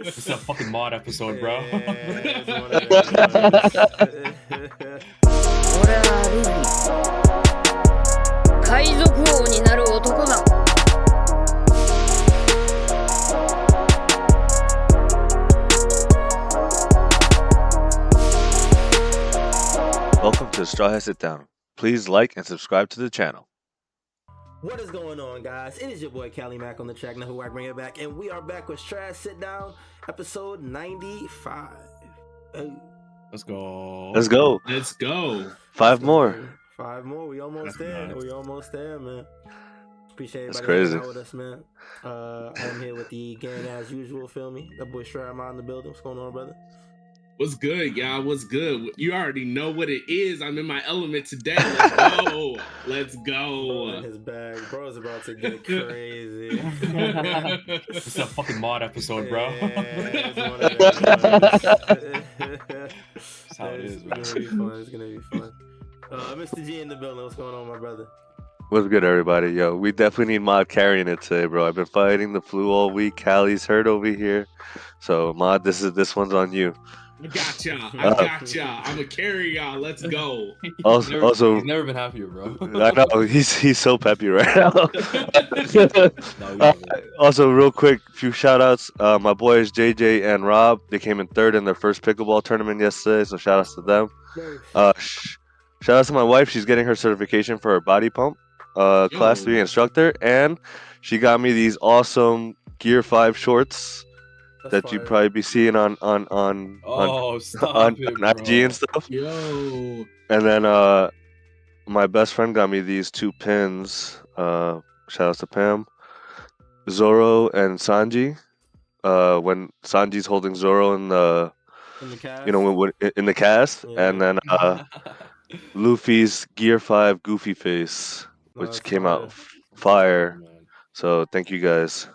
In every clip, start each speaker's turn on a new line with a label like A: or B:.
A: This is a fucking mod episode, bro.
B: Yeah, it's one of those.
C: 俺はルフィ海賊王になる男だ
D: Welcome to Straw Hat Sit Down. Please like and subscribe to the channel.
B: What is going on, guys? It is your boy Kali Mac on the track. Now, who I bring it back, and we are back with Straw Sit Down, episode 95. Hey,
A: Let's go.
D: Let's go.
E: Let's go.
D: Five more.
B: Five more. We almost
A: That's
B: there.
A: nice.
B: We almost there, man. Appreciate
D: That's
B: everybody hanging
D: crazy.
B: out with us, man. Uh, I'm here with the gang as usual. Feel me? That boy Stram out in the building. What's going on, brother?
E: What's good, y'all? What's good? You already know what it is. I'm in my element today. Let's go. Let's
B: Bro in
E: go.
B: his bag. Bro's about to get crazy.
A: This is a fucking mod episode, bro.
B: Yeah, it's one of those.
A: That's how it is,
B: It's gonna be fun. It's gonna be fun. Uh, Mr. G in the building. What's going on, my brother?
D: What's good, everybody? Yo, we definitely need Mod carrying it today, bro. I've been fighting the flu all week. Kali's hurt over here, so Mod, this is this one's on you.
E: I got y'all. I got y'all. I'm gonna carry y'all. Let's go.
D: Also-
A: He's never-
D: also-
A: he's never been happier, bro.
D: I know he's he's so peppy right now. Uh, also, real quick, few shout outs. Uh, my boys JJ and Rob, they came in third in their first pickleball tournament yesterday, so shout outs to them. Uh, sh- shout out to my wife. She's getting her certification for her body pump, uh, class three instructor, and she got me these awesome Gear Five shorts
B: That's
D: that you
B: fire.
D: probably be seeing on on on on,
A: Oh, stop
D: on,
A: it,
D: on IG and stuff.
E: Yo.
D: And then uh, my best friend got me these two pins. Uh, shout out to Pam, Zoro and Sanji. Uh, when Sanji's holding Zoro in the
B: In the cast.
D: you know when, when in the cast,
B: Yeah.
D: and then uh, Luffy's Gear Five Goofy face,
B: No,
D: which
B: that's
D: came
B: fire.
D: out fire.
A: Man.
D: So thank you guys.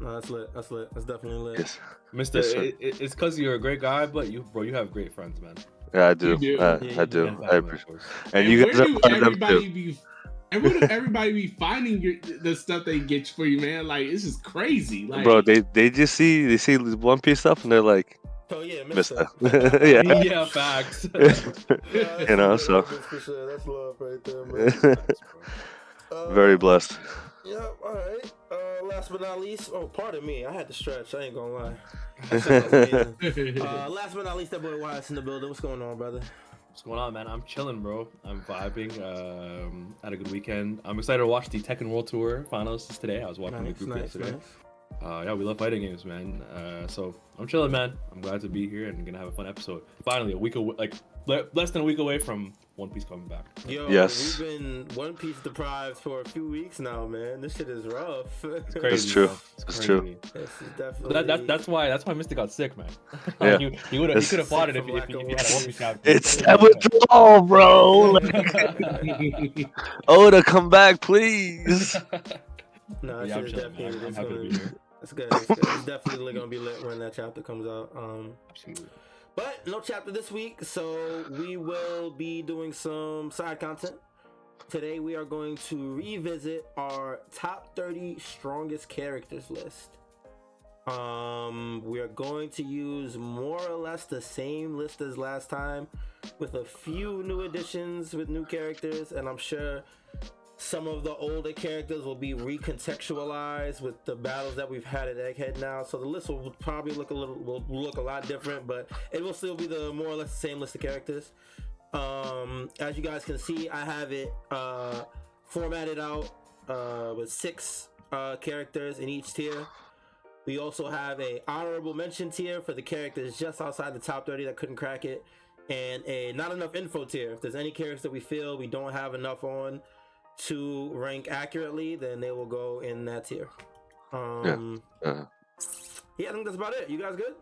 B: No, that's lit. That's lit. That's definitely lit.
D: Yes.
A: Mysta,
D: Yes,
A: it, it- it's because you're a great guy, but you, bro, you have great friends, man.
D: Yeah, I do.
E: do.
D: Uh,
B: Yeah,
D: I do.
A: And
D: I appreciate.
A: of course.
D: And you guys are part of them
E: everybody
D: too.
E: be? And where do everybody be finding your the stuff they get for you, man? Like it's just crazy. Like,
D: Bro, they they just see they see One Piece stuff and they're like,
B: Oh yeah,
D: Mysta.
B: Mysta.
D: yeah.
A: yeah, facts.
D: You know, so-
B: for sure. That's love right there, man. Uh,
D: Very blessed.
B: Yeah, all right. Last but not least, oh, pardon me, I had to stretch. I ain't gonna lie. That shit was amazing. uh, last but not least, that boy Wyatt's in the building. What's going on, brother?
A: What's going on, man? I'm chilling, bro. I'm vibing. Um, had a good weekend. I'm excited to watch the Tekken World Tour finals today. I was watching
B: Nice,
A: the group
B: nice,
A: yesterday.
B: nice.
A: Uh, yeah, we love fighting games, man. Uh, so I'm chilling, man. I'm glad to be here and gonna have a fun episode. Finally, a week away, like le- less than a week away from One Piece coming back.
B: Yo,
D: Yes.
B: we've been One Piece deprived for a few weeks now, man. This shit is rough.
A: It's crazy.
D: true.
A: It's
D: It's true.
B: This is definitely.
A: That, that, that's why that's why Mysta got sick, man.
D: Yeah.
A: he, he would have he could have fought it if,
B: Sick
A: he-
B: from
A: if, if he had a
B: One
A: One Piece captain.
D: It's that withdrawal, bro. Oda, come back, please.
B: No,
A: Yeah, I'm
B: shit is
A: chilling,
B: definitely.
A: man. I'm happy to be here.
B: It's good. It's, good. it's definitely gonna be lit when that chapter comes out. Um,
A: Absolutely.
B: But no chapter this week, so we will be doing some side content. Today we are going to revisit our top 30 strongest characters list. Um, we are going to use more or less the same list as last time, with a few new additions with new characters, and I'm sure some of the older characters will be recontextualized with the battles that we've had at Egghead now. So the list will probably look a little will look a lot different, but it will still be the more or less the same list of characters. Um, as you guys can see, I have it uh, formatted out uh, with six uh, characters in each tier. We also have a honorable mention tier for the characters just outside the top 30 that couldn't crack it, and a not enough info tier. If there's any characters that we feel we don't have enough on to rank accurately, then they will go in that tier. Um,
D: Uh,
B: yeah, I think that's about it. You guys good?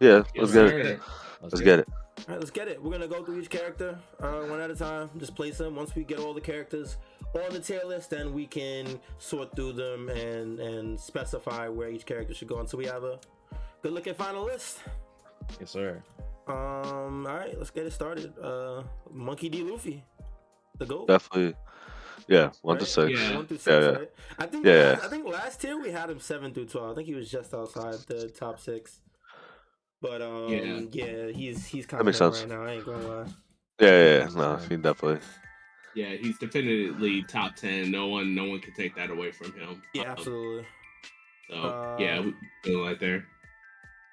D: yeah, let's get it.
E: Sir.
D: Let's get it.
B: All right, let's get it. We're gonna go through each character uh, one at a time. Just place them. Once we get all the characters on the tier list, then we can sort through them and and specify where each character should go. And so we have a good looking final list.
A: Yes, sir.
B: Um, all right, let's get it started. Uh, Monkey D. Luffy, the goat.
D: Definitely, Yeah, one to six.
E: Yeah.
B: One through six,
D: Yeah, yeah.
B: right? I think
D: Yeah,
B: last,
D: yeah.
B: I think last year we had him seven through twelve. I think he was just outside the top six. But um, yeah,
E: Yeah.
B: he's he's
D: That
B: kind of
D: makes
B: right
D: sense.
B: now. I ain't gonna lie.
D: Yeah, yeah, yeah. No, he definitely.
E: Yeah, he's definitively top ten. No one, no one can take that away from him.
B: Yeah,
E: Um,
B: absolutely.
E: So yeah,
B: Um,
E: we right there.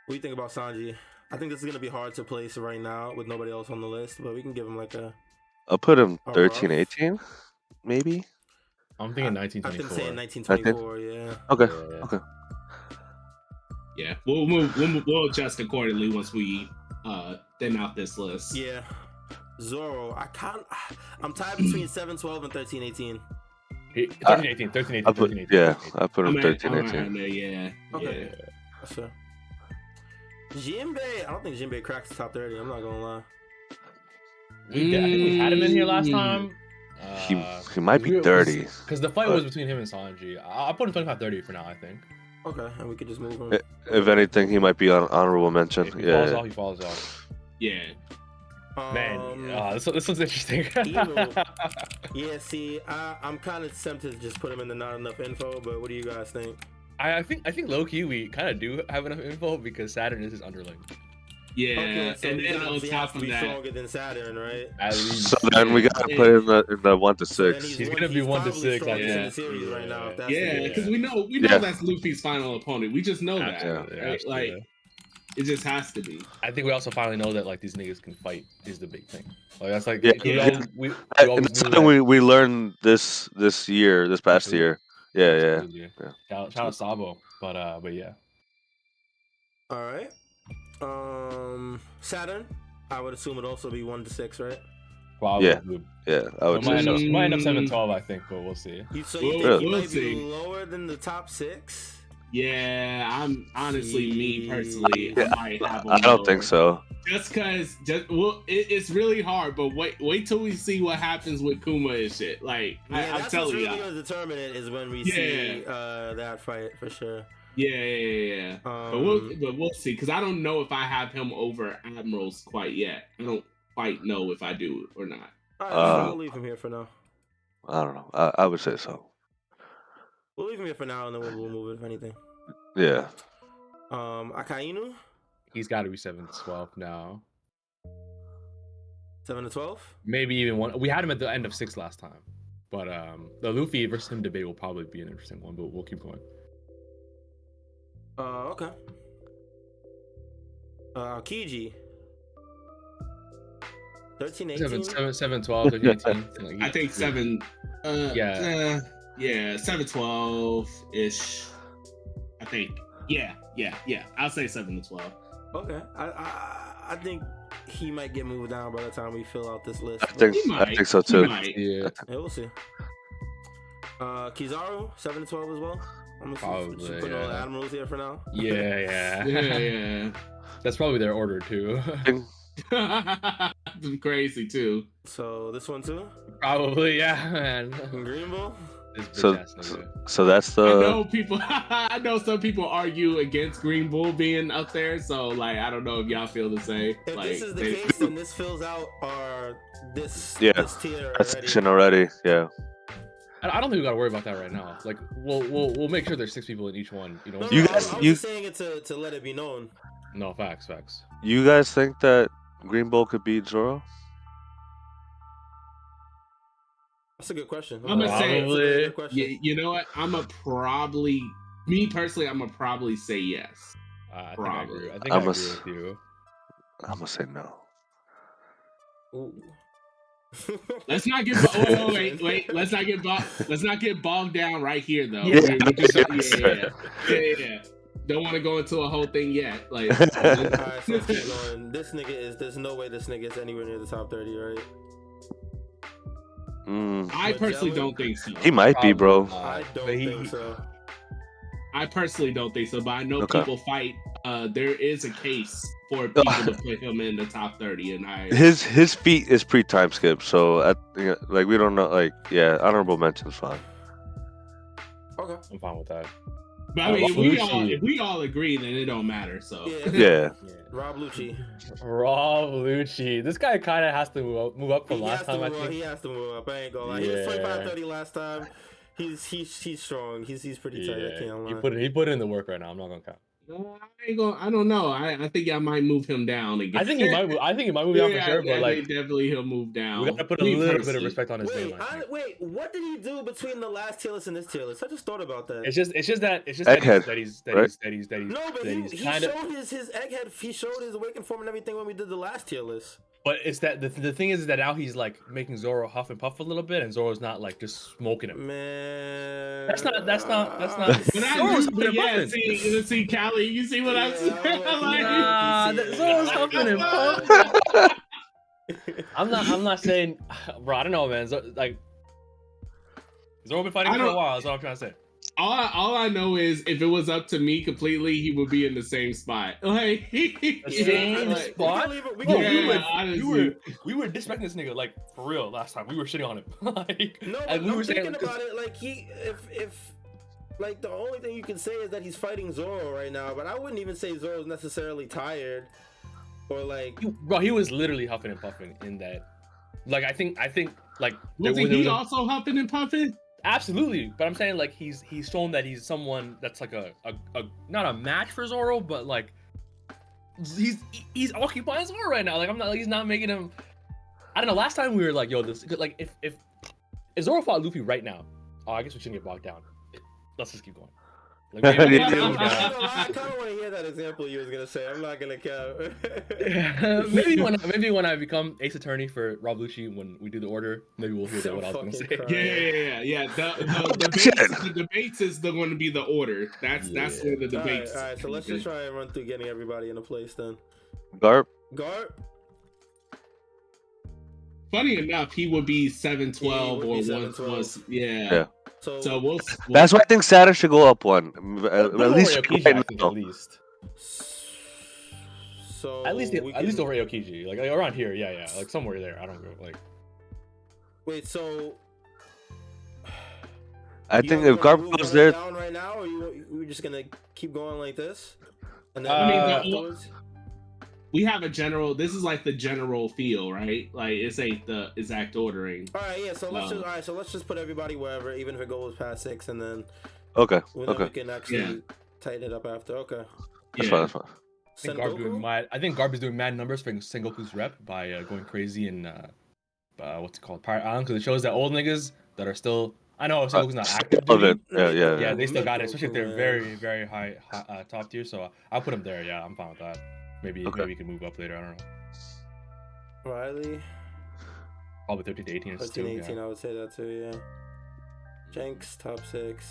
B: What do you think about Sanji? I think this is gonna be hard to place right now with nobody else on the list, but we can give him like a.
D: I'll put him
B: A
D: 13,
B: rough?
D: 18, maybe.
A: I'm thinking
B: I've been
A: 1924.
B: saying 1924. Yeah.
D: Okay.
A: Yeah.
D: Okay.
E: Yeah, we'll move. We'll, we'll adjust accordingly once we uh thin out this list.
B: Yeah. Zoro, I can't. I'm tied between 7, 12, and 13, 18.
A: He- 13, 18, 13, 18,
D: I put
A: 13, 18.
D: yeah, I put him
E: I'm
D: 13,
E: at
D: 18.
E: there, yeah.
B: Okay.
E: Yeah.
B: That's fair. Jinbei, I don't think Jinbei cracks the top 30. I'm not gonna lie.
A: We did- I think we had him in here last
E: Mm.
A: time.
D: He
A: Uh,
D: he might be
A: we-
D: 30.
A: Because the fight
D: Uh,
A: was between him and Sanji. I- I'll put him 25 30 for now, I think.
B: Okay, and we could just move on.
D: If anything, he might be on honorable mention.
A: If he
D: Yeah.
A: falls
D: yeah.
A: off, he falls off.
E: Yeah.
A: Man,
B: Um,
A: uh, this, this one's interesting.
B: Yeah, see, I, I'm kind of tempted to just put him in the not enough info, but what do you guys think?
A: I, I think I think low key we kind of do have enough info because Saturn is his underling.
E: Yeah.
B: okay, so
E: and then on top of
B: be
E: that,
B: stronger than Saturn, right?
D: So then we gotta put in the in the one to
B: So then
D: six.
A: He's gonna be one to six, I
B: strongest in
E: think.
B: the series right now. If that's
E: yeah, because we know we know
D: Yeah.
E: that's Luffy's final opponent. We just know that.
A: Absolutely,
E: right?
A: absolutely.
E: Like it just has to be.
A: I think we also finally know that like these niggas can fight is the big thing. Like that's like
D: Yeah,
A: we
E: yeah.
A: always- we, we
D: And that's something
A: that.
D: we, we learned this this year, this past
A: Absolutely.
D: year. Yeah, yeah. Yeah.
A: Shout, shout out Sabo, but uh, but yeah,
B: All right. Um, Saturn. I would assume it'd also be one to six, right?
A: probably.
D: Yeah, Yeah, I
A: It
D: would
A: might, end up, it might end up
E: Mm.
A: 7 12, I think, but we'll see.
B: You, so you
E: We'll-
B: think he
E: we'll
B: might be lower than the top six?
E: Yeah, I'm honestly me personally.
D: Yeah,
E: I might have.
D: I don't think so.
E: Just cause, just well, it, it's really hard. But wait, wait till we see what happens with Kuma and shit. Like
B: Yeah,
E: I, I'm
B: that's what's
E: telling
B: really
E: you,
B: gonna determine it is when we
E: Yeah.
B: see uh, that fight for sure.
E: Yeah, yeah, yeah. yeah.
B: Um,
E: but we'll, but we'll see. Cause I don't know if I have him over admirals quite yet. I don't quite know if I do or not.
B: all right,
D: Uh,
B: so we'll leave him here for now.
D: I don't know. I, I would say so.
B: We'll leave him here for now, and then we'll, we'll move it if anything.
D: Yeah.
B: Um, Akainu,
A: He's got to be 7 to 12 now.
B: seven to twelve.
A: Maybe even one. We had him at the end of 6 last time. But um, the Luffy versus him debate will probably be an interesting one, but we'll keep going.
B: Uh, okay. Uh, Kiji. 13, 18.
A: 7 7, 7 12, 13, 18. something like-
E: I think seven. Uh,
A: Yeah.
E: uh, yeah, seven twelve ish. I think. Yeah, yeah, yeah. I'll say seven to twelve.
B: Okay. I, I I think he might get moved down by the time we fill out this list.
D: I think
E: He
D: I think so too.
A: Yeah.
B: Yeah, we'll see. Uh, Kizaru, seven to twelve as well. I'm just,
A: Probably,
B: just putting all the
A: yeah.
B: admirals here for now.
A: Yeah, yeah.
E: Yeah, yeah.
A: That's probably their order, too.
E: Crazy too.
B: So this one too,
A: probably, yeah, man.
B: Green
A: Bull.
D: So, so
A: nigga.
D: so that's
E: I
D: the
E: know people. I know some people argue against Green Bull being up there. So like, I don't know if y'all feel the same.
B: If
E: like,
B: this is the
E: they-
B: case, then this fills out our this
D: Yeah,
B: this tier
D: that
B: already.
D: section already. Yeah.
A: I I don't think we gotta worry about that right now. Like, we'll we'll we'll make sure there's six people in each one. You know.
B: No,
D: You
B: no,
D: guys-
B: I, I was
D: you-
B: just saying it to, to let it be known.
A: No facts, facts.
D: You guys think that Green Bull could beat Zoro?
B: That's a good question.
E: I'm gonna say-
B: That's a good question.
E: you, you know what? I'm a probably me personally. I'm gonna probably say yes.
A: Uh, I think I agree.
E: Probably.
A: I think
D: I'm
A: I
D: a
A: agree
D: s-
A: with you.
D: I'm gonna say no.
B: Ooh.
E: Let's not get. Oh, wait, wait, wait. Let's not get. Bo- let's not get bogged down right here, though.
D: Yeah.
E: We- we just-
D: Yes.
E: yeah, yeah, yeah, yeah, yeah. Don't want to go into a whole thing yet. Like,
B: All right, so let's keep going. This nigga is. There's no way this nigga is anywhere near the top thirty, right?
D: Mm,
E: I personally
B: Magellan?
E: don't think so.
D: he might be, bro.
A: Probably
B: I don't
A: he-
B: think so.
E: I personally don't think so, but I know
D: Okay.
E: people fight. Uh, there is a case for people to put him in the top thirty, and I.
D: His his feet is pre time skip, so at, yeah, like we don't know. Like yeah, honorable mention's fine.
B: Okay.
A: I'm fine with that.
E: But I
A: Uh,
E: mean, if we all if we all agree, then it don't matter. So
B: Yeah.
D: Yeah.
B: Rob Lucci.
A: Rob Lucci. This guy kind of has to move up, move up from
B: He
A: last
B: has to
A: time. I
B: move up. He has to move up. I ain't gonna lie. He was
A: Yeah.
B: 25 30 last time. He's he's he's strong. He's he's pretty tight. I can't
A: he
B: lie.
A: put he put in the work right now. I'm not gonna count.
E: No, I ain't gonna. I don't know. I, I think I might move him down again.
A: I think he might. move- I think he might move down for sure.
E: I
A: But
E: think
A: like,
E: definitely he'll move down.
A: we gotta put a
E: Me
A: little bit of respect on his
B: Wait,
A: name. I
B: I, wait, what did he do between the last tier list and this tier list? I just thought about that.
A: It's just, it's just that, it's just that he's,
D: Egghead,
A: that he's, that
D: right?
A: he's, that he's, that he's,
B: no, but
A: that
B: he,
A: he's
B: he
A: kind of.
B: showed his his egghead. He showed his awakened form and everything when we did the last tier list.
A: But it's that the, the thing is that now he's like making Zoro huff and puff a little bit, and Zoro's not like just smoking him.
B: Man,
A: That's not- that's not- that's not-
E: But I
A: Zoro's
E: do,
A: huffing
E: yeah,
A: puffing.
E: see, see, Kali, you see what I'm saying? Like-
A: Nah, that- Zoro's huffing and puffing. I'm not, I'm not saying, bro. I don't know, man. Zo- like, Zoro been fighting for a while. That's what I'm trying to say.
E: All, I, all I know is if it was up to me completely, he would be in the same spot. Like,
A: The same
B: like,
A: spot?
B: We can leave it. We
A: Bro,
E: Yeah,
A: we were,
E: honestly.
A: we were, we were disrespecting this nigga like for real last time. We were shitting on him. like,
B: No, but
A: and we
B: I'm
A: were saying,
B: about it. Like he, if if, like the only thing you can say is that he's fighting Zoro right now. But I wouldn't even say Zoro's necessarily tired, or like.
A: bro, he was literally huffing and puffing in that. Like, I think, I think, like, there
E: was
A: was-
E: he
A: was a-
E: also huffing and puffing?
A: Absolutely, but I'm saying like he's he's shown that he's someone that's like a, a, a not a match for Zoro, but like he's he's occupying Zoro right now. Like I'm not like he's not making him. I don't know. Last time we were like, yo, this like if if if Zoro fought Luffy right now, oh, I guess we shouldn't get bogged down. Let's just keep going. Like maybe, maybe
B: I,
A: we'll
B: kind of want to hear that example you was gonna say. I'm not gonna count.
A: maybe when maybe when I become Ace Attorney for Rob Lucci when we do the order, maybe we'll hear that what I was gonna say.
B: Christ.
E: Yeah, yeah, yeah, yeah. The, the,
D: Shit.
E: debates, the debates is the going to be the order. That's that's where the
B: all right,
E: debates.
B: all right. So let's just try and run through getting everybody in a place then.
D: Garp.
B: Guard.
E: Funny enough, he would be seven twelve
B: Yeah,
E: or
B: be
E: one
B: 7'12".
E: was yeah.
D: Yeah.
B: So,
E: So we'll. we'll
D: That's why I think Saturn should go up one. Uh, at,
A: at
D: least right now.
A: at least.
B: So
A: At least,
B: we
A: at least
B: can-
A: over Aokiji, like, like around here, yeah, yeah, like somewhere there. I don't know, like
B: Wait, so
D: I
B: you
D: think
B: guys
D: if
B: wanna
D: Garp goes
B: one
D: there,
B: down right now, or you we're just gonna keep going like this? And then uh,
A: I mean,
E: the-
B: afterwards?
E: We have a general. This is like the general feel, right? Like it's ain't the exact ordering.
B: All right, yeah. So let's
E: Um,
B: just all right. So let's just put everybody wherever, even if it goes past six, and then
D: okay,
B: well, then we can actually
E: Yeah.
B: tighten it up after. Okay.
D: that's
E: Yeah.
D: fine, that's fine.
A: I think Garp doing mad. I think Garp is doing mad numbers for Sengoku's rep by uh, going crazy in uh, uh, what's it called Pirate Island because it shows that old niggas that are still. I know Sengoku's not active.
D: Love
A: duty,
D: it. Yeah, yeah,
A: Yeah, they still got it, especially if they're very, very high, high uh, top tier. So I'll put them there. Yeah, I'm fine with that. Maybe
D: Okay.
A: maybe you can move up later. I don't know.
B: Rayleigh,
A: Probably 13 to 18 is
B: 13,
A: too.
B: 18.
A: Yeah.
B: I would say that too. Yeah. Shanks top six.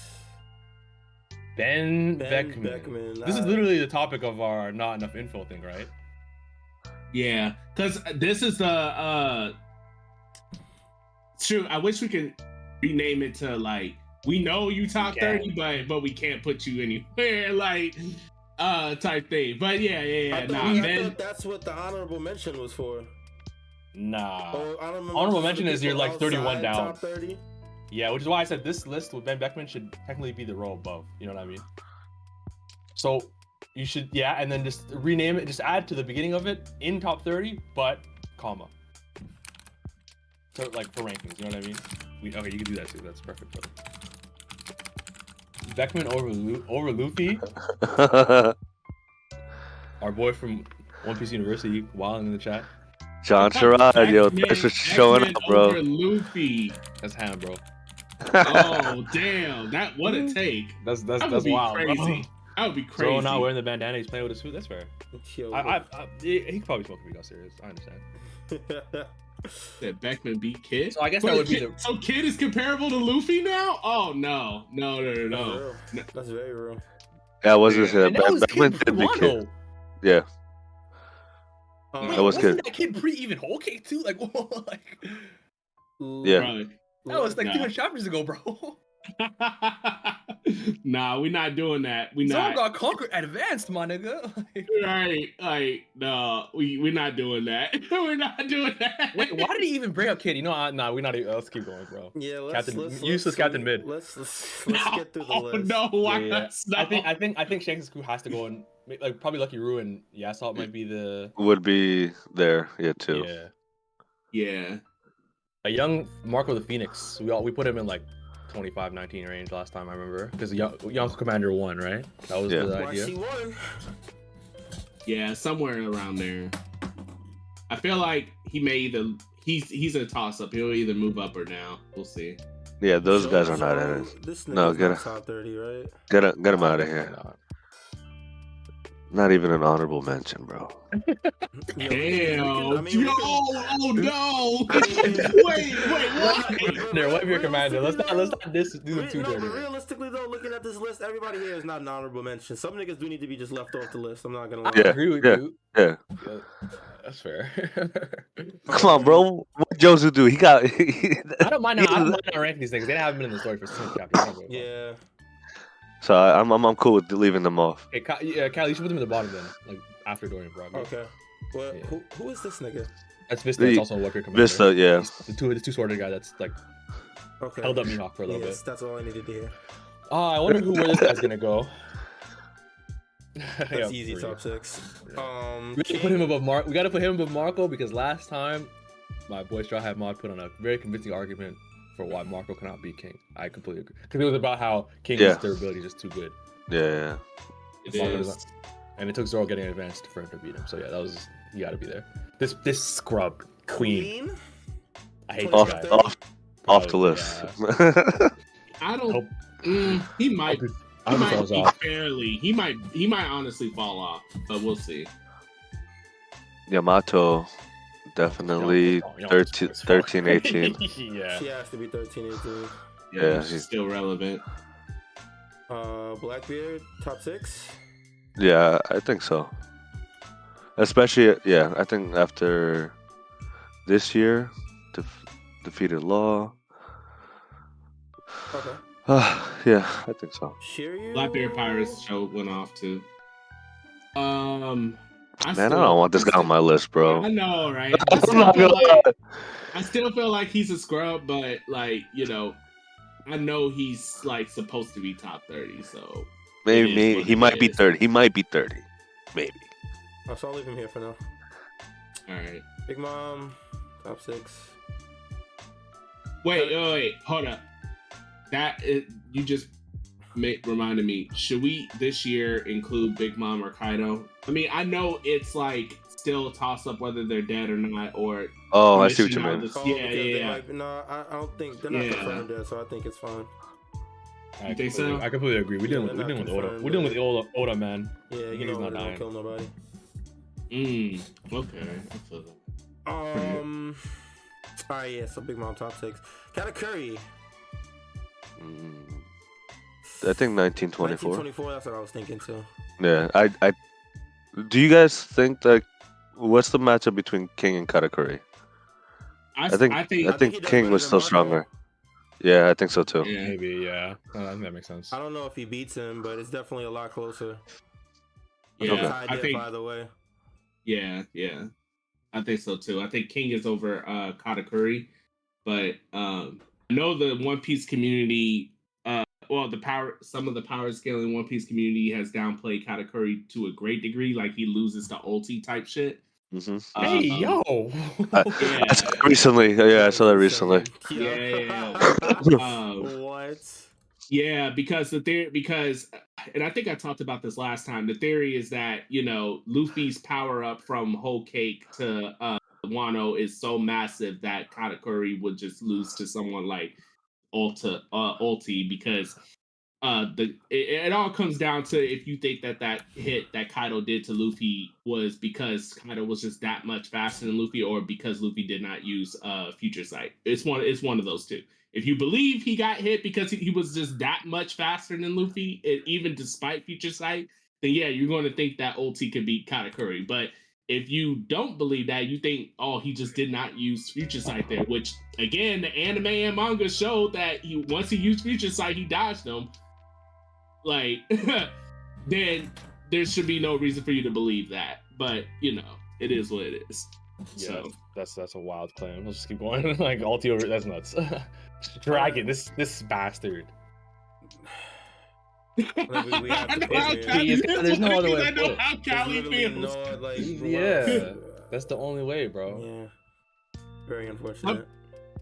A: Ben,
B: Ben
A: Beckman.
B: Beckman.
A: This is literally the topic of our not enough info thing, right?
E: Yeah, because this is the uh true. I wish we could rename it to like we know you top
A: We
E: thirty, but but we can't put you anywhere like uh type thing. But yeah, yeah,
B: I
E: yeah.
B: thought,
E: Nah,
B: I
E: Ben.
B: thought that's what the honorable mention was for.
A: Nah.
B: Oh, honorable,
A: Honorable
B: mention
A: mention is you're, like, 31 down.
B: Top 30.
A: Yeah, which is why I said this list with Ben Beckman should technically be the row above. You know what I mean? So you should, yeah, and then just rename it, just add to the beginning of it in top 30, but comma. So like for rankings, you know what I mean? We, okay, you can do that too. That's perfect, brother. Beckman over Lu- over Luffy, our boy from One Piece University, wilding in the chat.
D: John Sherrod, yo,
E: Beckman-
D: thanks for showing
E: Beckman
D: up, bro.
E: Over Luffy.
A: That's Hannah, bro.
E: Oh damn, that what a take.
A: That's that's
E: That would
A: that's
E: be
A: wild. bro.
E: crazy. That would be crazy.
A: Zoro not wearing the bandana, he's playing with his suit. That's fair.
B: Yo,
A: I, I, I he, he could probably smoke if he got serious. I understand.
E: That Beckman beat Kid.
A: So I guess
E: Wait,
A: that would be
E: Kid-
A: the.
E: So Kid is comparable to Luffy now? Oh no, no, no, no,
B: That's
E: no.
B: real. That's very real.
D: yeah, I was gonna say that.
A: And that
D: Beck-
A: was
D: Beckman
A: Kid
D: did be
A: Wano.
D: kid. Yeah,
B: Um,
A: Wait,
D: That was
A: wasn't
D: Kid.
A: that kid pre even whole cake too? Like, like
D: Yeah.
E: Bro,
A: that was like
E: Nah.
A: 200 chapters ago, bro.
E: nah, we're not doing that. We
A: Zoro
E: not.
A: got conquered advanced, my nigga.
E: Right, like no, we we're not doing that. we're not doing that.
A: Wait, why did he even bring up Kid? You know, uh, nah, we're not. even- Let's keep going, bro.
B: Yeah, let's,
A: Captain-
B: let's,
A: useless
B: let's,
A: Captain Mid.
B: Let's let's, let's get through the
E: Oh
B: list.
E: no, why
A: Yeah, yeah.
E: not?
A: I think I think I think Shanks' crew has to go and like probably Lucky Roo and Yasopp might be the
D: Would be there, yeah, too.
A: yeah.
E: Yeah.
A: A young Marco the Phoenix. We all we put him in like 25, 19 range last time I remember because young, young Commander won right. That was
D: Yeah.
A: the idea.
B: she won?
E: Yeah, somewhere around there. I feel like he may either he's he's a toss up. He'll either move up or down. We'll see.
D: Yeah, those
B: So-
D: guys are not in it.
B: This
D: No, get
B: not top thirty, right?
D: Get it, get him out of here.
A: Nah.
D: Not even an honorable mention, bro.
B: Yo,
E: Damn.
B: I mean,
E: Yo, oh no.
B: I mean-
E: wait, wait, what?
A: There, wipe your commander. Let's not let's not this do the
B: Re-
A: two
B: no, but
A: dirty.
B: realistically though, looking at this list, everybody here is not an honorable mention. Some niggas do need to be just left off the list. I'm not gonna lie.
A: I
D: Yeah,
A: agree with
D: yeah.
A: you.
D: Yeah.
A: Yeah, That's fair.
D: Come on, bro. What Jozu do? He got.
A: I don't mind. Not, I don't mind not ranking these things. They haven't been in the story for six chapters. I don't give a fuck.
B: Yeah.
D: So I, I'm, I'm I'm cool with leaving them off.
A: Hey, Ky- yeah, Kali, you should put them in the bottom then, like after Dorian Brogdon.
B: Okay. Well,
A: Yeah.
B: who who is this nigga?
A: That's Vista. It's
D: The-
A: also a Warrior Commander.
D: Vista, yeah.
A: He's the two the two sworded guy that's like
B: Okay.
A: held up Mihawk for a little bit.
B: Yes, that's all I needed to hear.
A: bit. Oh, I wonder who where this guy's gonna go.
B: That's
A: Yeah,
B: easy top
A: you.
B: six.
A: Yeah.
B: Um,
A: We gotta put him above Mark. We gotta put him above Marco because last time my boy Straw Hat Mod put on a very convincing argument for why Marco cannot be king. I completely agree because it was about how King's
D: Yeah.
A: durability is just too good,
D: Yeah, yeah.
E: It
A: Marco
E: is.
A: doesn't- and it took Zoro getting advanced for him to beat him. So yeah, that was you gotta be there. This this scrub queen.
B: Queen.
A: I hate
B: Off-
A: this guy.
D: Off, off the list.
A: yeah.
E: I don't. Mm, he might.
A: I'll
E: He
A: I'll
E: might be
A: off.
E: fairly. He might. He might honestly fall off, but we'll see.
D: Yamato, definitely
A: Yamato's- Yamato's
D: 13, 13, 18.
A: yeah.
B: She has to be 13, 18.
D: Yeah,
E: She's
D: he's,
E: still relevant.
B: Uh, Blackbeard, top six.
D: yeah, I think so. Especially, yeah, I think after this year, def- defeated Law.
B: Okay.
D: yeah, I think so.
B: Shiryu.
E: Blackbeard Pirates show went off too. Um, I
D: Man, I don't want this guy on my list, bro.
E: I know, right? I still,
D: not
E: feel like. I still feel like he's a scrub, but like you know, I know he's like supposed to be top thirty. So
D: Maybe, maybe
E: what
D: he
E: it
D: might be
E: is.
D: 30. He might be 30. Maybe.
B: Oh, so I'll leave him here for now.
E: all right.
B: Big Mom, top six.
E: Wait, wait, wait, hold up. That is, you just make, reminded me. Should we this year include Big Mom or Kaido? I mean, I know it's like still toss up whether they're dead or not, or
D: Oh, I
E: Mission
D: see what you
E: out
D: mean.
E: the- Yeah, yeah, yeah.
B: might- no, I, I don't think they're not
E: Yeah.
B: confirmed yet, so I think it's fine.
A: I
E: You think so?
A: I completely agree. We're dealing
B: Yeah,
A: with we're dealing with Oda. We're dealing with
B: but-
A: Oda, Oda man.
B: Yeah, you
A: He's
B: know
A: not
B: they don't
A: dying.
B: kill nobody.
E: mm, okay. I feel that.
B: Um. All right, yeah. So Big Mom top six. Katakuri.
D: Mm, I think 1924.
B: 1924. That's what I was thinking too.
D: Yeah, I, I. Do you guys think that? What's the matchup between King and Katakuri?
E: I,
D: I think
E: I
D: I
E: think,
B: I
D: think,
B: think
D: King was still
B: Marco.
D: stronger. Yeah, I think so too.
E: yeah.
A: Maybe, yeah. Uh, I think that makes sense.
B: I don't know if he beats him, but it's definitely a lot closer.
E: Yeah,
D: Okay.
B: Tied
E: I think
B: by the way.
E: Yeah, yeah. I think so too. I think King is over uh Katakuri, but um I know the One Piece community well the power some of the power scaling One Piece community has downplayed Katakuri to a great degree, like he loses to ulti type shit.
D: hmm
A: Hey,
E: Um,
A: yo!
E: Yeah.
D: I saw that recently. Yeah, I saw that recently.
E: Yeah, yeah, yeah. Um,
B: what?
E: Yeah, because the theory, because, and I think I talked about this last time. The theory is that you know Luffy's power up from Whole Cake to uh, Wano is so massive that Katakuri would just lose to someone like Ulta, uh, Ulti, because uh, the it, it all comes down to if you think that that hit that Kaido did to Luffy was because Kaido was just that much faster than Luffy, or because Luffy did not use uh, Future Sight. It's one. It's one of those two if you believe he got hit because he, he was just that much faster than Luffy, and even despite Future Sight, then yeah, you're going to think that ulti could beat Katakuri. But if you don't believe that, you think, oh, he just did not use Future Sight there, which again, the anime and manga showed that he once he used Future Sight, he dodged them. Like, then there should be no reason for you to believe that. But you know, it is what it is.
A: Yeah,
E: So
A: that's that's a wild claim. Let's just keep going. like Altio. That's nuts. Dragon, this this bastard.
B: We- we
E: I know how
B: it in.
E: Kali
A: It's- there's no other way
E: I know how
B: There's Kali
E: feels.
B: no, like,
A: Yeah. That's the only way, bro.
B: Yeah. Very unfortunate.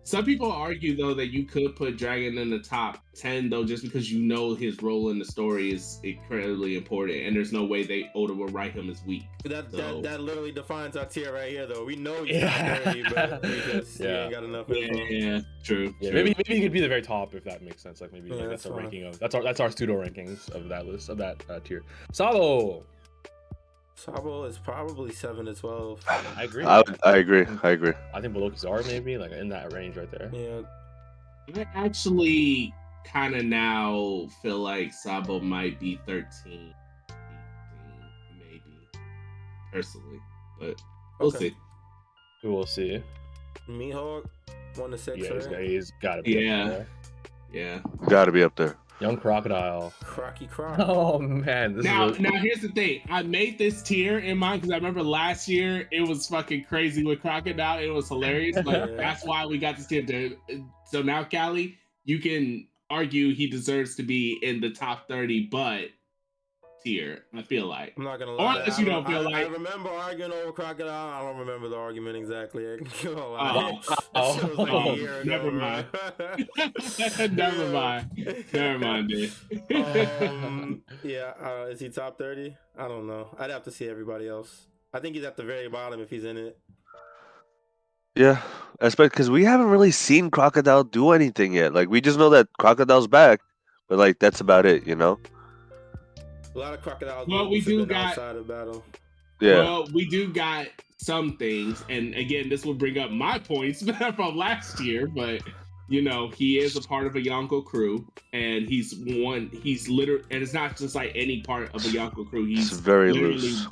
E: Some people argue though that you could put Dragon in the top ten though, just because you know his role in the story is incredibly important, and there's no way they Oda will write him as weak.
B: That,
E: So-
B: that that literally defines our tier right here, though. We know he's
A: Yeah.
B: not dirty, but we just we
A: Yeah.
B: ain't got enough
E: Yeah,
B: info.
E: yeah, true.
A: Yeah,
E: true.
A: maybe maybe he could be the very top if that makes sense. Like maybe
B: Yeah,
A: like,
B: that's
A: that's a ranking of that's our that's our pseudo rankings of that list of that uh, tier. Sabo,
B: Sabo is probably seven to twelve.
A: I agree.
D: I, I agree. I agree.
A: I think below Kizaru maybe like in that range right there.
B: Yeah,
E: I actually kind of now feel like Sabo might be 13, 18, maybe, personally, but we'll
B: Okay.
E: see.
A: We will see.
B: Mihawk one to six.
A: Yeah, he's, he's got to be.
E: Yeah.
A: Up there.
E: Yeah.
D: Got to be up there.
A: Young crocodile.
B: Crocky Croc.
A: Oh man, this
E: now,
A: is a,
E: now here's the thing. I made this tier in mind because I remember last year it was fucking crazy with Crocodile. It was hilarious. Like
B: Yeah.
E: that's why we got this tier. To, so now, Kali, you can argue he deserves to be in the top 30, but tier. I feel like.
B: I'm not gonna
E: Or
B: lie.
E: unless
B: I
E: you don't
B: I,
E: feel
B: I
E: like-
B: remember arguing over crocodile. I don't remember the argument exactly. I ain't gonna
E: Oh,
B: lie. That shit was like
E: oh, never mind. Never mind. Never mind, dude.
B: um, yeah, uh, is he top thirty? I don't know. I'd have to see everybody else. I think he's at the very bottom if he's in it.
D: Yeah, especially because we haven't really seen Crocodile do anything yet. Like we just know that Crocodile's back, but like that's about it, you know?
B: A lot of crocodiles.
E: Well, we do got-
B: outside of battle.
D: Yeah.
E: Well, we do got some things, and again, this will bring up my points from last year, but you know, he is a part of a Yonko crew, and he's one. He's literally, and it's not just like any part of a Yonko crew.
D: it's
E: He's
D: very loose.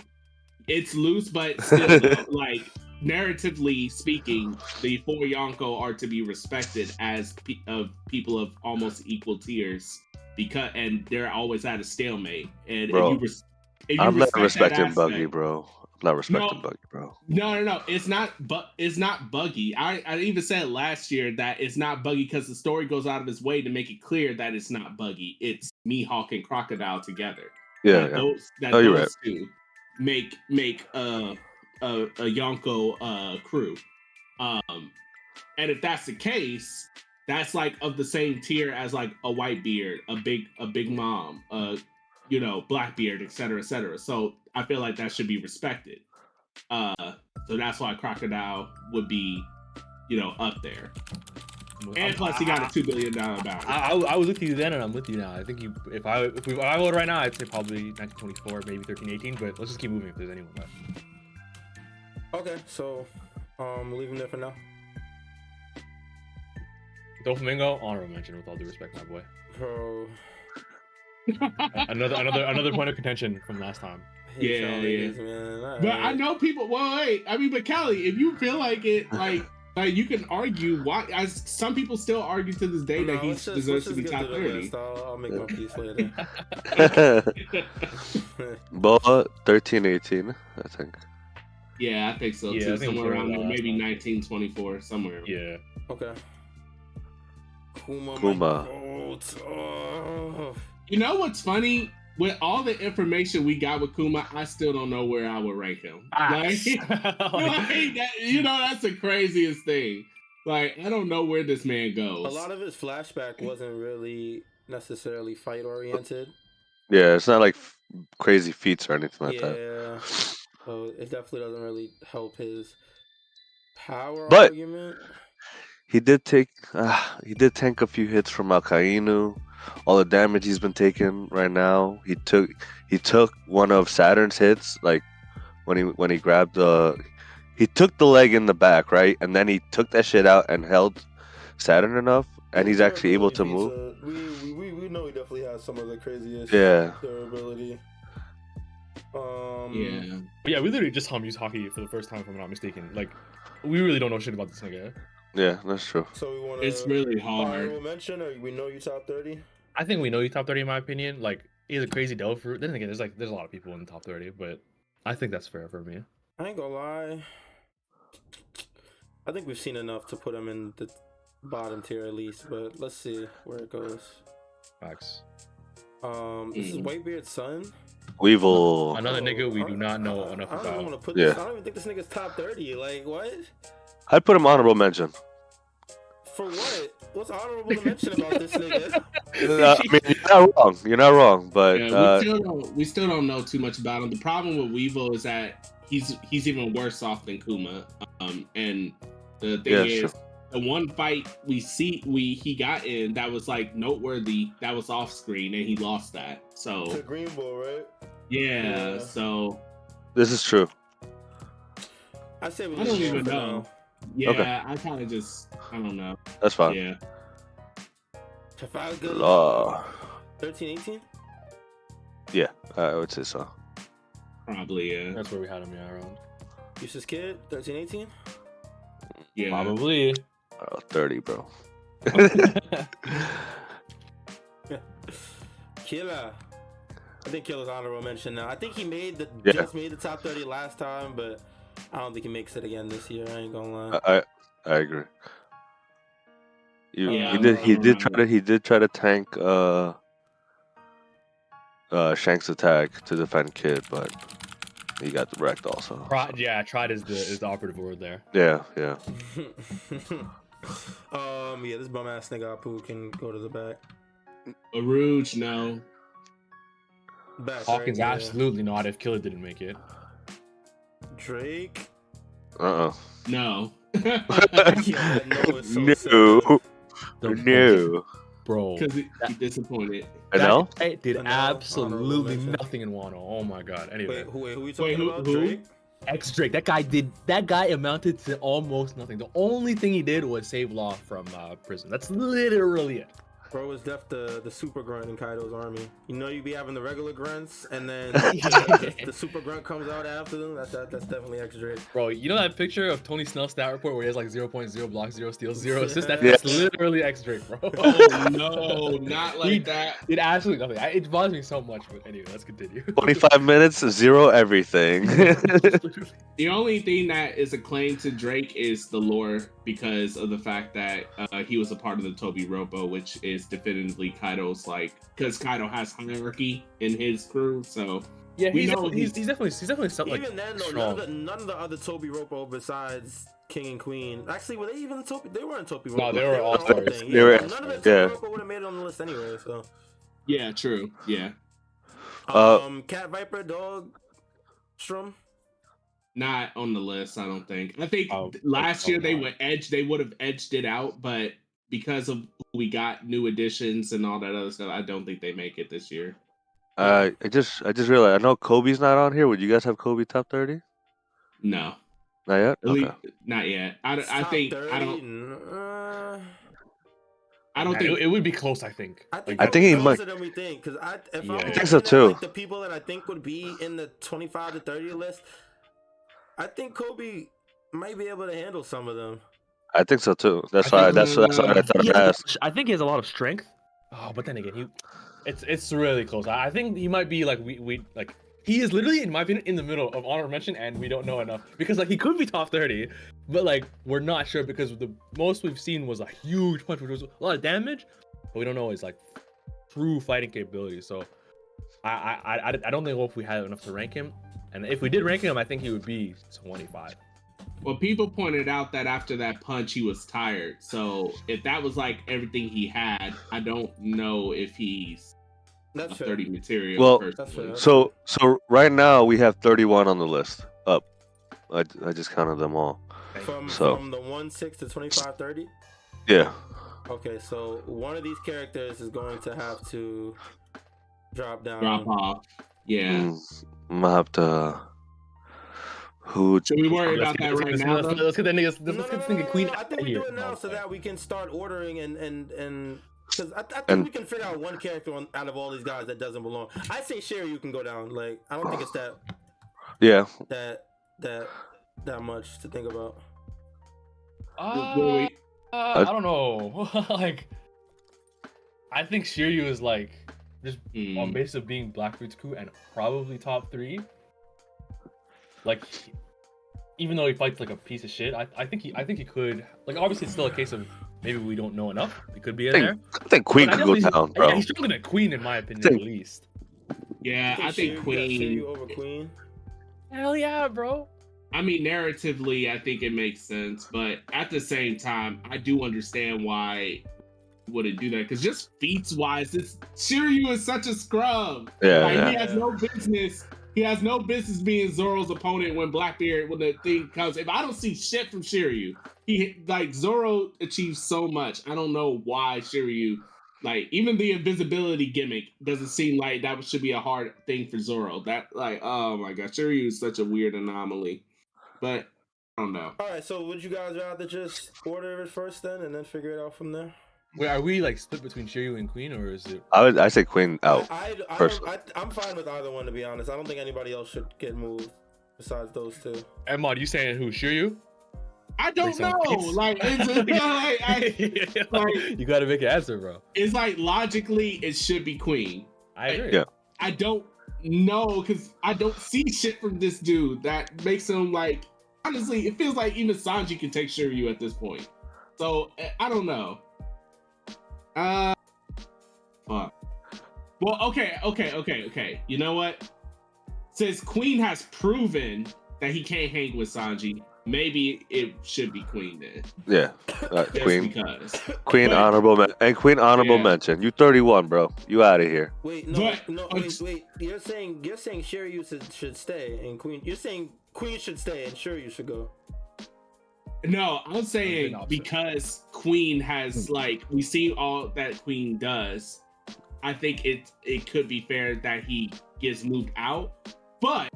E: it's loose, but still, like narratively speaking, the four Yonko are to be respected as pe- of people of almost equal tiers because, and they're always at a stalemate. And
D: Bro,
E: if you, res- if you
D: I'm not
E: respect that
D: respecting Buggy, bro. I'm not respecting
E: No.
D: Buggy, bro.
E: No, no, no. It's not. But it's not buggy. I, I even said last year that it's not buggy because the story goes out of its way to make it clear that it's not buggy. It's Mihawk and Crocodile together.
D: Yeah,
E: that
D: yeah.
E: those that
D: Oh, you're
E: those two make make a a, a Yonko uh, crew. Um, and if that's the case, that's like of the same tier as like a white beard, a big a big mom, uh, you know, Blackbeard, et cetera, et cetera. So I feel like that should be respected. Uh, so that's why Crocodile would be, you know, up there. And plus, he got a two billion dollar bounty.
A: I, I, I was with you then, and I'm with you now. I think you, if I if, we, if I vote right now, I'd say probably 1924, maybe 1318. But let's just keep moving if there's anyone left.
B: Okay, so um, leave him there for now.
A: Doflamingo, honorable mention with all due respect, my boy.
B: Bro,
A: Another another another point of contention from last time.
B: hate
E: Yeah,
B: y'all
E: yeah.
B: niggas, man.
E: But I know people. Well, wait. I mean, but Kelly, if you feel like it, like, like you can argue why. As some people still argue to this day
B: No,
E: that he
B: just-
E: deserves to be top
B: to
E: thirty.
B: list. I'll, I'll make my piece later.
D: Boa, 13, 18, I think.
E: Yeah, I think so
A: Yeah,
E: too.
A: I think
E: somewhere around there, maybe
A: one.
E: nineteen twenty four, somewhere.
A: Yeah.
B: okay. Kuma.
D: Kuma.
B: Oh.
E: You know what's funny? With all the information we got with Kuma, I still don't know where I would rank him. Like, like, that, you know, that's the craziest thing. Like, I don't know where this man goes.
B: A lot of his flashback wasn't really necessarily fight oriented.
D: Yeah, it's not like f- crazy feats or anything like that.
B: So it definitely doesn't really help his power
D: But-
B: argument.
D: He did take, uh, he did tank a few hits from Akainu. All the damage he's been taking right now. He took, he took one of Saturn's hits, like when he when he grabbed the, he took the leg in the back, right, and then he took that shit out and held Saturn enough, and he's actually able to move.
B: we, we, we, we know he definitely has some of the craziest
D: Yeah.
B: durability. Um,
E: Yeah.
A: But yeah, we literally just saw him use haki for the first time, if I'm not mistaken. Like, we really don't know shit about this nigga.
D: Yeah, that's true.
B: So we want to.
E: It's really hard.
B: Honorable mention, or we know you top thirty.
A: I think we know you top 30 in my opinion. Like, he's a crazy devil fruit. Then again, there's like there's a lot of people in the top 30, but I think that's fair for me.
B: I ain't gonna lie. I think we've seen enough to put him in the bottom tier at least, but let's see where it goes.
A: Facts.
B: Um, this is
E: Mm.
B: Whitebeard's son.
D: Weevil.
A: Another nigga we do not know
B: I-
A: enough
B: I don't
A: about.
B: want to put
D: Yeah.
B: I don't even think this nigga's top thirty. Like what?
D: I'd put him honorable mention.
B: For what? What's honorable to mention about this nigga?
D: Uh, I mean, you're not wrong. You're not wrong, but
E: Yeah,
D: uh,
E: we still don't we still don't know too much about him. The problem with Weevil is that he's he's even worse off than Kuma. Um, and the thing
D: Yeah,
E: is,
D: sure.
E: the one fight we see we he got in that was like noteworthy. That was off screen, and he lost that. So
B: to Green Bull, right?
E: Yeah,
B: Yeah.
E: so
D: this is true.
B: I say we
E: I don't even
B: for
E: know. yeah,
D: Okay.
E: I kind of just I don't know.
D: That's fine.
E: Yeah,
B: Trafalgar,
D: Law.
B: 13, 18?
D: Yeah, I would say so.
E: probably yeah,
A: That's where we had him, yeah, around.
B: Eustass Kid, 13, 18?
E: yeah.
A: Probably.
D: Oh, 30, bro.
B: Killer. I think Killer's honorable mention now. I think he made the
D: Yeah.
B: just made the top 30 last time, but I don't think he makes it again this year. I ain't gonna lie.
D: I, I I agree. You,
E: Yeah,
D: he did he
E: I'm
D: did try
E: around.
D: to he did try to tank uh uh Shank's attack to defend Kid, but he got wrecked also.
A: Tri- yeah, tried is the is the operative word there.
D: Yeah, yeah.
B: um, yeah, this bum ass nigga Apu can go to the back.
E: Urouge, no.
B: Back.
A: Hawkins
B: right? Yeah.
A: absolutely not if Killer didn't make it.
B: Drake.
D: Uh uh
E: No.
B: Yeah, no, it's so sad.
D: No, no.
A: bro.
E: Because he, he disappointed.
D: I know.
A: That did
B: I know,
A: absolutely nothing in Wano. Oh my god. Anyway,
B: Wait, who, wait, who we talking
E: who-
B: about?
E: who?
B: Drake?
A: X Drake. That guy did. That guy amounted to almost nothing. The only thing he did was save Law from uh, prison. That's literally it.
B: Bro is def the, the super grunt in Kaido's army. You know you'd be having the regular grunts and then the, the super grunt comes out after them. That's that, that's definitely X Drake.
A: Bro, you know that picture of Tony Snell's stat report where he has like 0.0 blocks, 0 steals, 0 assists? That,
D: Yeah.
A: That's literally X Drake, bro.
E: Oh no, not like
A: He-
E: that.
A: It absolutely nothing. I, it bothers me so much, but anyway, let's continue.
D: 25 minutes, zero everything.
E: The only thing that is a claim to Drake is the lore because of the fact that uh, he was a part of the Toby Ropo, which is definitively Kaido's like because Kaido has hierarchy in his crew. So
A: yeah, he's,
E: know
A: definitely, he's,
E: he's-
A: he's definitely he's definitely something like
B: then, though, none of, the, none of the other Toby Ropo besides King and Queen. Actually, were they even the Toby? They weren't Toby Ropo.
A: No, they were
B: their
A: all
B: own
A: stars.
B: thing.
D: They
B: Yeah,
D: were-
B: none of the
D: yeah.
B: Toby Ropo would have made it on the list anyway. So,
E: yeah, true. Yeah,
D: Uh,
B: um, Cat Viper, Dog, Storm.
E: not on the list. I don't think. I think
A: Oh,
E: last
A: oh,
E: year they
A: God.
E: would edge. They would have edged it out, but because of we got new additions and all that other stuff, I don't think they make it this year.
D: uh, I just I just realized I know Koby's not on here. Would you guys have Koby top 30?
E: No,
D: Not yet. Okay.
E: least not yet. I, don't- I think
B: 30,
E: I don't.
B: n- Uh,
E: I don't
A: Yeah,
E: think
A: it, it would be close, I think.
B: I think,
D: I think
B: be
D: he
B: closer
D: might-
B: than we think. Because I, if
A: Yeah.
B: I'm
A: I
D: think so
B: looking at,
D: too.
B: Like, the people that I think would be in the 25 to 30 list, I think Koby might be able to handle some of them.
D: I think so too. That's
E: I
D: why
E: think,
D: that's that's why I thought
A: He
D: I'd
A: has. I think he has a lot of strength. Oh, but then again, he, it's it's really close. I I think he might be like we we like he is literally in my opinion in the middle of honor mention, and we don't know enough because like he could be top thirty, but like we're not sure because the most we've seen was a huge punch, which was a lot of damage, but we don't know his like true fighting capabilities. So I I I, I don't think if we had enough to rank him, and if we did rank him, I think he would be twenty five.
E: Well, people pointed out that after that punch, he was tired. So if that was like everything he had, I don't know if he's
B: That's
E: a
B: fair.
E: 30 material.
D: Well-
E: personally.
B: That's
D: So so right now we have 31 on the list. Up. I, I just counted them all.
B: From,
D: So-
B: from the 1 6 to 25 30?
D: Yeah.
B: Okay, so one of these characters is going to have to drop down.
E: drop off. Yeah.
D: Mm, I'm gonna have to. Who?
E: Should we worry about
A: get-
E: that
A: let's
E: right
A: get-
E: now?
A: let's, let's get that nigga. Let's,
B: No,
A: let's
B: no,
A: get this
B: no,
A: nigga
B: no,
A: queen
B: I think we
A: here.
B: do it now so that we can start ordering and and and Because I, I think
D: And-
B: we can figure out one character on, out of all these guys that doesn't belong. I say Shiryu can go down. Like I don't think it's that
D: Yeah,
B: that that that much to think about.
A: Uh,
E: Wait, wait.
A: uh, I don't know. like, I think Shiryu is like just
E: Hmm.
A: on basis of being Blackbeard's crew and probably top three. Like, even though he fights like a piece of shit, I, I think he I think he could like obviously it's still a case of maybe we don't know enough. He could be in
D: I
A: there.
D: I think Queen
A: But
D: could go
A: definitely-
D: down,
A: Yeah,
D: bro.
A: he's stronger than Queen in my opinion
D: Think-
A: at least.
E: Yeah, I
B: Shiryu-
E: think
B: you got
E: Queen.
B: Shiryu over Queen.
A: Hell yeah, bro.
E: I mean, narratively, I think it makes sense, but at the same time, I do understand why wouldn't do that because just feats wise, this Shiryu is such a scrub.
D: Yeah,
E: like
D: yeah.
E: he has no business. He has no business being Zoro's opponent when Blackbeard when the thing comes. If I don't see shit from Shiryu, he like Zoro achieves so much. I don't know why Shiryu, like even the invisibility gimmick, doesn't seem like that should be a hard thing for Zoro. That like oh my god, Shiryu is such a weird anomaly. But I don't know.
B: All right, so would you guys rather just order it first then, and then figure it out from there?
A: Wait, are we like split between Shiryu and Queen, or is it?
D: I would I say Queen out.
B: I, I, I, I, I'm fine with either one to be honest. I don't think anybody else should get moved besides those two.
A: Emma, you saying who? Shiryu?
E: I don't know.
A: feats?
E: Like it's you know, like, I, like-
A: you gotta make an answer, bro.
E: it's like logically it should be Queen.
A: I agree.
D: Yeah.
E: I don't know because I don't see shit from this dude that makes him like. Honestly, it feels like even Sanji can take Shiryu at this point. So eh, I don't know. Uh, fuck. Well, okay, okay, okay, okay. You know what? Since Queen has proven that he can't hang with Sanji, maybe it should be Queen then.
D: Yeah, uh,
E: Just
D: Queen,
E: because.
D: Queen
E: but-
D: honorable men- and Queen honorable
E: Yeah.
D: mention. You 31, bro. You out of here.
B: Wait, no,
E: But-
B: no,
E: but-
B: wait, wait. You're saying you're saying Shiryu should, should stay and Queen. You're saying Queen should stay and Shiryu should go.
E: No, I'm saying because Queen has like we see all that Queen does. I think it it could be fair that he gets moved out, but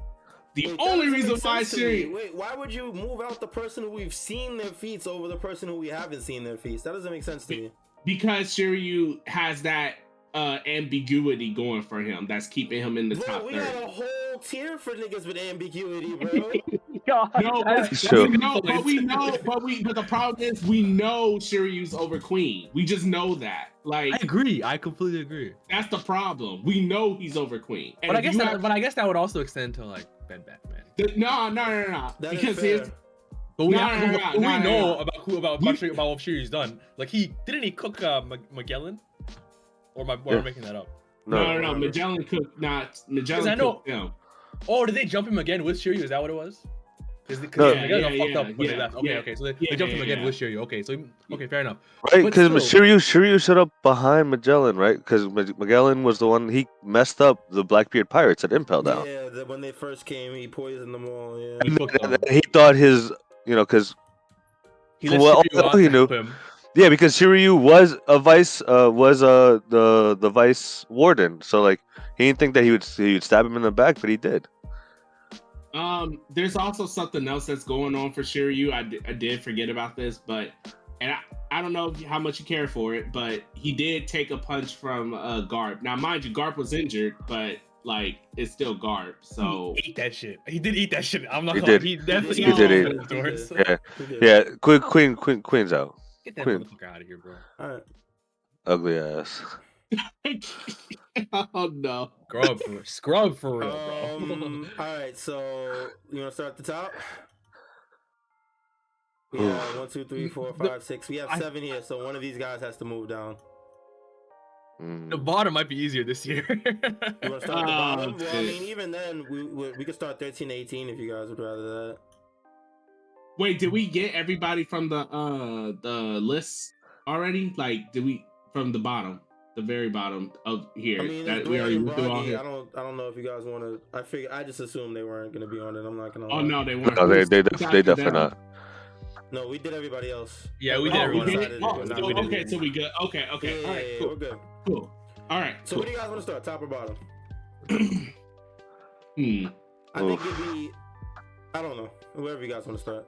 E: the
B: Wait, that
E: only reason why
B: sense to me.
E: Shiryu
B: Wait, why would you move out the person who we've seen their feats over the person who we haven't seen their feats? That doesn't make sense to me.
E: because Shiryu has that uh ambiguity going for him that's keeping him in the
B: Bro,
E: top
B: we
E: thirty.
B: got a whole tier for niggas with ambiguity, bro.
E: No, but,
D: It's true.
E: no, but we know, but we, but the problem is we know Shiryu's over Queen. We just know that. Like
A: I agree. I completely agree.
E: that's the problem. We know he's over Queen. And
A: But I guess that,
E: have-
A: but I guess that would also extend to like Ben Beckman.
E: the- no, no, no, no,
B: That is
E: because
B: fair.
E: here's
A: But we,
E: No,
A: have,
E: no, no,
A: but we
E: no, no,
A: know
E: no.
A: about who about
E: We-
A: about, about what Shiryu's done. Like he didn't he cook uh, Ma- Magellan, or my or
D: Yeah.
A: am I making that up?
E: No, no,
D: No,
E: no. Magellan cooked not Magellan
A: I know-
E: cooked them.
A: Oh, did they jump him again with Shiryu? Is that what it was? Because
D: No.
A: Magellan
E: Yeah,
A: got
E: yeah,
A: fucked
E: yeah,
A: up when they left. Okay,
E: yeah.
A: okay, so they,
E: Yeah,
A: they jumped
E: yeah,
A: him again
E: yeah.
A: with Shiryu. Okay, so okay, fair enough.
D: right? Because
A: still-
D: Shiryu, Shiryu showed up behind Magellan, right? Because Magellan was the one he messed up the Blackbeard pirates at Impel Down.
B: Yeah, the, when they first came, he poisoned them all. Yeah.
A: He cooked
D: And
A: them.
D: then he thought his, you know, because
A: He
D: From
A: let
D: what
A: Shiryu
D: all
A: out
D: he knew-
A: him.
D: yeah, because Shiryu was a vice, uh, was uh the the vice warden. So like he didn't think that he would he would stab him in the back, but he did.
E: Um, there's also something else that's going on for Shiryu. I, di- I did forget about this, but and I, I don't know how much you care for it, but he did take a punch from uh Garp. Now, mind you, Garp was injured, but like it's still Garp. So
A: He ate that shit. He did eat that shit. I'm not
D: He
A: gonna.
D: did.
A: He definitely
E: He did eat
A: shit
E: it.
A: afterwards.
D: Yeah,
B: He
D: yeah. Queen, Queen, Queen, Queen's out.
A: Get that
D: Queen.
A: motherfucker out of here, bro.
B: All right.
D: Ugly ass.
E: oh no.
A: Scrub for scrub for real, bro.
B: Um, all right, so you want to start at the top? Yeah,
D: Ooh.
B: have one, two, three, four,
A: The-
B: five, six. We have
A: I-
B: seven here, so one of these guys has to move down.
D: Mm.
A: the bottom might be easier this year.
B: You want to start at the
E: Oh,
B: bottom? Well, I mean, even then, we we, we could start 13, 18 if you guys would rather that.
E: Wait, did we get everybody from the uh the list already? Like, did we from the bottom, the very bottom of here?
B: I mean,
E: that we already
B: Dwayne
E: all here.
B: I don't I don't know if you guys want to. I figure I just assumed they weren't going to be on it. I'm not going to.
E: Oh no, they weren't.
D: No, they they,
E: Who's
D: def- they definitely
E: them?
D: not.
B: No, we did everybody else.
A: yeah, we
E: Oh,
A: did
E: we did
B: else.
E: it? Oh, so-
B: did
E: okay,
B: it.
E: so we good. Okay, okay.
B: yeah,
E: All right, cool,
B: we're good.
E: cool. All right,
B: So,
E: cool.
B: what do you guys want to start? Top or bottom?
E: Hmm.
B: I think it'd be. I don't know. Whoever you guys want to start.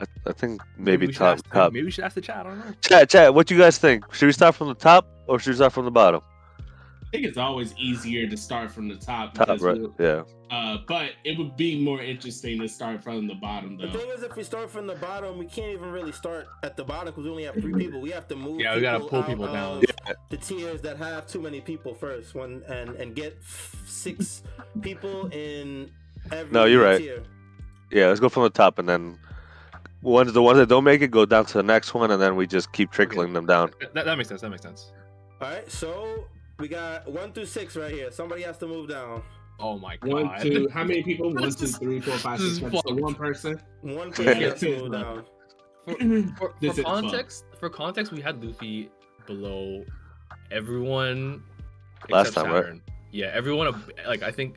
D: I, I think maybe
A: we should
D: top
A: ask-
D: top.
A: Maybe we should ask the chat. I don't know.
D: Chat, chat. What do you guys think? Should we start from the top or should we start from the bottom?
E: I think it's always easier to start from the top.
D: Top, right? Yeah.
E: Uh, but it would be more interesting to start from the bottom,
B: The thing is, if we start from the bottom, we can't even really start at the bottom because we only have three people. We have to move.
A: Yeah, we gotta pull
B: out
A: people
B: of
A: down.
B: The tiers that have too many people first, one and and get f- six people in every
D: No, you're right.
B: tier.
D: Yeah. Let's go from the top and then ones the ones that don't make it go down to the next one and then we just keep trickling them down.
A: That, that makes sense. That makes sense.
B: All right, so we got one through six right here. Somebody has to move down.
A: Oh my god.
E: One, two, how many people? One,
A: This
E: two,
A: is-
E: three, four, five,
A: this
E: six,
A: is
E: seven. So one person.
B: One
D: Yeah,
B: person has to move down.
A: For, for,
E: This
A: for
E: is fun.
A: context, for context, we had Luffy below everyone.
D: Last
A: except
D: time, right?
A: Yeah, everyone. Like I think,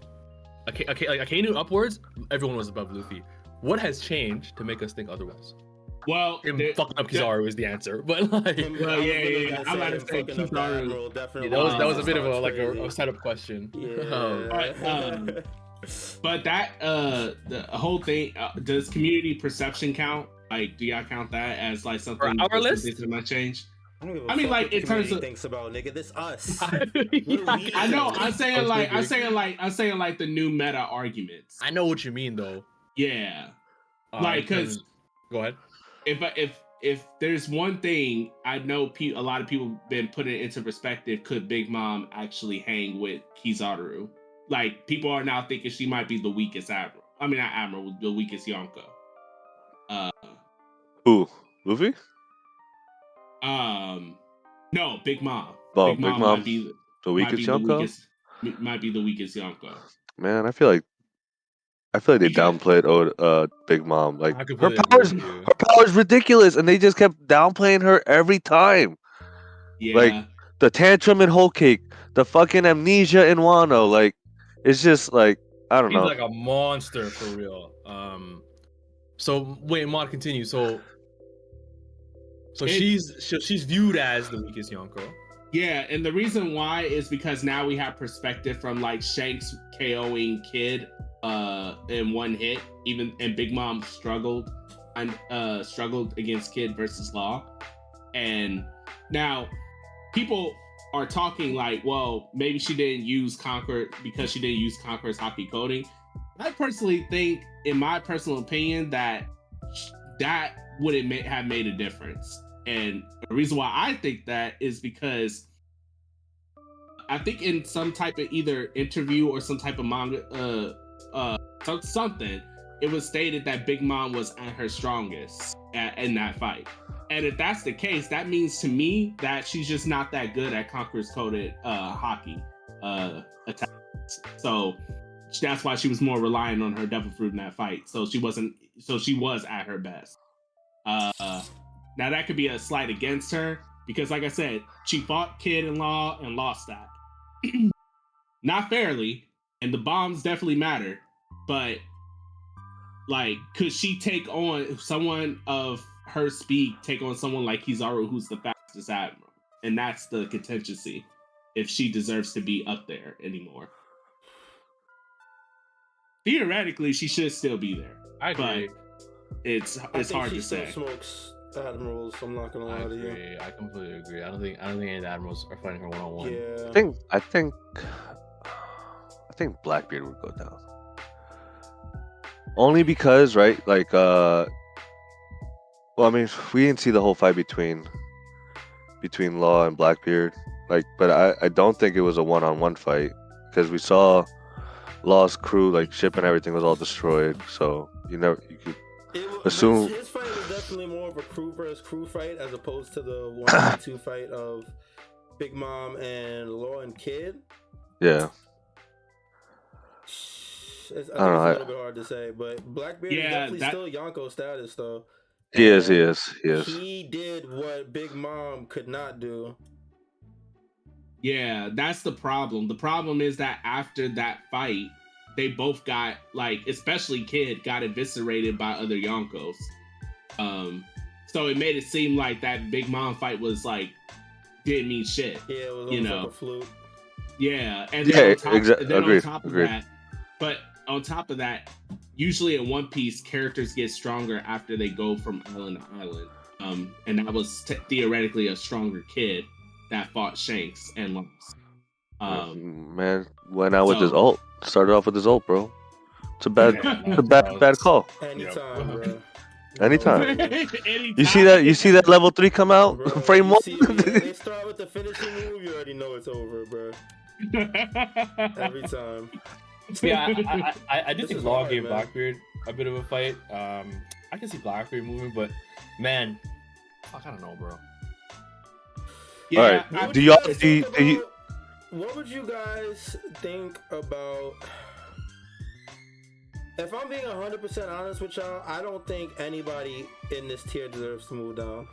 A: okay, okay, like Akainu upwards, everyone was above Luffy. What has changed to make us think otherwise?
E: Well,
A: Him
E: there-
A: fucking up Kizaru is the answer, but like,
E: Well, yeah, yeah, yeah. I'm about to say
B: fucking
E: Kizaru.
B: Admiral definitely
A: yeah, that was that was a bit of a like a, a setup question.
B: Yeah.
A: Um,
E: But, um, But that uh the whole thing uh, does community perception count? Like, do y'all count that as like something
A: our
E: that's
A: list?
E: something that might change?
B: I, don't give a
E: I mean, like, in terms
B: community
E: of-
B: thinks about nigga. This us.
A: Yeah.
E: I know. I'm saying like I'm saying like I'm saying like the new meta arguments.
A: I know what you mean though.
E: Yeah.
A: Uh,
E: Like, 'cause-
A: go ahead.
E: If I- if if there's one thing I know, pe- a lot of people been putting it into perspective. Could Big Mom actually hang with Kizaru? Like people are now thinking she might be the weakest admiral. I mean, not admiral, the weakest Yonko. Uh,
D: Who? Luffy?
E: Um, no, Big Mom.
D: Oh,
E: Big
D: Big
E: Mom,
D: Mom,
E: might be,
D: The
E: might be
D: weakest
E: the
D: Yonko?
E: weakest. Might be the weakest Yonko.
D: Man, I feel like I feel like they downplayed Oda, uh Big Mom. Like her powers her power's ridiculous and they just kept downplaying her every time.
E: Yeah,
D: Like, The tantrum in Whole Cake, the fucking amnesia in Wano, like it's just like I don't
A: He's
D: know.
A: like a monster for real. Um, so wait, Mod, continue. So, so
E: It-
A: she's so she's viewed as the weakest Yonko.
E: yeah, and the reason why is because now we have perspective from like Shanks KOing Kid uh in one hit, even and Big Mom struggled and uh struggled against Kid versus Law, and now people are talking like, well, maybe she didn't use Conquer because she didn't use Conqueror's haki coding. I personally think, in my personal opinion, that that wouldn't ma- have made a difference. And the reason why I think that is because I think in some type of either interview or some type of manga, uh, uh, so- something, it was stated that Big Mom was at her strongest at, in that fight. And if that's the case, that means to me that she's just not that good at Conqueror's coded uh, haki uh, attacks. So that's why she was more relying on her devil fruit in that fight. So she wasn't. So she was at her best. Uh, now that could be a slight against her because, like I said, she fought Kid in Law and lost that. Not fairly, and the bombs definitely matter. But like, could she take on someone of her speed? Take on someone like Kizaru, who's the fastest admiral, and that's the contingency. If she deserves to be up there anymore, theoretically, she should still be there.
A: I agree.
E: It's
B: I
E: it's
B: think
E: hard
B: she
E: to
B: still
E: say.
B: smokes admirals. I'm not gonna
A: I
B: lie to you.
A: agree. I completely agree. I don't think I don't think any of the admirals are fighting her one on one.
D: I think I think I think Blackbeard would go down. Only because, right? Like, uh, well, I mean, we didn't see the whole fight between between Law and Blackbeard. Like, but I I don't think it was a one on one fight because we saw Law's crew, like ship and everything, was all destroyed. So you never you could
B: It,
D: Assume-
B: his, his fight was definitely more of a crew versus crew fight as opposed to the one v two fight of Big Mom and Law and Kid.
D: yeah.
B: It's, I
D: I don't know,
B: a
D: I-
B: little bit hard to say, but Blackbeard is definitely
E: that-
B: still Yonko status though.
D: He is, he is, he is.
B: He did what Big Mom could not do.
E: Yeah, that's the problem. The problem is that after that fight, they both got like, especially Kid, got eviscerated by other Yonkos. Um, so it made it seem like that Big Mom fight was like didn't mean shit.
B: Yeah, it was
E: You
B: almost
E: know.
B: like a fluke.
E: Yeah, and
D: Yeah,
E: then on top,
D: exa-
E: and then
D: agreed,
E: on top of
D: agreed.
E: that, but on top of that, usually in One Piece, characters get stronger after they go from island to island. Um, and that was t- theoretically a stronger kid that fought Shanks and lost. Um,
D: man, went out with his ult. Started off with his ult, bro. It's a bad,
A: Yeah,
D: it's a bad, bad call.
B: Anytime, bro.
D: Anytime. You see that? You see that level three come out?
B: Bro,
D: Frame one.
B: see, they start with the finishing move, you already know it's over, bro. Every time.
A: yeah, I, I, I, I do think Law
B: hard,
A: gave
B: man.
A: Blackbeard a bit of a fight. Um, I can see Blackbeard moving, but man, fuck, I don't know, bro.
E: yeah,
D: Alright,
E: I-
B: What would
D: do
B: you
D: y'all-
B: guys
D: do you- do you-
B: What would you guys think about? If I'm being 100% honest with y'all, I don't think anybody in this tier deserves to move down.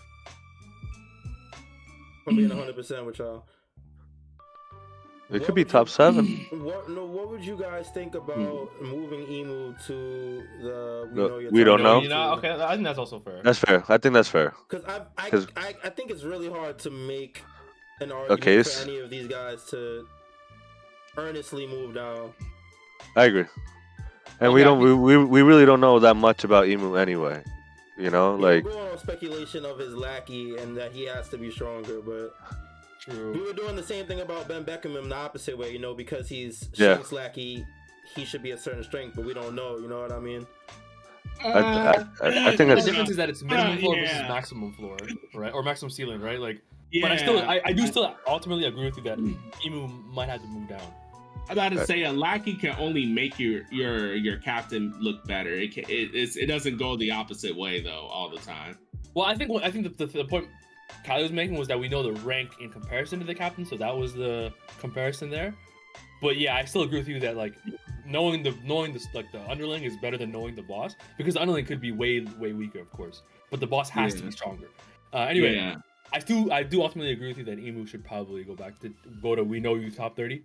B: I'm being 100% with y'all.
D: It could be top seven.
B: What no? What would you guys think about moving Imu to the? We,
D: No,
B: know
D: we don't know.
A: You know, okay, I think that's also fair.
D: That's fair. I think that's fair.
B: Because I, I,
D: 'Cause-
B: I, I think it's really hard to make an argument
D: Okay,
B: for any of these guys to earnestly move down.
D: I agree. And we
A: Okay, I
D: don't. We, we we really don't know that much about Imu anyway. You know, like
B: were going on speculation of his lackey and that he has to be stronger, but we were doing the same thing about Ben Beckman in the opposite way. You know, because he's
D: Yeah.
B: Shank's lackey, he should be a certain strength, but we don't know. You know what I mean?
D: I, I, I, I think
A: The difference is that it's minimum
E: Uh,
A: floor
E: yeah.
A: versus maximum floor, right? Or maximum ceiling, right? Like,
E: yeah.
A: but I still, I, I do still ultimately agree with you that Imu might have to move down.
E: I'm about to say a lackey can only make your your your captain look better. It can, it it's, it doesn't go the opposite way though all the time.
A: Well, I think I think the, the, the point Kali was making was that we know the rank in comparison to the captain, so that was the comparison there. But yeah, I still agree with you that like knowing the knowing this like the underling is better than knowing the boss because the underling could be way way weaker, of course, but the boss has to be stronger. Uh, anyway,
E: yeah.
A: I do I do ultimately agree with you that Imu should probably go back to go to we know you top thirty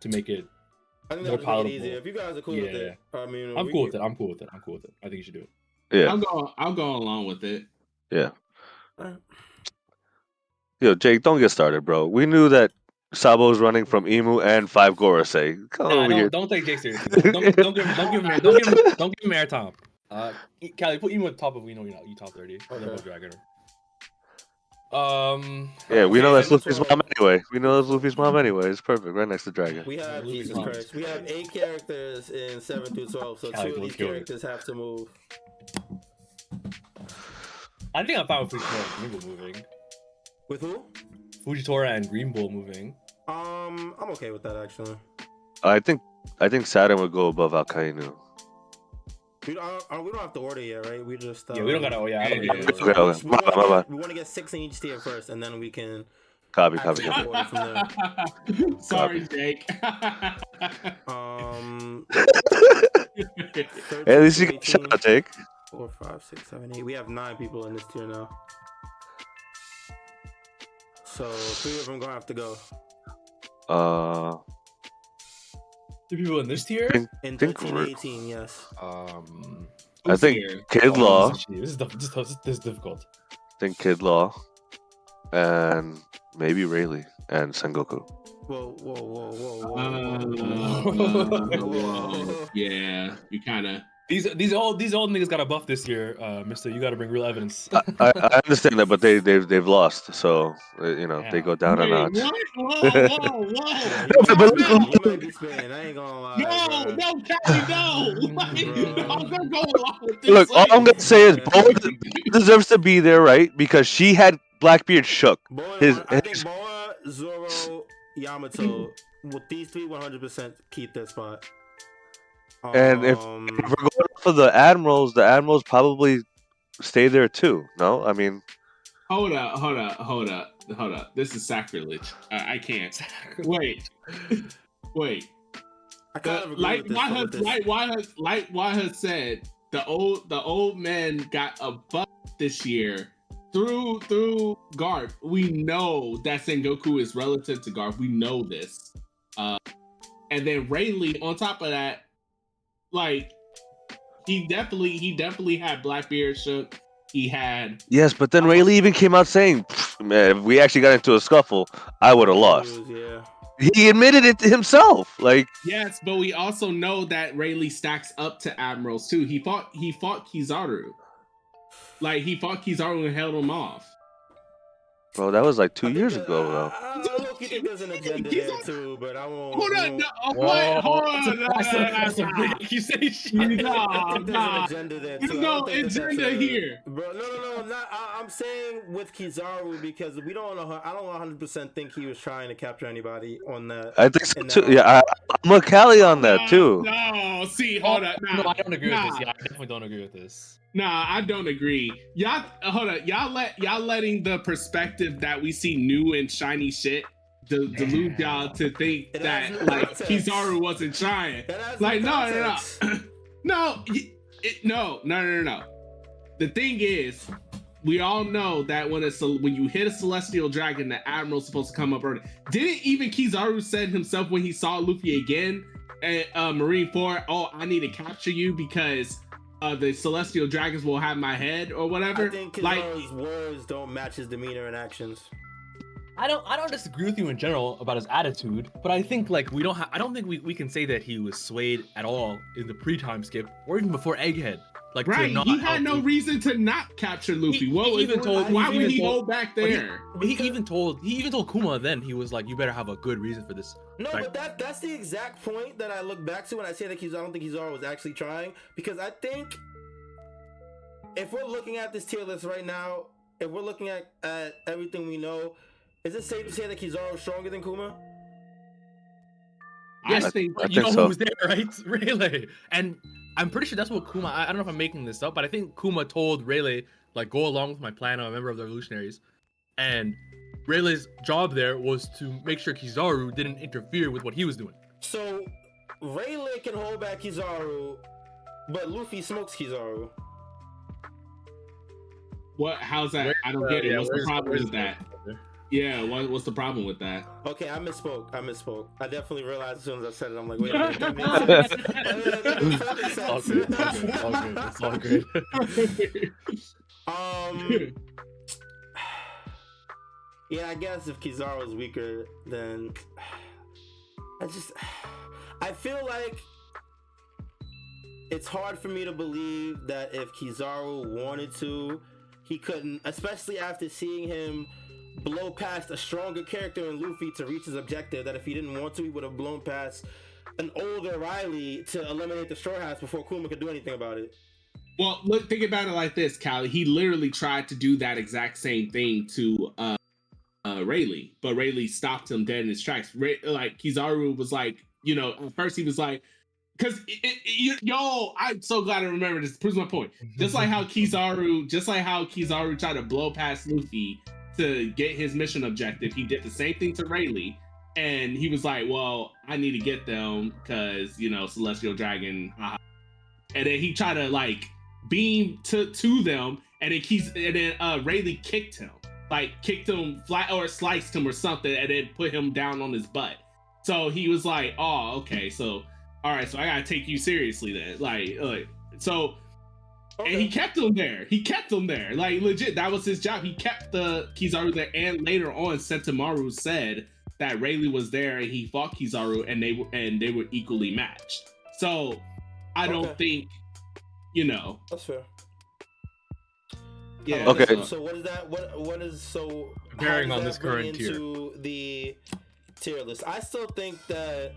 A: to make it.
B: I think
A: More
B: that would make it
A: palatable.
B: easier. If you guys are cool with it, I mean,
A: I'm cool with it. I'm cool with it. I'm cool with it. I think you should do it.
D: yeah.
E: I'll go I'll go along with it.
D: Yo, Jake, don't get started, bro. We knew that Sabo's running from Imu and Five Gorosei. Come
A: Nah,
D: over
A: don't,
D: here.
A: don't take Jake seriously. Don't, don't give him don't give him don't give him don't give him airtime. Uh, Kali, put Imu at the top of we know you you top thirty. And then
B: Okay.
A: we'll drag her. Um,
D: Yeah, we know
B: Okay,
D: that's Luffy's mom anyway. We know that's Luffy's mom anyway. It's perfect, right next to Dragon.
B: We have
A: Luffy's
B: Jesus
A: mom.
B: Christ. We have eight characters in seven through twelve, so
A: Kali
B: two of these
A: kill you.
B: characters have to move.
A: I think I'm fine with Fujitora and Green Bull moving.
B: With who?
A: Fujitora and Green Bull moving.
B: Um, I'm okay with that actually.
D: I think I think Saturn would go above Akainu.
B: We uh, we don't have to order yet, right? We just uh,
A: Yeah, we don't gotta. Oh yeah, I don't
E: yeah,
A: think
E: yeah.
A: we
D: Okay, okay.
B: We wanna get- We want to get six in each tier first, and then we can.
D: Copy, copy,
B: Actually-
D: copy.
B: order from
E: Sorry, Jake.
B: Um,
D: Hey, at least you got
B: 13,
D: a shout out, Jake.
B: Four, five, six, seven, eight. We have nine people in this tier now. So three of them gonna have to go.
D: Uh,
A: The people in this tier.
D: Think-
B: In
D: Think
B: 18, yes.
A: Um,
D: I think
E: Here.
D: Kid
A: oh,
D: Law.
A: This is, this is, this is, this is difficult.
D: I think Kid Law, and maybe Rayleigh and Sengoku.
B: Whoa, whoa, whoa, whoa,
E: Uh,
B: whoa.
E: whoa. yeah, you kind of.
A: These these old these old niggas got a buff this year, uh, Mysta. You got to bring real evidence.
D: I, I understand that, but they they've they've lost, so uh, you know they go down a
E: Wait,
D: notch.
E: what? Whoa, whoa, whoa!
D: but- but
E: no,
D: look-
B: You might be spinning. I ain't gonna lie.
E: no,
B: bro.
E: no, Kali, no!
B: Bro.
E: I'm gonna go along with this.
D: Look, all I'm gonna say is Boa deserves to be there, right? Because she had Blackbeard shook.
B: Boa,
D: His-
B: I think Boa, Zoro, Yamato, with these three 100% keep their spot.
D: And if-
B: Um,
D: If we're going for the admirals, the admirals probably stay there too. No, I mean,
E: Hold up, hold up, hold up, hold up. This is sacrilege. I, I can't. Wait, wait.
B: I kind
E: The,
B: of
E: like
B: with
E: why has like why has like why said the old the old man got a buff this year through through Garp. We know that Sengoku is relative to Garp. We know this. Uh and then Rayleigh on top of that, like he definitely he definitely had Blackbeard shook. He had
D: yes, but then Rayleigh even came out saying, "Man, if we actually got into a scuffle, I would have lost."
B: Yeah.
D: He admitted it to himself. Like,
E: Yes, but we also know that Rayleigh stacks up to admirals too. He fought he fought Kizaru. Like he fought Kizaru and held him off.
D: Bro, that was like two
B: I
D: years ago, though.
B: I, I don't know if you think there's an agenda
E: He's
B: there
E: on-
B: too, but I won't.
E: Hold on,
B: won't-
E: no, oh. Hold on. no,
A: That's a, that's a big
E: no.
A: accusation.
B: I think
E: Nah, nah.
B: agenda there too.
E: There's no
B: don't think that that's
E: agenda here.
B: bro. No, no, no. I'm not. I, I'm saying with Kizaru because we don't know. I don't 100 percent think he was trying to capture anybody on that.
D: I think so
B: in that
D: too. Yeah, I, I'm with Kali on that too.
E: Oh, no, see,
A: Oh,
E: hold on. Nah,
A: no, I don't agree
E: nah,
A: with this. Yeah, I definitely don't agree with this.
E: Nah, I don't agree. Y'all, hold on. Y'all let y'all letting the perspective that we see new and shiny shit de- delude y'all to think
B: It
E: that
B: no
E: like
B: context.
E: Kizaru wasn't trying. Like, no, no, no. No, it, no, no, no, no, no. The thing is, we all know that when it's when you hit a celestial dragon, the admiral's supposed to come up early. Didn't even Kizaru said himself when he saw Luffy again at uh, Marineford, "Oh, I need to capture you because uh, the celestial dragons will have my head or whatever."
B: I think
E: like,
B: Kizaru's words don't match his demeanor and actions.
A: I don't I don't disagree with you in general about his attitude, but I think like we don't ha- I don't think we, we can say that he was swayed at all in the pre-time skip or even before Egghead. Like to
E: right?
A: not
E: He had no
A: help-
E: reason to not capture Luffy.
A: He-
E: what
A: he even told-
E: why
B: he
E: would he
A: told-
E: hold back
A: but he-
E: there?
A: He even told he even told Kuma then he was like, "You better have a good reason for this."
B: No,
A: Like-
B: but that that's the exact point that I look back to when I say that Kizaru. I don't think Kizaru was actually trying because I think if we're looking at this tier list right now, if we're looking at, at everything we know, is it safe to say that Kizaru is stronger than Kuma?
E: I
A: Yes,
E: think
D: I
A: you know
D: think
A: who was there, right? Rayleigh. And I'm pretty sure that's what Kuma. I, I don't know if I'm making this up, but I think Kuma told Rayleigh like go along with my plan. I'm a member of the Revolutionaries, and Rayleigh's job there was to make sure Kizaru didn't interfere with what he was doing.
B: So Rayleigh can hold back Kizaru, but Luffy smokes Kizaru.
E: what? How's that?
A: Where-
E: I don't get it.
A: Uh, yeah,
E: What's the problem
A: where's
E: with that?
A: The-
E: Yeah, what, what's the problem with that?
B: Okay, I misspoke. I misspoke. I definitely realized as soon as I said it. I'm like, wait a minute, that makes sense. That makes
A: all good. It's all good. It's all good. It's all good.
B: Um. Yeah, I guess if Kizaru is weaker, then I just I feel like it's hard for me to believe that if Kizaru wanted to, he couldn't, especially after seeing him blow past a stronger character in Luffy to reach his objective. That if he didn't want to, he would have blown past an older Rayleigh to eliminate the Straw Hats before Kuma could do anything about it.
E: Well, look, think about it like this, Kali. He literally tried to do that exact same thing to uh, uh Rayleigh, but Rayleigh stopped him dead in his tracks. Ray, like Kizaru was like, you know, at first he was like, because yo, I'm so glad I remember this. Proves my point. Just like how Kizaru, just like how Kizaru tried to blow past Luffy to get his mission objective, he did the same thing to Rayleigh. And he was like, "Well, I need to get them because you know Celestial Dragon." haha." And then he tried to like beam to to them, and then he's and then uh Rayleigh kicked him, like kicked him flat or sliced him or something, and then put him down on his butt. So he was like, "Oh, okay, so all right, so I gotta take you seriously then." Like, like so and he kept him there. He kept him there. Like legit, that was his job. He kept the Kizaru there. And later on, Sentomaru said that Rayleigh was there and he fought Kizaru and they were and they were equally matched. So I don't
B: Okay.
E: think, you know,
B: That's fair.
E: yeah.
D: Okay.
B: So, so what is that? What what is so how
A: Comparing on this
B: bring
A: current tier.
B: into the tier list? I still think that.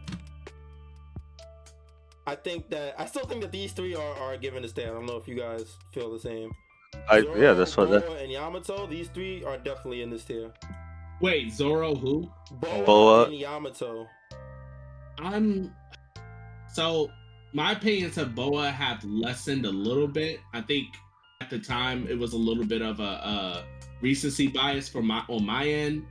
B: I think that I still think that these three are, are given to stay. I don't know if you guys feel the same.
D: I
B: Zoro,
D: yeah, that's what that.
B: Boa, and Yamato. These three are definitely in this tier.
E: Wait, Zoro who?
B: Boa,
D: Boa.
B: and Yamato.
E: I'm so my opinions of Boa have lessened a little bit. I think at the time it was a little bit of a, a recency bias for my on my end.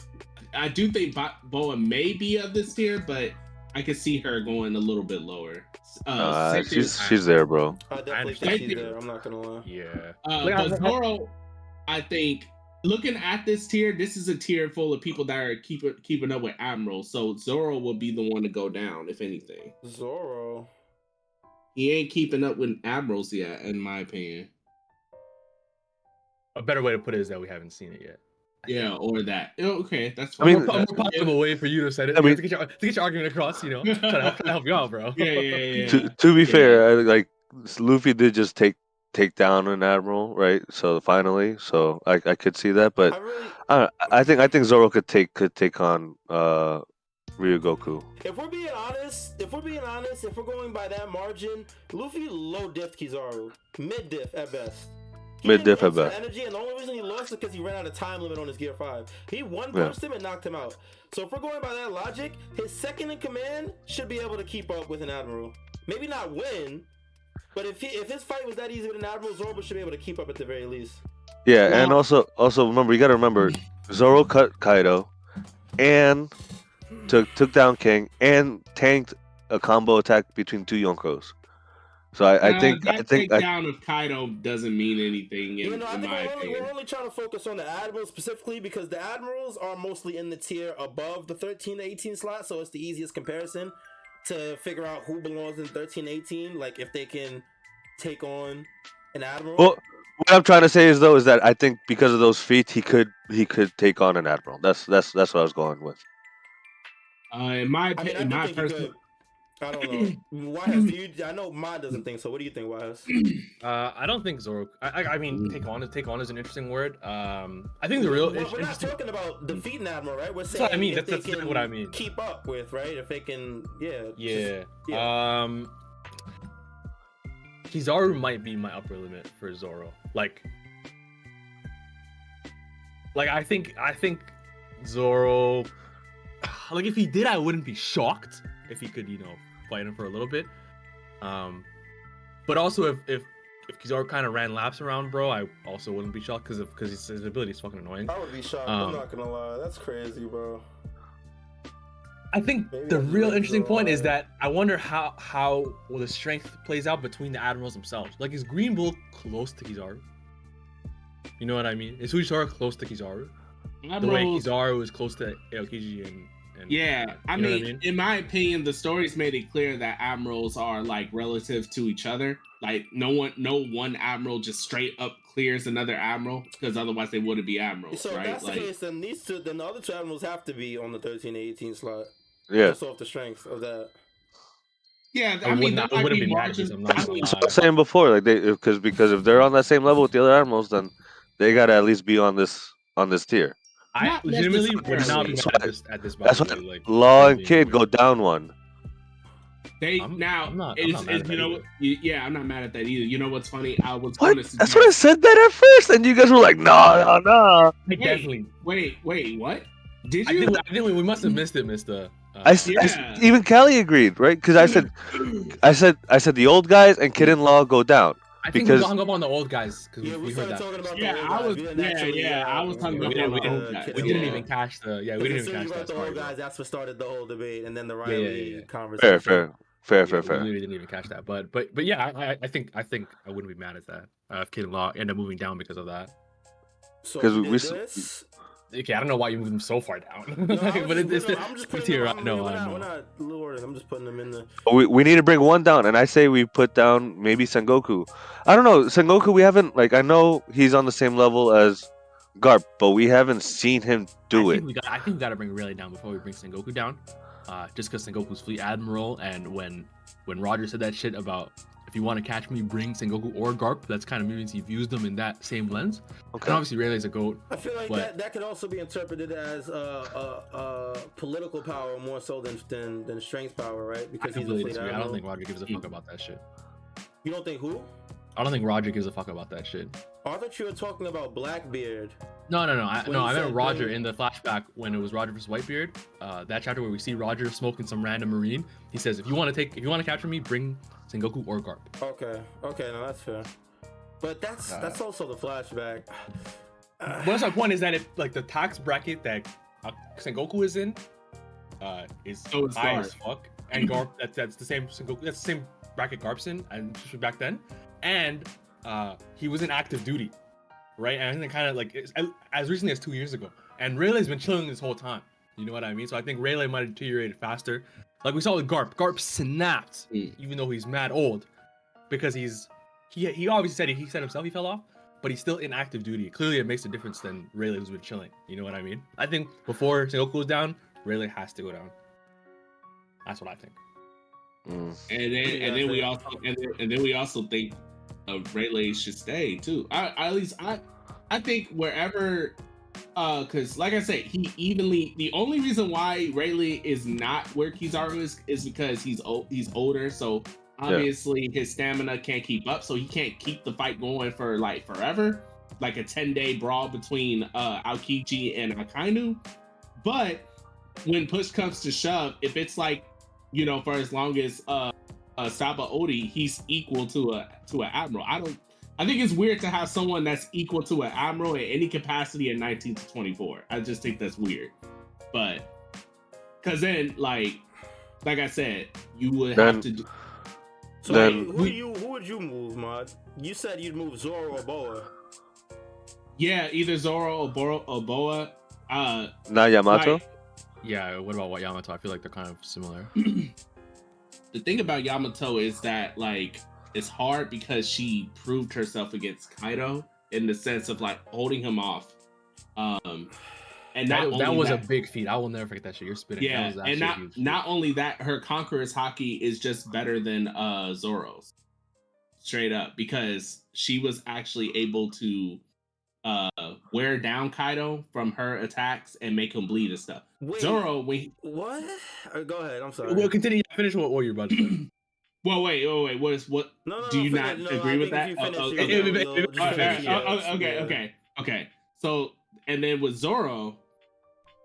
E: I do think Boa may be of this tier, but I could see her going a little bit lower. Uh,
D: Uh,
E: same
D: she's
E: with
D: she's there, bro.
B: I definitely
A: understand.
B: think she's there. I'm not gonna lie.
A: Yeah.
E: Uh,
A: Like, I-
E: but Zoro, I think looking at this tier, this is a tier full of people that are keeping keeping up with Admiral. So Zoro will be the one to go down, if anything.
B: Zoro.
E: He ain't keeping up with Admirals yet, in my opinion.
A: A better way to put it is that we haven't seen it yet.
E: Yeah, or that. Oh, Okay, that's fine.
D: I
E: fine.
D: mean,
A: more, more positive way for you to say it.
D: I mean-
A: to, get your, to get your argument across, you know, trying to help, trying to help you out, bro.
E: yeah, yeah, yeah.
D: to to be
E: Yeah.
D: fair, I, like Luffy did just take take down an admiral, right? So finally, so I I could see that, but
B: I really,
D: I don't- I think I think Zoro could take could take on uh Ryokugyu.
B: if we're being honest, if we're being honest, if we're going by that margin, Luffy low diff Kizaru, mid diff at best. He
D: Mid
B: didn't
D: diff at best.
B: Energy, and the only reason he lost is because he ran out of time limit on his gear five. He one
D: Yeah.
B: punched him and knocked him out. So if we're going by that logic, his second in command should be able to keep up with an admiral. Maybe not win, but if he, if his fight was that easy with an admiral, Zoro should be able to keep up at the very least.
D: Yeah, and also also remember you got to remember Zoro cut Kaido, and took took down King and tanked a combo attack between two Yonkos. So I, I
E: Uh,
D: think
E: that
D: I think I,
E: takedown of Kaido doesn't mean anything in,
B: You know, I
E: in
B: think
E: my
B: we're only, we're only trying to focus on the admirals specifically because the admirals are mostly in the tier above the 13 to 18 slot, so it's the easiest comparison to figure out who belongs in 13 18. Like if they can take on an admiral.
D: well, what I'm trying to say is though is that I think because of those feats he could he could take on an admiral. That's that's that's what I was going with.
E: Uh, in my
B: I
E: opinion,
B: mean, I
E: in my personal,
B: could. I don't know. Why has do you? I know mine doesn't think so. What do you think, YHuss?
A: Uh, I don't think Zoro. I, I, I mean, take on take on is an interesting word. Um, I think the real
B: We're, we're not talking about defeating admiral, right? We're saying
A: what I mean, that's-
B: they
A: that's what I mean.
B: Keep up with, right? If they can, yeah. just-
A: Yeah.
B: yeah.
A: Um, Kizaru might be my upper limit for Zoro. Like, like I think I think Zoro. Like if he did, I wouldn't be shocked if he could, you know, fight him for a little bit. Um, but also if if if Kizaru kind of ran laps around, bro, I also wouldn't be shocked because because his, his ability is fucking annoying.
B: I would be shocked.
A: Um,
B: I'm not gonna lie. That's crazy, bro.
A: I think
B: Maybe
A: the real interesting
B: Zoro
A: point is that I wonder how how well the strength plays out between the admirals themselves. Like is Green Bull close to Kizaru? You know what I mean? Is Fujitora close to Kizaru? The way
E: Admirals-
A: Kizaru is close to Aokiji and, and
E: Yeah, I
A: You know what I
E: mean,
A: mean?
E: in my opinion, the stories made it clear that admirals are like relative to each other. Like no one, no one admiral just straight up clears another admiral because otherwise they wouldn't be admirals,
B: So if
E: right?
B: that's
E: Like,
B: the case, then these two, then the other two admirals have to be on the 13 to 18 slot.
D: Yeah.
B: Just off the strength of that.
E: yeah,
A: I
E: I, mean,
A: wouldn't-
E: that
A: I wouldn't
E: be
A: mad I'm not
E: I mean,
A: lie.
D: I was saying before, like they because because if they're on that same level with the other admirals, then they gotta at least be on this on this tier.
A: I
E: Not
A: legitimately would not be
E: necessarily.
A: mad at this at this
D: That's
A: battle.
D: what
A: like
D: Law and
A: being
D: Kid go down one.
E: They
A: I'm-
E: now,
A: I'm not- I'm
E: it's,
A: not
E: it's- you know,
A: either.
E: you- yeah, I'm not mad at that either. You know what's funny? I was
D: What?
E: going to
D: That's what I said that at first, and you guys were like, no, no, no.
A: I definitely.
E: Wait, wait, what? Did
A: I
E: you?
A: think, I think we, we must have missed it, Mysta. Uh,
D: I, s- I s-
E: Yeah.
D: even Kali agreed, right? Because I said, I said, I said the old guys and Kid and Law go down.
A: I think
D: because-
A: we hung up on the old guys because
B: Yeah,
A: we,
B: we,
A: heard
B: started
A: that.
B: talking about
E: Yeah,
B: the old
E: I
B: guys.
E: was-
B: We didn't
E: yeah,
B: actually,
E: yeah, I was
B: uh,
E: talking
A: we,
E: about
A: didn't, we,
E: the
A: didn't,
E: old guys.
A: we
E: Yeah.
A: didn't even catch the yeah we didn't even catch that
B: the old
A: part. bro.
B: guys, that's what started the whole debate, and then the
A: yeah,
B: Rayleigh
A: yeah.
B: conversation.
D: Fair, fair, fair,
A: Yeah,
D: fair,
A: we
D: fair.
A: really didn't even catch that, but but but yeah, I, I- I think I think I wouldn't be mad at that uh, if Kid and Law end up moving down because of that.
B: So
D: 'Cause we- we s-
B: this.
A: Okay, I don't know why you moved them so far down,
B: No, I
A: but
B: just-
A: it's
B: no,
A: the
B: I'm just
A: it's
B: putting
A: tier.
B: them.
A: I
B: I'm,
A: know,
B: we're
A: I
B: not, we're not lowering. I'm just putting them in the.
D: We we need to bring one down, and I say we put down maybe Sengoku. I don't know Sengoku. We haven't like I know he's on the same level as Garp, but we haven't seen him do
A: I
D: it.
A: think we got. I think we got to bring Rayleigh down before we bring Sengoku down, uh, just because Sengoku's fleet admiral, and when when Roger said that shit about if you want to catch me, bring Sengoku or Garp, that's kind of means he views them in that same lens. Okay. And
D: Okay.
A: obviously Rayleigh's a goat.
B: I feel like
A: What?
B: that, that could also be interpreted as uh, uh, uh, political power more so than than, than strength power, right?
A: I
B: Because he's a
A: completely
B: fleet
A: disagree. I don't think Roger gives a fuck about that shit.
B: You don't think who?
A: I don't think Roger gives a fuck about that shit.
B: I thought you were talking about Blackbeard.
A: No, no, no. I, no, I meant Roger
B: bring-
A: in the flashback when it was Roger versus Whitebeard. Uh, that chapter where we see Roger smoking some random marine. He says, "If you want to take, if you want to capture me, bring Sengoku or Garp."
B: Okay, okay, no, that's fair. But that's
A: Uh,
B: that's also the flashback. Uh,
A: But that's my point is that if like the tax bracket that uh, Sengoku is in, uh, is
E: So
A: high
E: Garp.
A: as fuck, and Garp that, that's the same Sengoku, that's the same bracket Garp's in, and back then, and uh, he was in active duty, right? And I think kind of like it's- as- as recently as two years ago, and Rayleigh's been chilling this whole time. You know what I mean? So I think Rayleigh might have deteriorated faster. Like we saw with Garp, Garp snapped,
E: Mm.
A: even though he's mad old, because he's he he obviously said he, he said himself he fell off, but he's still in active duty. Clearly, it makes a difference than Rayleigh who's been chilling. You know what I mean? I think before Sengoku goes down, Rayleigh has to go down. That's what I think.
D: Mm.
E: And then and then we also and then, and then we also think uh, Rayleigh should stay too. I, I at least I I think wherever uh because like I said, he evenly the only reason why Rayleigh is not where Kizaru is is because he's old he's older, so obviously his stamina can't keep up, so he can't keep the fight going for like forever, like a 10 day brawl between uh Aokiji and Akainu. But when push comes to shove, if it's like you know, for as long as uh, uh Sabaody, he's equal to a to an admiral. I don't. I think it's weird to have someone that's equal to an admiral in any capacity in 19 to 24. I just think that's weird. But because then, like, like I said, you would
D: Then-
E: have to. Do,
B: So
D: Then-
B: who, who you who would you move, Mod? You said you'd move Zoro or Boa.
E: yeah, either Zoro or Boro or Boa. Uh,
D: Not Yamato.
E: like,
A: Yeah. What about what Yamato? I feel like they're kind of similar.
E: the thing about Yamato is that like it's hard because she proved herself against Kaido in the sense of like holding him off. Um and not
A: That, that was
E: that,
A: a big feat. I will never forget that shit. You're spitting.
E: yeah,
A: that
E: and not not only that, her conqueror's haki is just better than uh Zoro's. Straight up, because she was actually able to uh wear down Kaido from her attacks and make him bleed and stuff.
B: Wait,
E: Zoro, when he,
B: what? Uh, go ahead. I'm sorry.
A: We'll continue. Finish what, what you're about to say.
E: well, wait, wait, wait, what is what?
B: no, no,
E: do you not
B: no,
E: agree with that? oh, oh, okay, okay, okay. So, and then with Zoro,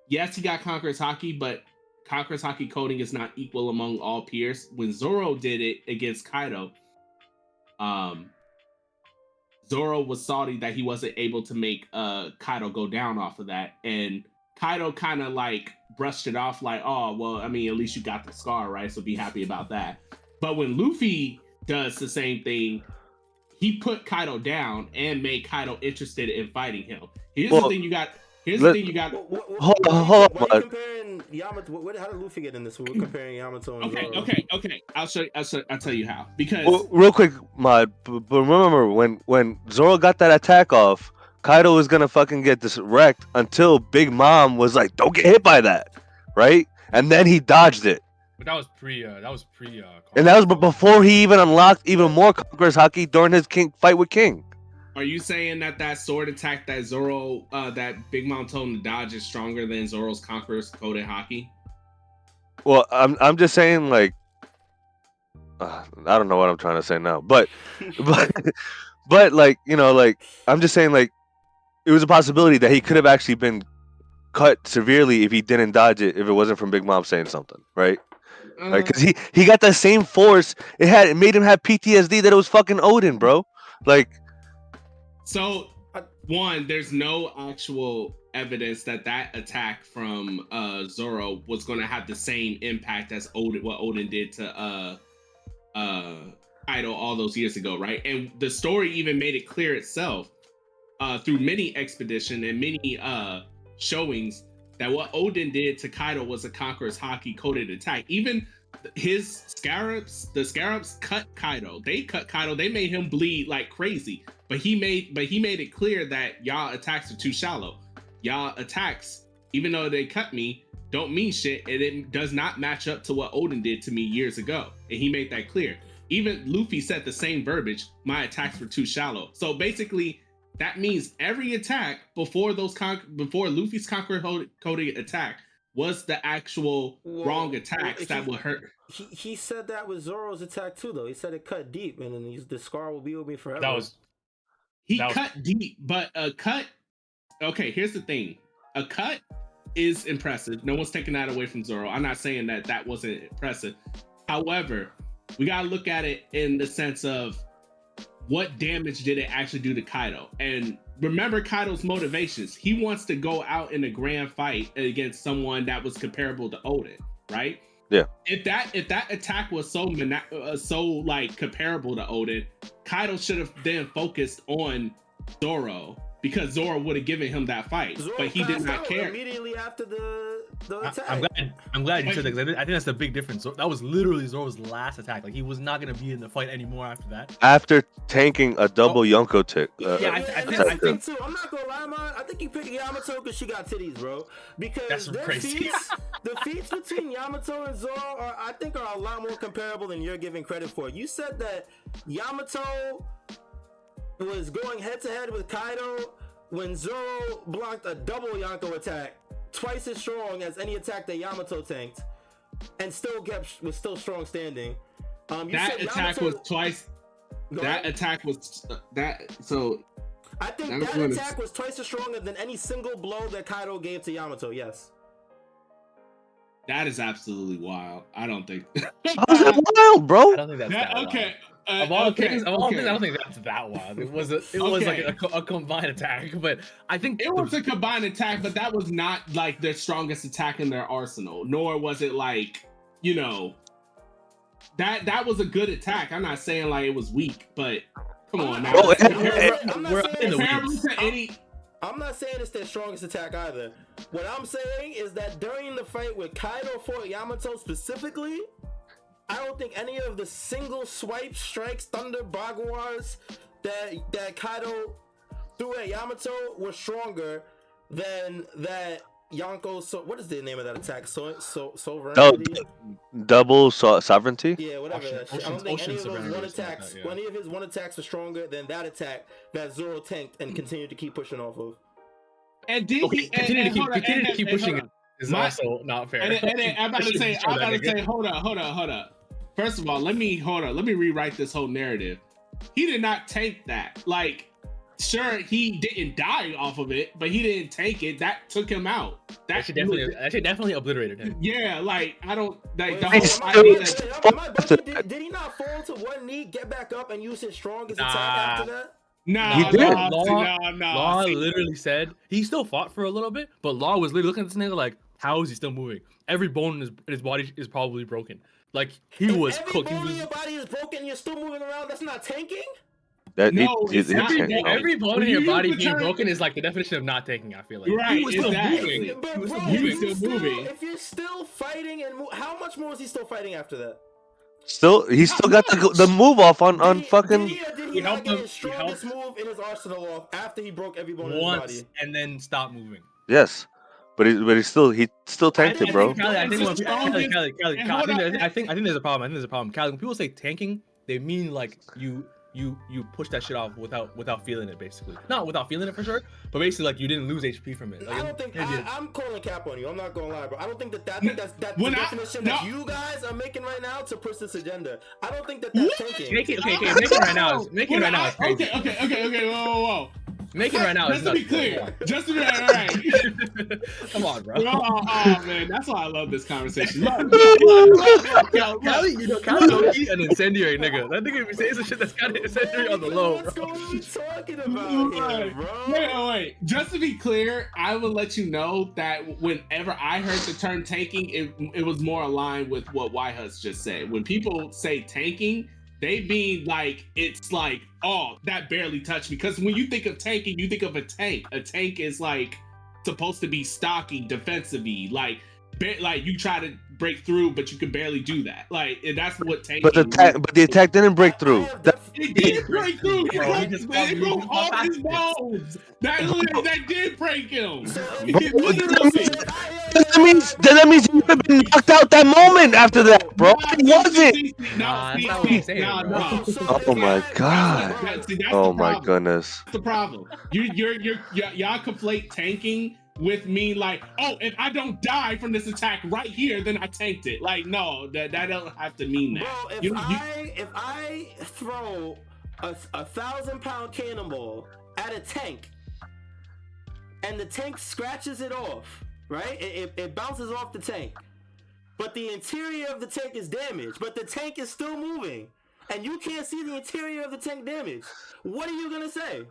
E: yes, he got Conqueror's Haki, but Conqueror's Haki coding is not equal among all peers. When Zoro did it against Kaido, um, Zoro was salty that he wasn't able to make uh Kaido go down off of that, and Kaido kind of like brushed it off, like, "Oh, well, I mean, at least you got the scar, right? So be happy about that." But when Luffy does the same thing, he put Kaido down and made Kaido interested in fighting him. Here's
D: Well,
E: the thing you got. Here's
D: let-
E: the thing you got.
B: What, what, what,
D: Hold on, hold on,
B: Why you comparing Yamato? What, what, how did Luffy get in this? We're comparing Yamato and
E: Okay,
B: Zoro.
E: okay, okay. I'll show. I'll show. I'll tell you how. Because
D: Well, real quick, Mod, but remember when when Zoro got that attack off, Kaido was gonna fucking get this wrecked until Big Mom was like, "Don't get hit by that," right? And then he dodged it,
A: But that was pre. Uh, that was pre. Uh,
D: and that was b- before he even unlocked even more Conqueror's Haki during his King fight with King.
E: are you saying that that sword attack that Zoro, uh, that Big Mom told him to dodge is stronger than Zoro's Conqueror's coded haki?
D: Well, I'm I'm just saying like, uh, I don't know what I'm trying to say now, but but but like you know like I'm just saying like, it was a possibility that he could have actually been cut severely if he didn't dodge it if it wasn't from Big Mom saying something, right? Like, cause he he got the same force. It had it made him have PTSD that it was fucking Oden, bro. Like,
E: So, one, there's no actual evidence that that attack from uh Zoro was going to have the same impact as Oden, what Oden did to uh uh Kaido all those years ago, right? And the story even made it clear itself uh through many expedition and many uh showings that what Oden did to Kaido was a Conqueror's Haki coded attack. Even his scabbards, the scabbards cut Kaido. They cut Kaido. They made him bleed like crazy. But he made but he made it clear that y'all attacks are too shallow. Y'all attacks, even though they cut me, don't mean shit, and it does not match up to what Odin did to me years ago. And he made that clear. Even Luffy said the same verbiage. My attacks were too shallow. So basically, that means every attack before those con- before Luffy's conqueror coded attack was the actual
B: Well,
E: wrong attacks that would hurt.
B: He, he said that with Zoro's attack too, though. He said it cut deep, and then he's, the scar will be with me forever.
A: that was.
E: He
A: That was-
E: cut deep, but a cut. Okay, here's the thing: a cut is impressive. No one's taking that away from Zoro. I'm not saying that that wasn't impressive. However, we gotta look at it in the sense of what damage did it actually do to Kaido? And remember Kaido's motivations. He wants to go out in a grand fight against someone that was comparable to Oden, right?
D: Yeah.
E: If that if that attack was so mana- uh, so like comparable to Oden, Kaido should have then focused on Zoro because Zoro would have given him that fight,
B: Zoro
E: but he did not care.
B: immediately after the the
A: I,
B: attack.
A: I'm glad. I'm glad you said that. 'cause I, think- I think that's the big difference. So that was literally Zoro's last attack. Like he was not gonna be in the fight anymore after that.
D: After tanking a double Yonko tick. Uh,
A: Yeah, I- I
B: and
A: think- I
B: the thing, too. I'm not gonna lie, man. I think you picked Yamato because she got titties, bro. Because
A: That's
B: their
A: crazy.
B: feats, the feats between Yamato and Zoro are, I think, are a lot more comparable than you're giving credit for. You said that Yamato was going head to head with Kaido when Zoro blocked a double Yonko attack, twice as strong as any attack that Yamato tanked, and still kept was still strong standing. Um, you
E: that
B: said
E: attack
B: Yamato-
E: was twice.
B: Go
E: That
B: ahead.
E: attack was uh, that. So
B: I think
E: that
B: that
E: was-
B: attack was twice as stronger than any single blow that Kaido gave to Yamato. Yes.
E: that is absolutely wild. I don't think.
D: How's that wild, bro?
A: I don't think that's
E: That-
A: that. wild.
E: Okay. uh,
A: Of all
E: okay,
A: things, of all
E: okay.
A: things, I don't think that's that wild. It was a, it was like a, a combined attack, but I think
E: It
A: the-
E: was a combined attack, but that was not like their strongest attack in their arsenal. Nor was it like, you know, that that was a good attack. I'm not saying like it was weak, but come on now.
D: Bro,
B: I'm not- I'm not saying it's-
E: to any
B: I'm not saying it's their strongest attack either. What I'm saying is that during the fight with Kaido fought Yamato specifically, I don't think any of the single swipe strikes, thunder, baguas that that Kaido threw at Yamato were stronger than that Yonko. So what is the name of that attack? So so sovereignty.
D: Oh, double so- sovereignty?
B: Yeah, whatever.
A: Ocean-
B: that shit. I don't think any of those one
A: or like
B: attacks,
A: that, yeah.
B: any of his one attacks were stronger than that attack that Zoro tanked and continued to keep pushing off of.
E: and did
A: okay,
E: he and-
A: continue to keep
E: on,
A: continue to keep
E: and
A: pushing
E: hold
A: it is
E: My-
A: also not fair.
E: And, then- and I'm about to say, I'm about to say, hold up, hold up, hold up. First of all, let me hold up. Let me rewrite this whole narrative. He did not take that. Like, sure, he didn't die off of it, but he didn't take it. That took him out.
A: That
E: That
A: should definitely that should definitely obliterated him.
E: Yeah, like I don't like the
B: Wait,
E: whole
B: I-
D: still-
E: idea
B: wait,
E: that-
B: wait, I Did, did he not fall to one knee, get back up, and use his strongest
A: Nah.
B: attack after that?
E: No,
D: He did.
E: no,
A: Law-
E: no, no.
A: Law literally said he still fought for a little bit, but Law was literally looking at this nigga like, how is he still moving? Every bone in his, in his body is probably broken. Like he
B: If
A: was
B: every
A: cooked. He
B: bone in your body is broken, you're still moving around. That's not tanking.
D: That, he-
E: No,
D: he-
E: it's
D: he
E: not.
D: tanked.
E: Every-
A: every bone
E: When
A: in your body being broken is like the definition of not taking. I feel like
E: Right,
A: he was still
E: exactly.
A: moving.
B: But
A: He was
B: bro,
A: still
B: if
E: moving.
B: you're
E: Still
B: still
E: moving.
B: If you're still fighting and mo- how much more is he still fighting after that?
D: Still, he still got the, the move off on, on
B: Did he-
D: fucking.
B: Did he, did he
A: He
B: not
A: helped
B: get
A: him-
B: his
A: he
B: strongest move in his arsenal off after he broke every bone in his body?
A: and then stop moving.
D: Yes, but he but he still he still tanked it, bro.
A: I think when
E: It's
A: people,
E: the
A: Kali,
E: strongest-
A: Kali, Kali,
E: and
A: Kali, I, think there's, I think I think there's a problem. I think there's a problem. Kali, when people say tanking, they mean like you you you push that shit off without without feeling it, basically. Not without feeling it for sure, but basically like you didn't lose HP from it. Like,
B: I don't think. I, I'm calling cap on you. I'm not gonna lie, bro. I don't think that that think that's that's the
E: When I-
B: definition
E: no.
B: that you guys are making right now to push this agenda. I don't think that that's tanking.
A: Make it okay, okay. Make it right now. Make it right now.
E: I-
A: Is crazy.
E: Okay, okay, okay, okay. Whoa, whoa, whoa.
A: Make it right now.
E: Just to be clear, just to be all right.
A: Come on, bro.
E: Oh, oh, man, that's why I love this conversation.
A: Kali, you know, Kali low-key an incendiary nigga. That nigga be saying some shit that's kind of incendiary on the low,
B: What's
A: bro.
B: going on? Talking about here, bro?
E: Wait, wait, wait. Just to be clear, I will let you know that whenever I heard the term tanking, it, it was more aligned with what YHuss just said. When people say tanking, they mean like it's like, oh, that barely touched me. Because when you think of tanking, you think of a tank. A tank is like supposed to be stocky, defensive-y, like like you try to break through, but you can barely do that. Like and that's what tanking.
D: But the attack, but the attack didn't break through. That,
E: It did break through. He
A: Bro, he
E: broke,
A: just
E: it broke all his
A: called
E: bones. That, literally- that did break him.
D: Bro,
E: He
D: that means that means he would have been knocked out that moment after that, bro. It wasn't.
A: Nah,
E: see,
A: that's
E: see,
A: I'm saying,
E: nah,
A: bro.
E: nah.
B: So
D: Oh my God.
E: That- see, that's
D: Oh my goodness.
E: That's the problem. You, you're, you're, y'all conflate tanking with me like, oh, if I don't die from this attack right here, then I tanked it. Like, no, that that don't have to mean that.
B: Bro, if
E: You- you-
B: I if I throw a, a thousand pound cannonball at a tank and the tank scratches it off, right? It, it, it bounces off the tank, but the interior of the tank is damaged, but the tank is still moving, and you can't see the interior of the tank damaged. What are you gonna say?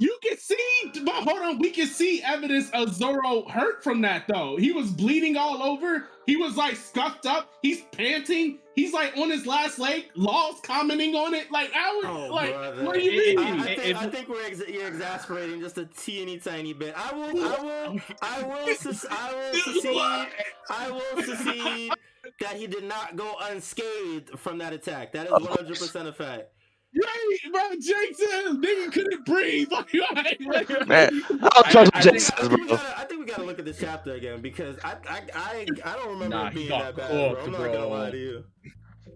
E: You can see, but hold on, we can see evidence of Zoro hurt from that though. He was bleeding all over. He was like scuffed up. He's panting. He's like on his last leg. Law's commenting on it. Like, I was
B: Oh,
E: like,
B: brother.
E: what do you
A: It-
E: mean?
B: I, I,
A: If-
B: think, I think we're ex- you're exasperating just a teeny tiny bit. I will, I will, I will, sus- I will secede. I will secede that he did not go unscathed from that attack. That is 100 percent a fact.
E: Right, bro, Jake said nigga couldn't breathe. Like, like,
D: Man, I'll
A: I-
D: trust
A: I
D: Jake
A: think-
D: says,
B: I think, we
D: bro.
B: gotta, I think we gotta look at this chapter again because I, I, I, I don't remember
A: Nah,
B: it being that bad. Bro. I'm not gonna lie to you.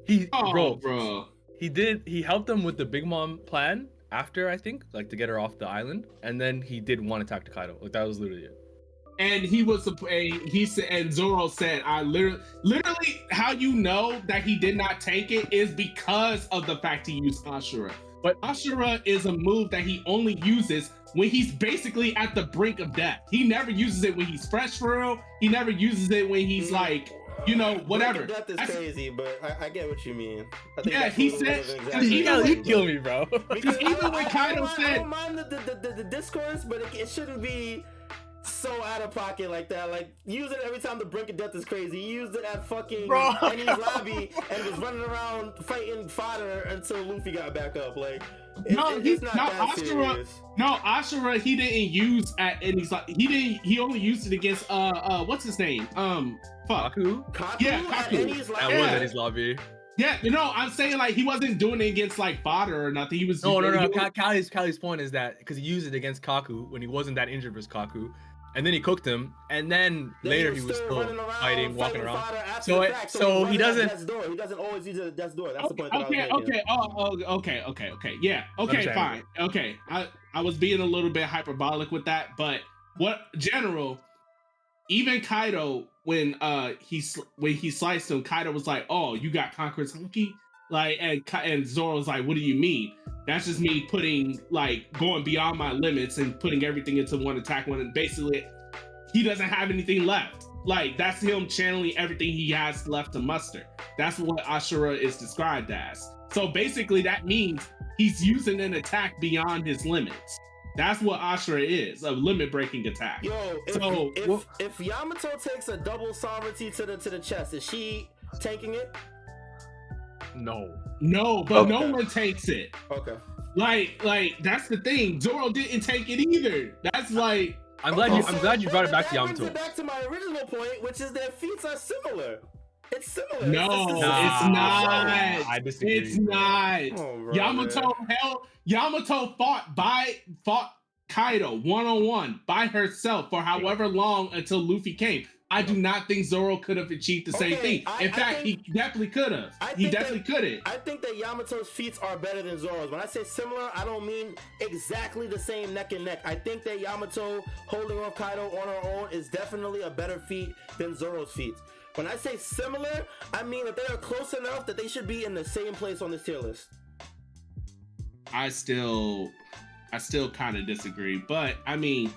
A: He
E: oh,
A: bro,
E: bro.
A: he did he helped them with the Big Mom plan after I think like to get her off the island, and then he did one attack to Kaido. Like that was literally it.
E: And he was a, a he said and Zoro said I literally literally how you know that he did not take it is because of the fact he used Ashura. But Ashura is a move that he only uses when he's basically at the brink of death. He never uses it when he's fresh for real. He never uses it when he's mm. like, you know, whatever.
B: Death is
E: That's-
B: crazy, but I, I get what you mean. I think
E: Yeah, he
B: a little bit
E: said-
B: of an
E: he
A: You
E: know
A: gotta kill me, bro.
B: Because
E: even
B: I-
E: when
B: I- I
E: Kaido
B: don't I don't mind the, the, the, the, the discourse, but it, it shouldn't be so out of pocket like that. Like use it every time the brink of death is crazy. He used it at fucking
A: Bro.
B: Enies lobby and was running around fighting fodder until Luffy got back up. Like it,
E: No,
B: it-
E: he's
B: it's not
E: not
B: that
E: Ashura.
B: serious.
E: No, Ashura he didn't use at and he's like he didn't he only used it against uh uh what's his name? Um fuck.
A: Kaku?
B: Kaku
E: Yeah,
B: at
E: Kaku.
B: Enies
A: That
B: lobby.
E: Yeah.
A: was at his lobby.
E: Yeah, you know, I'm saying like he wasn't doing it against like fodder or nothing. He was
A: No, no, no.
E: he-
A: Ka- Kali's Kali's point is that because he used it against Kaku when he wasn't that injured versus Kaku, and then he cooked him, and then
B: Then
A: later he was still
B: running around,
A: fighting, walking around. So it-
B: fact,
A: so
B: he's
A: he doesn't-
B: death's door. He doesn't always use it at death's door. That's the
E: Okay,
B: point that
E: okay,
B: I was making.
E: okay, oh, oh, okay, okay, okay. Yeah, okay, fine. Okay, I I was being a little bit hyperbolic with that, but what general, even Kaido when uh he when he sliced him, Kaido was like, "Oh, you got Conqueror's Haki," like, and and Zoro was like, "What do you mean?" That's just me putting like going beyond my limits and putting everything into one attack. When basically he doesn't have anything left. Like that's him channeling everything he has left to muster. That's what Ashura is described as. So basically, that means he's using an attack beyond his limits. That's what Ashura is a limit breaking attack.
B: Yo, if,
E: So,
B: if,
E: well-
B: if Yamato takes a double sovereignty to the to the chest, is she taking it?
A: No.
E: No, but no one takes it.
B: Okay.
E: Like, like that's the thing. Zoro didn't take it either. That's like,
A: I'm glad you. I'm glad you brought it back to
B: that brings
A: Yamato.
B: it back to my original point, which is their feats are similar. It's similar.
E: No,
B: it's,
E: it's
B: same-
E: not.
A: I disagree.
E: it's not.
B: Oh, bro,
E: Yamato
B: man.
E: hell Yamato fought by fought Kaido one on one by herself for however long until Luffy came. I do not think Zoro could have achieved the same
B: Okay,
E: thing. In
B: I
E: fact,
B: think-
E: he definitely could have.
B: I
E: He definitely
B: that-
E: couldn't.
B: I think that Yamato's feats are better than Zoro's. When I say similar, I don't mean exactly the same neck and neck. I think that Yamato holding off Kaido on her own is definitely a better feat than Zoro's feats. When I say similar, I mean that they are close enough that they should be in the same place on this tier list.
E: I still I still kind of disagree, but I mean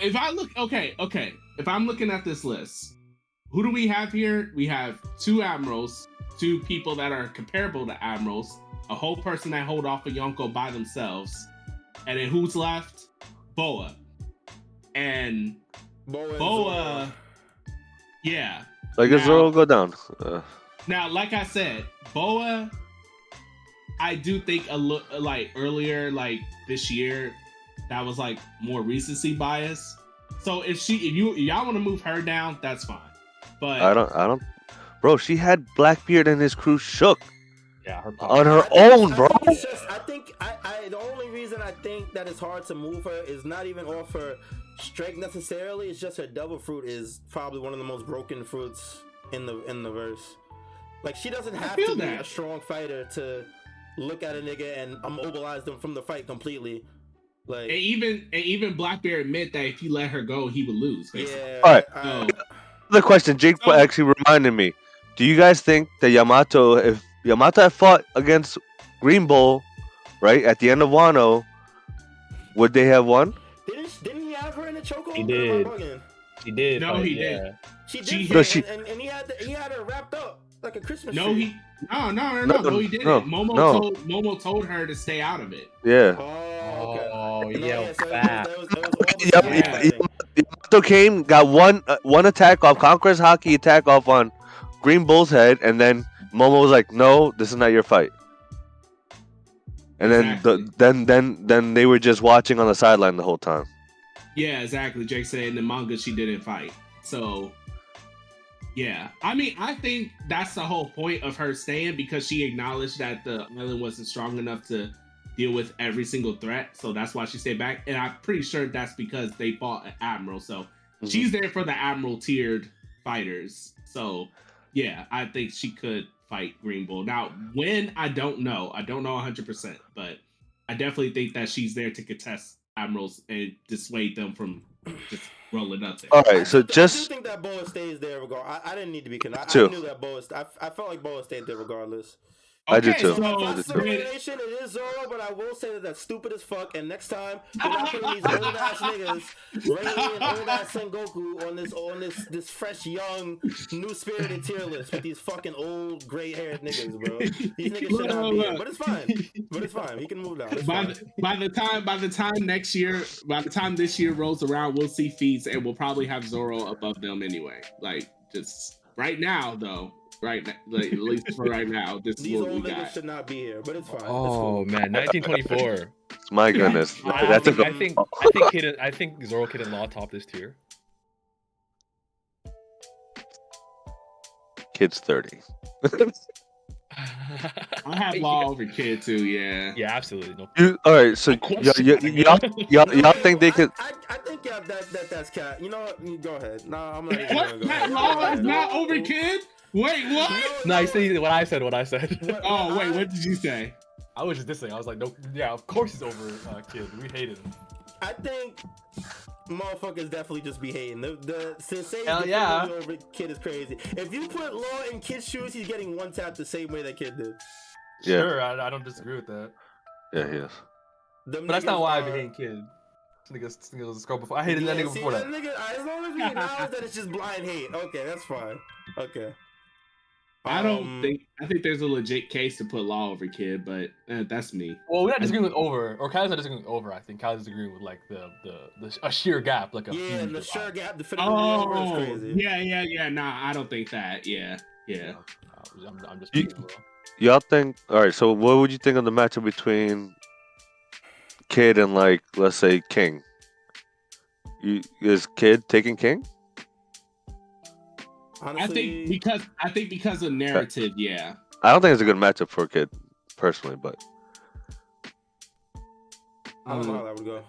E: if I look okay, okay, if I'm looking at this list, who do we have here? We have two admirals, two people that are comparable to admirals, a whole person that hold off a Yonko by themselves, and then who's left? Boa. And
B: Boa, and
E: Boa,
B: Zoro.
E: yeah.
D: Like, does
E: Now-
D: Zoro go down? Uh,
E: Now, like I said, Boa, I do think a look like earlier, like this year, that was like more recency bias. So if she, if you, if y'all want to move her down, that's fine. But
D: I don't. I don't. Bro, she had Blackbeard and his crew shook
A: Yeah, her
D: on her
B: I think-
D: own,
B: I
D: bro.
B: think it's just- I think I, I the only reason I think that it's hard to move her is not even off her strength necessarily. It's just her double fruit is probably one of the most broken fruits in the in the verse. Like she doesn't have
E: feel
B: to be
E: that.
B: a strong fighter to look at a nigga and um, immobilize them from the fight completely. Like
E: and even and even Blackbeard admit that if he let her go, he would lose. basically.
B: yeah.
D: Alright.
B: I-
E: So,
D: The question Jake
E: So-
D: actually reminded me. Do you guys think that Yamato, if Yamato had fought against Green Bull, right at the end of Wano, would they have won?
B: didn't didn't he have her in the chokehold?
A: He
B: Or am I
A: did.
B: bugging?
A: He did.
E: No, he
A: yeah.
E: did.
B: She did,
E: She-
D: No, she-
B: and, and, and he had the, he had her wrapped up like a Christmas
E: no,
B: tree.
E: he, no, no, no, no,
D: No,
E: no, he didn't.
D: no,
E: Momo
D: no.
E: told Momo told her to stay out of it.
D: Yeah.
B: Oh, okay.
A: Oh,
B: No,
A: yeah,
B: so it was-
A: fat.
B: that was- that was
D: Yep,
B: same
E: yeah.
D: Yamato came, got one uh, one attack off, Conqueror's Haki attack off on Green Bull's head, and then Momo was like, "No, this is not your fight." And then
E: Exactly.
D: the, then then then they were just watching on the sideline the whole time.
E: Yeah, exactly. Jake said in the manga she didn't fight. So yeah. I mean, I think that's the whole point of her staying because she acknowledged that the island wasn't strong enough to deal with every single threat. So that's why she stayed back. And I'm pretty sure that's because they fought an admiral. So
D: Mhm.
E: she's there for the admiral tiered fighters. So yeah, I think she could fight Green Bull. Now, when I don't know, I don't know 100%, but I definitely think that she's there to contest admirals and dissuade them from just rolling up there.
D: All
B: I
D: right, so
B: do- I
D: just
B: do think that Boa stays there regardless. I, I didn't need to be. Con- I, I knew that Boa. I, I felt like Boa stayed there regardless.
D: I do
E: Okay,
D: too.
B: So
E: so
B: if that's
D: I do
B: the
D: too.
B: elimination, it is Zoro, but I will say that that's stupid as fuck. And next time, we're not putting these old ass niggas, Rayleigh and old ass Sengoku, on this on this this fresh, young, new spirited tier list with these fucking old gray haired niggas, bro. These niggas should not be here, but it's fine. But it's fine. He can move down. It's
E: by
B: fine.
E: the, by the time by the time next year by the time this year rolls around we'll see feats and we'll probably have zoro above them anyway like just right now though right now like, at least for right now this is
B: These
E: what we
B: old niggas
E: got
B: should not be here, but it's fine. it's
A: Oh
B: cool.
A: man, 1924.
D: my goodness,
A: I,
D: that's a
A: think, I think I think Kid I think Zoro Kid and Law top this tier.
D: kid's thirty.
E: i have law over kid too yeah
A: Yeah, absolutely. No.
D: You all right? So
A: Of
D: y'all, y'all, y'all, y'all, y'all think they could?
B: I, I, I think yeah, that, that that's cat. You know what? You Go ahead. No, I'm not. even
E: what
B: gonna go
E: that
B: ahead.
E: law is not over kid wait what
A: No, you see what I said. What I said.
B: What-
E: oh wait
B: I-
E: what did you say
A: I was just dissing. I was like, no, yeah, of course he's over uh, Kid. We hated him.
B: I think motherfuckers definitely just be hating. The the sensei
A: Hell yeah.
B: over kid is crazy. If you put Law in kid's shoes, he's getting one tap the same way that kid did.
D: Yeah.
A: Sure, I, I don't disagree with that.
D: Yeah, he is.
B: Them
A: But that's not
B: niggas
A: why I
B: are-
A: be hating Kid. This nigga, this nigga was a scroll before. I hated that nigga
B: see,
A: before that.
B: Nigga, as long as we acknowledge that it's just blind hate. Okay, that's fine. Okay.
E: I don't
B: Um,
E: think i think there's a legit case to put law over kid but eh, that's me
A: Well, we're not disagreeing with over, or Kyle's not disagreeing with over. I think Kyle's disagreeing with like the the, the a sheer gap, like a
B: Yeah,
A: huge
B: the
A: sheer
B: sure gap definitively over
E: oh
B: is crazy.
E: yeah yeah yeah nah i don't think that yeah yeah
A: Uh, I'm, I'm just
D: You, y'all think? All right. So what would you think of the matchup between Kid and like, let's say, King? You is Kid taking King?
B: Honestly,
E: i think because i think because of narrative yeah.
D: I don't think it's a good matchup for Kid, personally, but
B: I don't know how
E: Um,
B: that would go.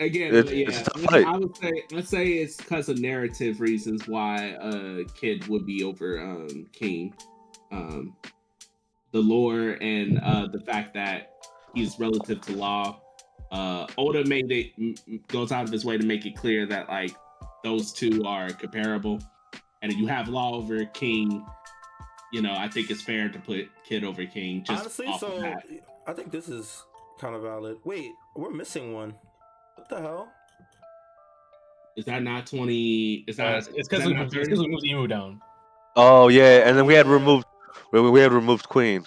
E: Again,
D: It's-
E: yeah,
D: it's
E: I- would say I'd say it's because of narrative reasons why a Kid would be over um King, um, the lore and uh the fact that he's relative to Law. Uh, Oda made it m- m- goes out of his way to make it clear that like those two are comparable, and if you have Law over King, you know I think it's fair to put Kid over King. Just
B: Honestly,
E: off
B: so
E: of that.
B: I think this is kind of valid. Wait, we're missing one. What the hell?
E: Is that not twenty? Is
A: Uh,
E: that
A: it's because we
E: not
A: moved,
E: 30?
A: it's 'cause we moved Imu down.
D: oh yeah, and then we had removed we, we had removed Queen.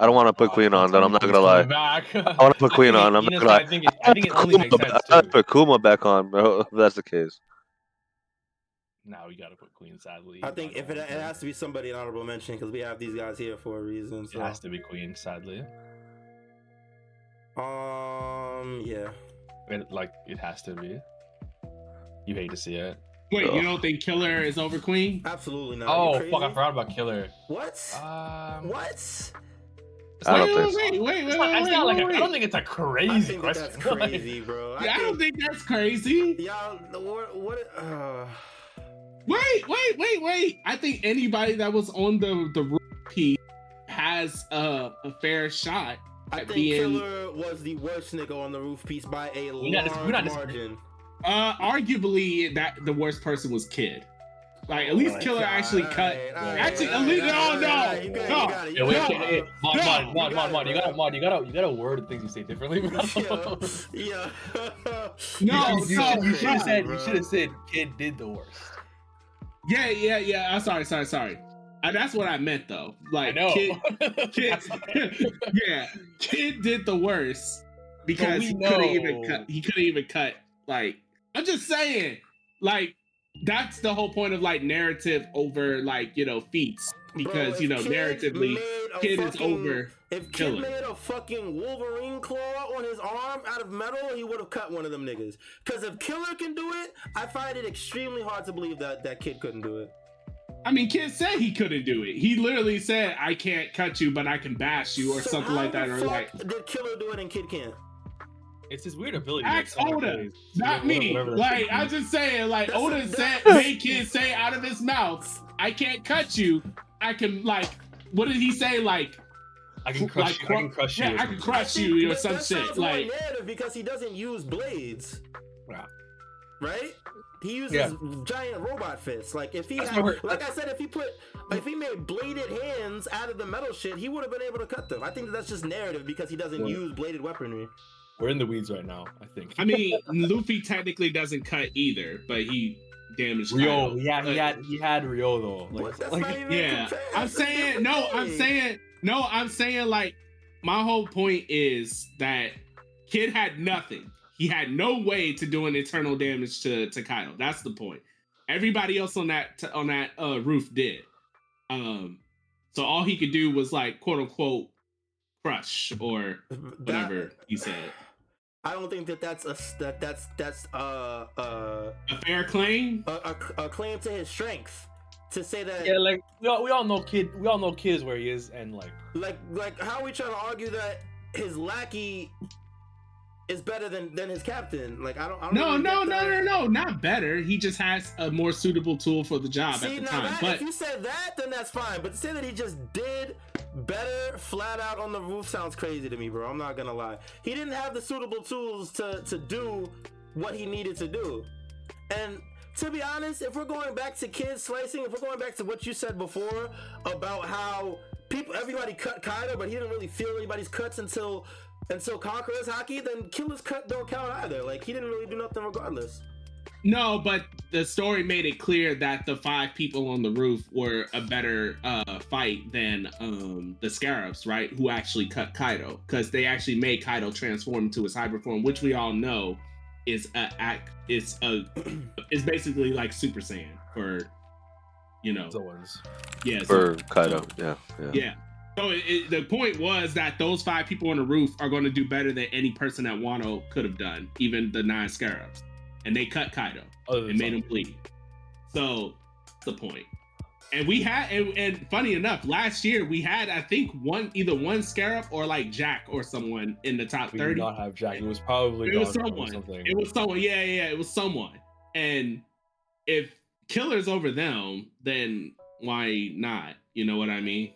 D: I don't want to put Queen on. Then I'm not gonna lie.
A: Back. I
D: wanna put Queen on, I'm not gonna lie.
A: I think it, I think it only makes
D: Kuma,
A: sense
D: I gotta
A: too.
D: put Kuma back on, bro. If that's the case.
A: Now we gotta put Queen. Sadly,
B: I think if it, it has to be somebody in honorable mention because we have these guys here for a reason.
A: It has to be Queen. Sadly,
B: um, yeah.
A: it, like it has to be. You hate to see it.
E: Wait, you don't think Killer is over Queen?
B: Absolutely not.
A: Oh fuck! I forgot about Killer.
B: What?
A: Um,
B: what?
A: it's
D: I
A: not-
D: don't think
E: wait, wait, wait,
A: It's
E: wait,
A: not, it's
E: wait,
A: not like
E: wait,
A: a, I don't think it's a
B: I
A: crazy
B: think
A: question.
B: that's crazy, bro. I,
E: Yeah, I don't
B: think,
E: think that's crazy.
B: y'all. What? What? Uh,
E: Wait, wait, wait, wait. I think anybody that was on the the rookie has a, a fair shot
B: I
E: at
B: think
E: being
B: Killer was the worst nigga on the roof piece by a
A: We're not dis-
B: large
A: we're not dis-
B: margin.
E: uh arguably that the worst person was Kid. Like at least
B: Oh,
E: Killer
B: God.
E: actually cut.
B: Alright, alright,
E: Actually,
B: alright,
E: at least- no,
B: alright,
E: no,
B: alright, you got it,
E: no.
B: you got it,
A: Yeah,
B: you
A: wait,
B: got
A: wait,
B: it.
A: wait, Mod,
E: No,
A: Mod,
B: you
A: Mod,
B: got
A: Mod,
B: it,
A: Mod, you
B: bro.
A: gotta, Mod, you gotta, you gotta word the things you say differently. bro.
B: Yeah, yeah.
E: No,
A: you,
E: no,
A: you, you should have
E: no,
A: said,
B: bro.
A: you should have said, kid did the worst.
E: Yeah, yeah, yeah. I'm sorry, sorry, sorry. That's what I meant though.
A: I
E: Like
A: know.
E: Kid, Kid, yeah, Kid did the worst, because he couldn't even cut. He couldn't even cut. Like I'm just saying, like that's the whole point of like narrative over like you know feats because
B: Bro,
E: you know
B: if Kid
E: narratively
B: made a
E: kid is over.
B: If Kid
E: Killer.
B: made a fucking Wolverine claw on his arm out of metal, he would have cut one of them niggas. Because if Killer can do it, I find it extremely hard to believe that that kid couldn't do it.
E: I mean, kid said he couldn't do it. He literally said, "I can't cut you, but I can bash you," or
B: So
E: something like that, or like
B: did Killer do it and Kid can't?
A: It's his weird ability.
E: Ask
A: like,
E: Oda,
A: abilities.
E: not
A: Whatever-
E: me. Like I'm just saying, like
B: That's-
E: Oda said,
B: that's-
E: made kid say out of his mouth, "I can't cut you. I can like." What did he say? Like,
A: I can crush
E: like,
A: you. I can crush you.
E: yeah,
A: or
E: I can crush you
B: think
E: or
B: that-
E: some
B: that
E: shit.
B: more
E: Like,
B: narrative because he doesn't use blades.
A: Yeah.
B: Right? He uses
A: Yeah.
B: giant robot fists. Like if he
A: That's
B: had,
A: what I
B: like I said, if he put if he made bladed hands out of the metal shit, he would have been able to cut them. I think that that's just narrative because he doesn't
A: Yeah.
B: use bladed weaponry.
A: We're in the weeds right now. I think.
E: I mean, Luffy technically doesn't cut either, but he damaged.
A: Ryuo.
E: Kaido.
A: Yeah, he had he had Ryuo though. Like,
B: That's
A: like
E: Yeah,
B: compared.
E: I'm saying no. I'm saying no. I'm saying like my whole point is that kid had nothing. He had no way to do an internal damage to to Kaido. That's the point. Everybody else on that on that uh, roof did. Um, so all he could do was like quote unquote crush or
B: That-
E: whatever he said.
B: I don't think that that's a that that's that's uh uh
E: A fair claim.
B: a, a, a claim to his strength to say that
A: yeah, like we all, we all know kid. We all know kid is where he is, and like
B: like like how are we trying to argue that his lackey is better than than his captain? Like I don't. I don't
E: No,
B: really
E: no, no, no, no, not better. He just has a more suitable tool for the job
B: See
E: at the
B: now
E: time.
B: that
E: But
B: if you said that, then that's fine. But to say that he just did better flat out on the roof sounds crazy to me, bro. I'm not gonna lie. He didn't have the suitable tools to to do what he needed to do, and. To be honest, if we're going back to kids slicing, if we're going back to what you said before about how people, everybody cut Kaido, but he didn't really feel anybody's cuts until until Conqueror's Haki, then Killer's cut don't count either. Like he didn't really do nothing regardless.
E: No, but the story made it clear that the five people on the roof were a better uh, fight than um, the Scabbards, right? Who actually cut Kaido because they actually made Kaido transform into his hyper form, which we all know is a act is a is basically like Super Saiyan for you know
A: the ones.
E: yeah
D: For
E: so-
D: Kaido, yeah, yeah.
E: yeah. So it, it- the point was that those five people on the roof are going to do better than any person at Wano could have done, even the nine Scabbards, and they cut Kaido
A: than
E: and made him bleed. So that's the point. And we had, and, and funny enough, last year we had, I think, one either one Scabbard or like Jack or someone in the top
A: We did
E: thirty.
A: not have Jack. It was probably
E: It was someone.
A: Something.
E: It was someone. Yeah, yeah, yeah, it was someone. And if Killer's over them, then why not? You know what I mean?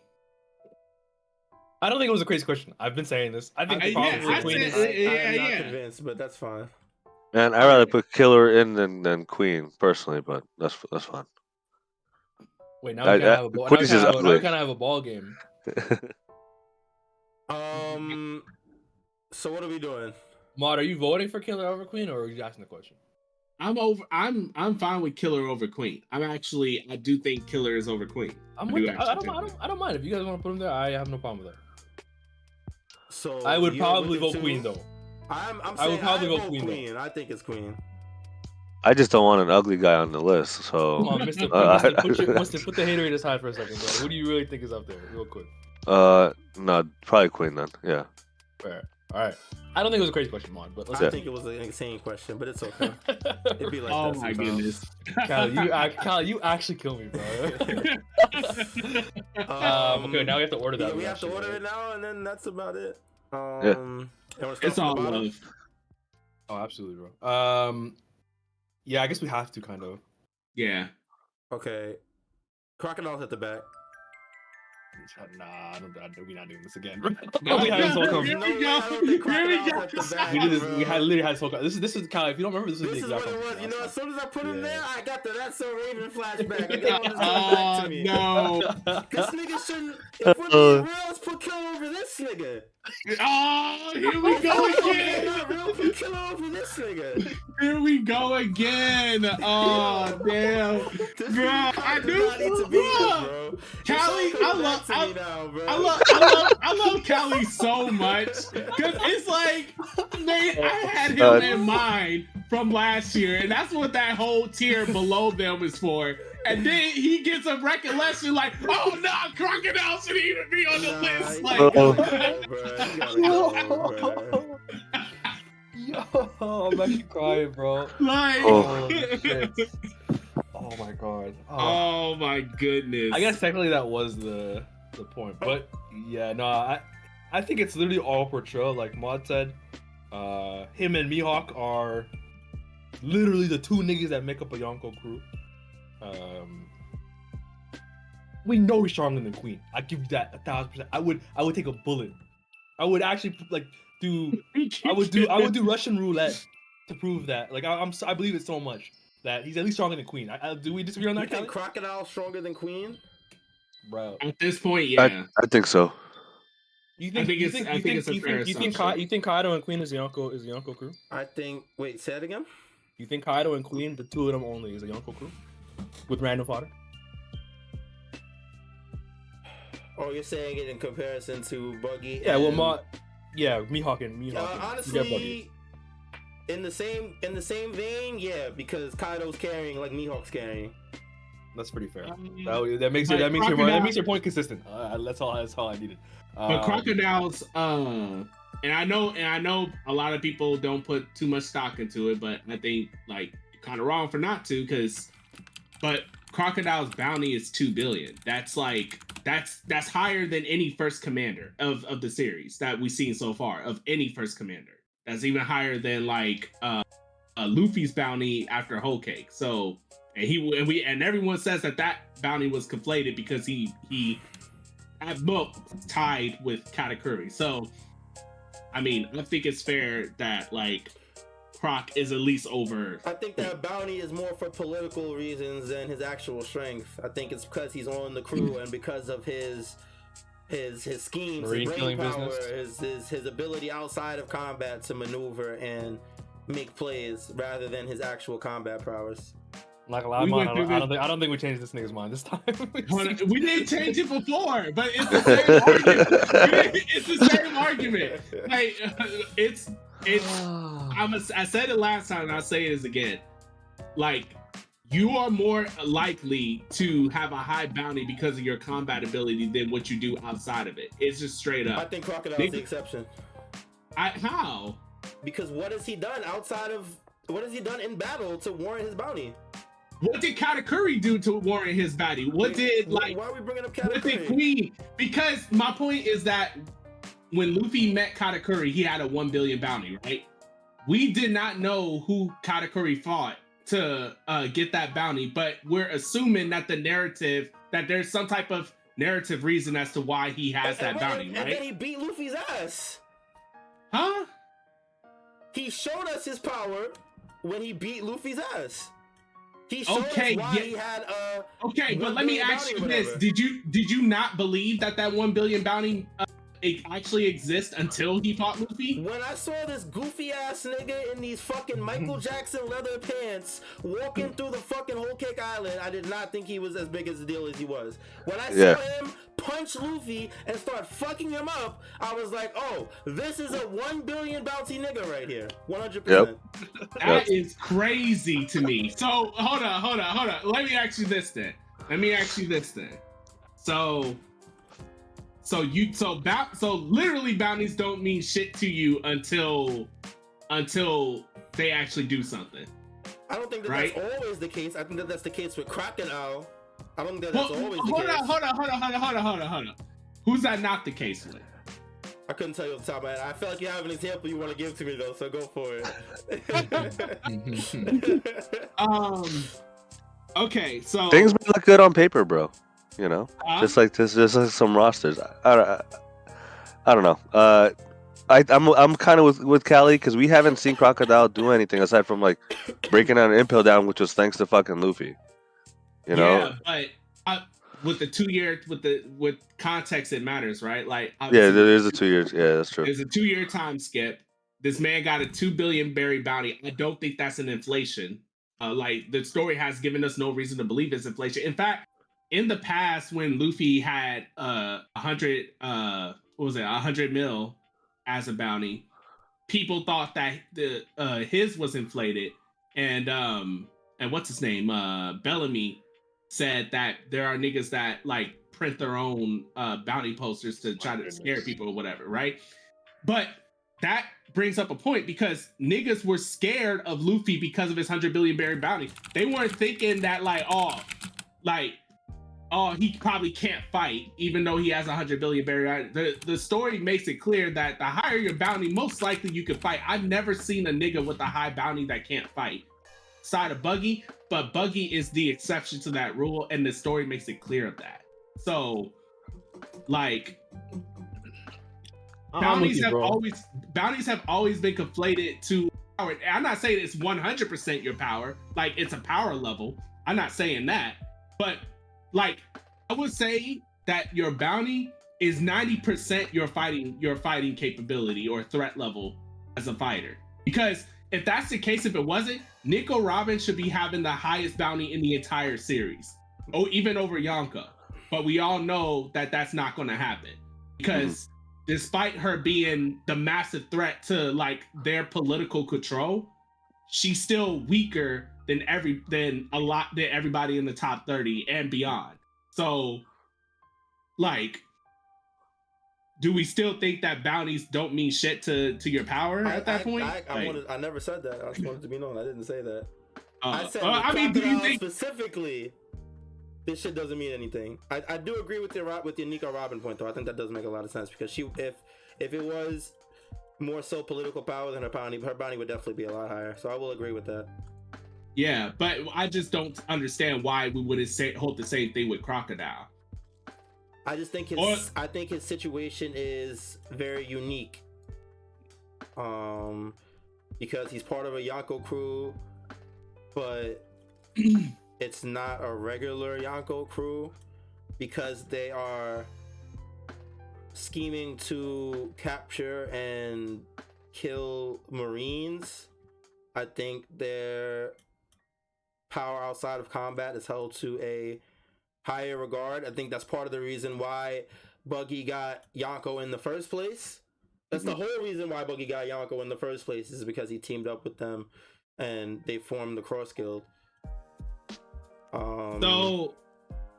A: I don't think it was a crazy question. I've been saying this. I think
E: I-
A: probably
E: yeah,
A: Queen is.
B: I,
E: yeah,
B: I'm not
E: yeah.
B: convinced, but that's fine.
D: And I'd rather put Killer in than, than Queen personally, but that's that's fine.
A: Wait, now
D: I-
A: we kind of have a ball. Now we kind of have, a- now we
D: ugly.
A: kinda have a ball game.
B: Um. So what are we doing?
A: Mod, are you voting for Killer over Queen, or are you asking the question?
E: I'm over. I'm I'm fine with Killer over Queen. I'm actually. I do think Killer is over Queen.
A: I'm
E: I
A: with.
E: do
A: that. I, I
E: actually
A: don't. I don't. I don't mind if you guys want to put him there. I have no problem with that.
B: So
A: I would probably
B: with it
A: vote? Queen though.
B: I'm. I'm
A: I would probably
B: I
A: vote
B: vote
A: Queen,
B: Queen. I think it's Queen.
D: I just don't want an ugly guy on the list. So
A: Come on, Mysta.
D: Uh,
A: Mysta, put, your, Mysta, put the haterade aside for a second, bro. Who do you really think is up there, real quick?
D: uh, no, probably Queen then. Yeah.
A: Fair. All right. I don't think it was a crazy question, Mod, but let's.
B: I think it was an insane question, but it's okay. It'd be like
E: oh
B: that
E: my
B: sometimes.
E: goodness.
A: Kyle, you, ac- Kyle, you actually kill me, bro. um, okay, now we have to order that.
B: Yeah, we have to order
A: right?
B: it now, and then that's about it. Um, and we're
E: it's all
B: from the bottom?
E: love.
A: Oh, absolutely, bro. Um, yeah, I guess we have to kind of.
E: Yeah.
B: Okay. Crocodiles at the back.
A: Nah, I don't, I, we're not doing this again.
E: No,
A: we had this whole conversation.
E: Here we
B: No,
E: go.
B: don't think
E: Here we go.
B: at the back,
A: We did this. We had literally had this whole. con- This is this is Kyle. If you don't remember, this is
B: This
A: the
B: is
A: exact.
B: what it was. You know, as soon as I put him
A: Yeah.
B: there, I got the That's So Raven flashback. I got all this coming back
E: Oh
B: to ah, me.
E: no.
A: time.
B: This nigga shouldn't. If we're being real, let's put Killer over this nigga.
E: Oh, here we go again.
B: not real, put Killer over this nigga.
E: Here we go again. Oh damn.
B: This nigga
E: I
B: do
E: do.
B: not to be here, bro. You're Kali,
E: I love-
B: connected
E: I-
B: now, bro.
E: I love, I love, I love Kali so much because it's like they, I had him
D: Uh,
E: in mind from last year, and that's what that whole tier below them is for. And then he gets a recollection like, "Oh no, crocodile shouldn't even be on the
B: Nah,
E: list." Like,
B: gotta bro. You gotta go, bro.
A: Yo, I'm actually crying, bro.
E: like,
D: Oh.
A: Shit. Oh my god. Oh.
E: oh my goodness.
A: I guess technically that was the the point, but yeah, no, I I think it's literally all for Trill. Like Mod said, uh, him and Mihawk are literally the two niggas that make up a Yonko crew. Um, we know he's stronger than Queen. I give you that a thousand percent. I would I would take a bullet. I would actually like do I would do I would do Russian roulette to prove that. Like I, I'm I believe it so much that he's at least stronger than Queen. I, I, do we disagree on
B: You
A: that,
B: think
A: Kelly?
B: Crocodile stronger than Queen?
A: bro?
E: At this point, yeah.
D: I think so.
A: You
E: I think
A: you
E: it's- I
A: you
E: think it's a
A: you
E: fair
A: think, you think, you think Kaido and Queen is the Yonko is the Yonko crew?
B: I think. Wait, say it again.
A: You think Kaido and Queen, the two of them only, is the uncle crew with random fodder?
B: Oh, you're saying it in comparison to Buggy?
A: Yeah, well,
B: and-
A: Ma, yeah, Mihawk and Mihawk.
B: Uh,
A: and- Buggy.
B: honestly, in the same in the same vein, yeah, because Kaido's carrying like Mihawk's carrying.
A: that's pretty fair.
E: Um,
A: That, that makes it,
E: but
A: that makes your that makes your point consistent. Uh, that's all. That's all I needed.
E: But
A: Um,
E: crocodiles, uh, and I know, and I know a lot of people don't put too much stock into it, but I think like kind of wrong for not to, because, but crocodile's bounty is two billion. That's like that's that's higher than any first commander of of the series that we've seen so far of any first commander. That's even higher than like uh, uh Luffy's bounty after Whole Cake. So. And he and we and everyone says that that bounty was conflated because he he at most tied with Katakuri. So, I mean, I think it's fair that like Croc is at least over.
B: I think that bounty is more for political reasons than his actual strength. I think it's because he's on the crew and because of his his his schemes,
A: Marine
B: his
A: killing
B: brain power,
A: business.
B: his, his his ability outside of combat to maneuver and make plays rather than his actual combat prowess.
A: I'm not gonna lie,
E: We
A: man,
E: went
A: I, don't, I don't think I don't think we changed this nigga's mind this time.
E: We didn't change it before, but it's the same argument. It's the same argument. Like uh, it's it's. I'm a, I said it last time, and I'll say it again. Like you are more likely to have a high bounty because of your combat ability than what you do outside of it. It's just straight up.
B: I think Crocodile's the exception
E: I, how?
B: because what has he done outside of what has he done in battle to warrant his bounty?
E: What did Katakuri do to warrant his bounty? What did like
B: Why are we bringing up
E: what did
B: Katakuri?
E: Queen? Because my point is that when Luffy met Katakuri, he had a one billion bounty, right? We did not know who Katakuri fought to uh, get that bounty, but we're assuming that the narrative that there's some type of narrative reason as to why he has that
B: and,
E: bounty,
B: and then he beat Luffy's ass.
E: Huh?
B: He showed us his power when he beat Luffy's ass. He showed
E: Okay,
B: us why
E: yeah.
B: he had uh
E: Okay, but let me ask you this. Did you did you not believe that that one billion bounty uh, it actually exists until he fought Luffy?
B: when I saw this goofy ass nigga in these fucking Michael Jackson leather pants walking through the fucking whole cake island, I did not think he was as big as a deal as he was. When I
D: Yeah.
B: saw him punch Luffy and start fucking him up, I was like, oh, this is a one billion bounty nigga right here. 100%.
D: Yep.
E: That is crazy to me. So hold on, hold on, hold on. Let me ask you this then. Let me ask you this then. So, so you so bou- so literally bounties don't mean shit to you until until they actually do something.
B: I don't think that
E: Right?
B: that's always the case. I think that that's the case with Crocodile. I don't think that
E: Well,
B: that's always the
E: hold
B: case.
E: on, hold on, hold on, hold on, hold on, hold on, hold on. Who's that not the case with?
B: I couldn't tell you off the top of my head. I feel like you have an example you want to give to me though, so go for it.
E: Um. Okay, so
D: Things may look good on paper, bro. You know,
E: uh,
D: just like this, just like some rosters. I, I, I don't know. Uh, I, I'm I'm kind of with with Kali because we haven't seen Crocodile do anything aside from like breaking down an Impel Down, which was thanks to fucking Luffy. You know,
E: yeah, but uh, with the two year with the with context, it matters, right? Like,
D: yeah, there is a two years. Yeah, that's true.
E: There's a two year time skip. This man got a two billion berry bounty. I don't think that's an inflation. Uh, like the story has given us no reason to believe it's inflation. In fact, in the past, when Luffy had uh, a hundred, uh, what was it, a hundred mil as a bounty, people thought that the uh, his was inflated, and um, and what's his name, uh, Bellamy said that there are niggas that like print their own uh, bounty posters to try to scare people or whatever, right? But that brings up a point because niggas were scared of Luffy because of his hundred billion berry bounty. They weren't thinking that like, oh, like, oh, he probably can't fight, even though he has a hundred billion bounty. The the story makes it clear that the higher your bounty, most likely you can fight. I've never seen a nigga with a high bounty that can't fight. Side of Buggy, but Buggy is the exception to that rule, and the story makes it clear of that. So, like, bounties
A: you,
E: have
A: bro.
E: always bounties have always been conflated to power. I'm not saying it's 100% your power, like it's a power level. I'm not saying that, but like I would say that your bounty is 90% your fighting your fighting capability or threat level as a fighter. Because if that's the case, if it wasn't, Nico Robin should be having the highest bounty in the entire series, oh even over Yonko. But we all know that that's not going to happen because mm-hmm. despite her being the massive threat to like their political control, she's still weaker than every than a lot than everybody in the top 30 and beyond. So like do we still think that bounties don't mean shit to to your power
B: I,
E: at that
B: I,
E: point?
B: I, I,
E: Like,
B: wanted, I never said that. I just wanted to be known. I didn't say that.
E: uh,
B: I said,
E: uh, I mean, do you think
B: specifically? This shit doesn't mean anything. I, I do agree with your with your Nico Robin point though. I think that does make a lot of sense because she if if it was more so political power than her bounty, her bounty would definitely be a lot higher. So I will agree with that.
E: Yeah, but I just don't understand why we wouldn't say hold the same thing with Crocodile.
B: I just think his
E: Or-
B: I think his situation is very unique. Um because he's part of a Yonko crew, but it's not a regular Yonko crew because they are scheming to capture and kill Marines. I think their power outside of combat is held to a higher regard. I think that's part of the reason why Buggy got Yonko in the first place. That's the whole reason why Buggy got Yonko in the first place is because he teamed up with them and they formed the Cross Guild. Um,
E: So,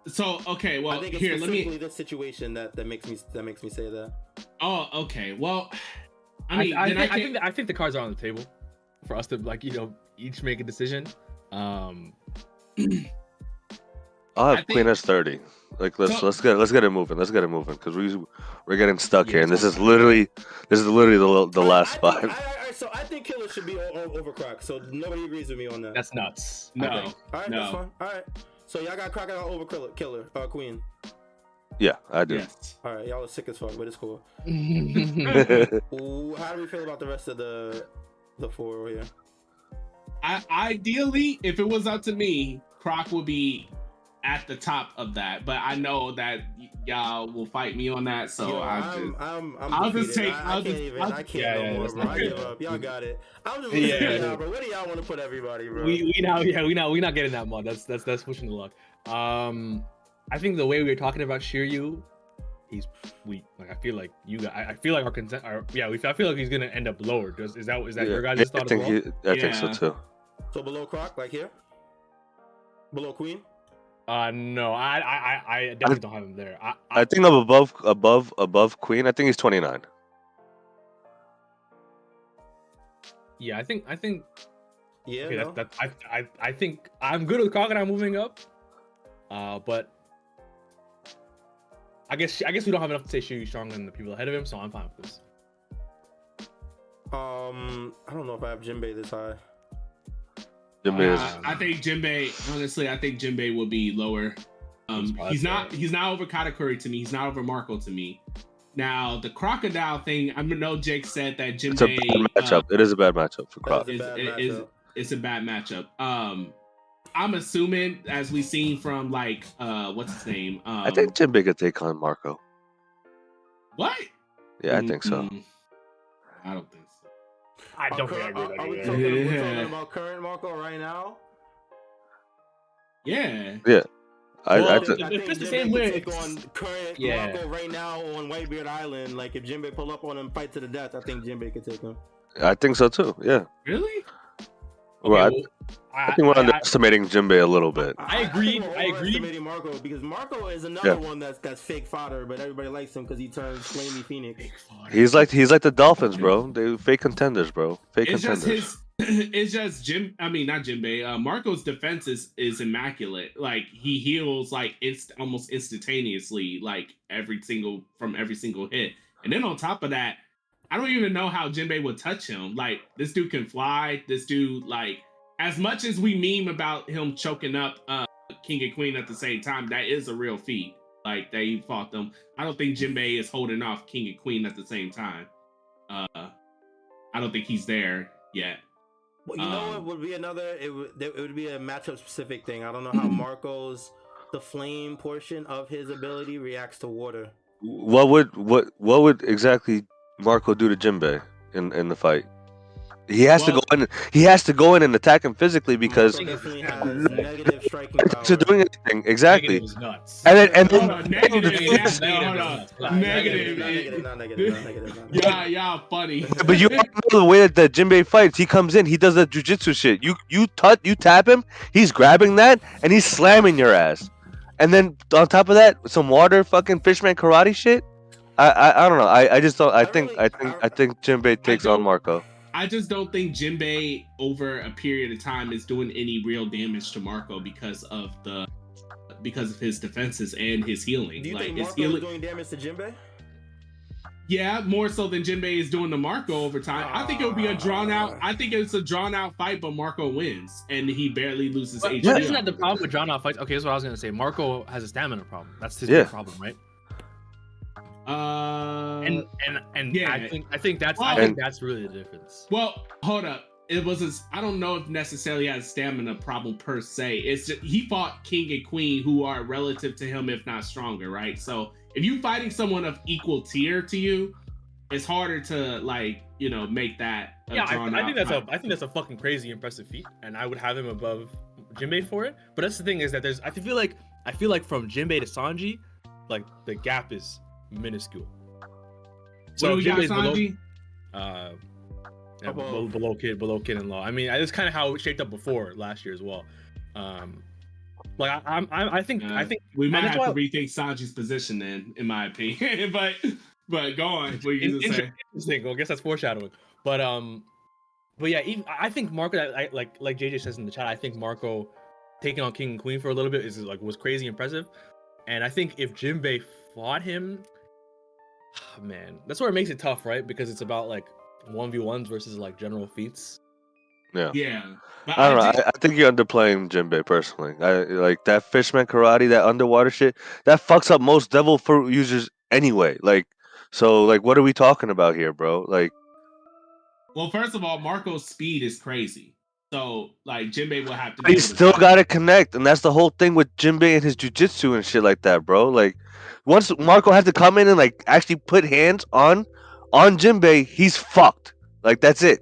E: so okay. Well,
B: I think it's
E: here, let
B: specifically
E: me.
B: this situation that, that makes me that makes me say that.
E: Oh, okay. Well, I
A: I,
E: mean,
A: I,
E: then
A: think, I,
E: can't-
A: think that, I think the cards are on the table for us to like you know each make a decision. Um,
D: I'll
E: I
D: have
E: think-
D: Queen as thirty. Like let's
E: So-
D: let's get let's get it moving. Let's get it moving because we we're getting stuck
A: Yeah,
D: here, and this is literally this is literally the the
B: I-
D: last
B: I
D: spot.
B: think- I- I- so I think Killer should be o- o- over Croc. So nobody agrees with me on that.
A: that's nuts.
E: No.
B: All right,
E: no.
B: that's fine. All right. So y'all got Crocodile over Killer, Killer, uh, Queen.
D: yeah, I do.
E: yes.
B: All right, y'all are sick as fuck, but it's cool. How do we feel about the rest of the the four over here?
E: I, ideally, if it was up to me, Croc would be at the top of that. But I know that y- y'all will fight me on that, so
B: Yo,
E: I
B: I'm,
E: just.
B: I'm, I'm,
E: I'll just take-
B: I, I
E: I'll
B: can't
E: just-
B: even.
E: I'll-
B: I can't
A: Yeah,
B: no
A: yeah,
B: more, bro. I give up. Y'all got it. I'm just
A: Yeah,
B: listening
A: yeah.
B: y'all, bro. Where do y'all want to put everybody, bro?
A: we we now yeah we now we not getting that mod. That's that's that's pushing the luck. Um, I think the way we were talking about Shiryu, he's we like I feel like you got I, I feel like our consent our yeah we I feel like he's gonna end up lower. Does is that is that
D: Yeah,
A: your guys'
D: I
A: thought as
D: think
A: well?
D: he, I think so too.
B: So below Croc, like here. Below Queen.
A: Uh no, I I I, I definitely don't have him there. I, I,
D: I think I'm above above above Queen. I think he's 29.
A: yeah I think I think
B: Yeah.
A: okay
B: no?
A: that, that I, I I think I'm good with Crocodile moving up. Uh, but I guess I guess we don't have enough to say Shiryu's stronger than the people ahead of him, so I'm fine with this.
B: Um, I don't know if I have Jinbei this high.
D: Jinbei is-
E: Uh, I think Jinbei. Honestly, I think Jinbei will be lower. Um,
A: He's
E: not. He's not over Katakuri to me. He's not over Marco to me. Now the crocodile thing. I know Jake said that
D: it's a
E: Jinbei.
D: bad
E: uh,
D: matchup. it is a bad matchup for
B: That
D: Croc.
B: is
E: is,
B: a bad
E: is, is,
B: matchup.
E: it's a bad matchup. Um, I'm assuming, as we seen from like, uh, what's his name? Um,
D: I think Jinbei could take on Marco.
E: what?
D: Yeah, I think so.
E: I don't think so.
A: I don't think
B: current-
A: agree with
B: are,
A: that
B: are we
A: either.
B: talking, we're
E: Yeah.
B: talking about current Marco right now?
E: Yeah.
D: I,
A: Well,
D: I
A: if-
B: I
A: if
B: think
A: it's the same way,
B: take on current
A: Yeah.
B: Marco right now on Whitebeard Island. Like if Jinbei pull up on him, fight to the death, I think Jinbei could take him.
D: I think so too. Yeah.
E: Really?
D: Well, I,
A: well,
D: I think we're
A: I- I-
D: underestimating Jinbei a little bit.
A: I agree,
B: think we're
A: I agree.
B: overestimating Marco because Marco is another
D: Yeah.
B: one that's that's fake fodder, but everybody likes him because he turns flamey phoenix.
D: He's like he's like the Dolphins, bro. They fake contenders, bro. Fake
E: It's just
D: contenders.
E: his. It's just Jim. I mean, not Jinbei. Uh, Marco's defense is is immaculate. Like he heals like inst- almost instantaneously, like every single from every single hit. And then on top of that, I don't even know how Jinbei would touch him. Like this dude can fly. This dude, like, as much as we meme about him choking up uh, King and Queen at the same time, that is a real feat. Like they fought them. I don't think Jinbei is holding off King and Queen at the same time. Uh, I don't think he's there yet.
B: Well, you know
E: Um,
B: what would be another? It would it would be a matchup specific thing. I don't know how Marco's the flame portion of his ability reacts to water.
D: What would what what would exactly Marco do to Jinbei in in the fight? He has
E: Well-
D: to go in. He has to go in and attack him physically because
B: Marco has negative striking power.
D: to doing anything exactly.
A: Negative is nuts.
D: And then and then
E: negative.
A: Negative
E: yeah, negative. Yeah, yeah, funny.
D: but you know the way that, that Jinbei fights. He comes in, he does that jujitsu shit. You you tut you tap him, he's grabbing that and he's slamming your ass. And then on top of that, some water fucking fishman karate shit. I I, I don't know. I, I just don't. I
B: I
D: think
B: really-
D: I think
B: I-
D: I think Jinbei takes on Marco.
E: I just don't think Jinbei over a period of time is doing any real damage to Marco because of the because of his defenses and his healing.
B: Do you
E: like
B: think
E: his
B: Marco is
E: healing,
B: doing damage to Jinbei?
E: yeah, more so than Jinbei is doing to Marco over time. I think it would be a drawn out. I think it's a drawn out fight, but Marco wins and he barely loses
A: But,
E: HP.
A: but isn't that the problem with drawn out fights? Okay, that's what I was gonna say. Marco has a stamina problem. That's his
D: Yeah.
A: big problem, right?
E: Uh,
A: And and and
E: yeah.
A: I think I think that's I think that's really the difference.
E: Well, hold up. It was his, I don't know if necessarily has a stamina problem per se. It's just he fought King and Queen who are relative to him, if not stronger, right? So if you're fighting someone of equal tier to you, it's harder to like you know make that. A
A: Yeah, I, I think that's a
E: fight.
A: I think that's a fucking crazy impressive feat, and I would have him above Jinbei for it. But that's the thing is that there's I feel like I feel like from Jinbei to Sanji, like the gap is minuscule.
E: So what do we got,
A: Jinbei's below-
E: Sanji?
A: uh, yeah, below, below kid, below kid in law. I mean, it's kind of how it shaped up before last year as well. Um, like I, I'm, I, I think, I
E: Uh,
A: think
E: we might have
A: that's
E: to rethink Sanji's position then, in my opinion. but but go on. What you
A: in-
E: say?
A: interesting. Well, I guess that's foreshadowing. But um, but yeah, even, I think Marco, I, I, like like JJ says in the chat, I think Marco taking on King and Queen for a little bit is like was crazy impressive. And I think if Jinbei fought him, Ah, man, that's where it makes it tough, right? Because it's about like one v ones versus like general feats.
E: Yeah. But
D: I don't know.
E: just-
D: I, I think you're underplaying Jinbei personally. I like that fishman karate, that underwater shit. That fucks up most devil fruit users anyway. Like, so like, what are we talking about here, bro? Like,
E: well, first of all, Marco's speed is crazy. So like Jinbei will have to.
D: but
E: be
D: you
E: able
D: still got to connect, and that's the whole thing with Jinbei and his jujitsu and shit like that, bro. Like, once Marco had to come in and like actually put hands on on Jinbei, he's fucked. Like, that's it.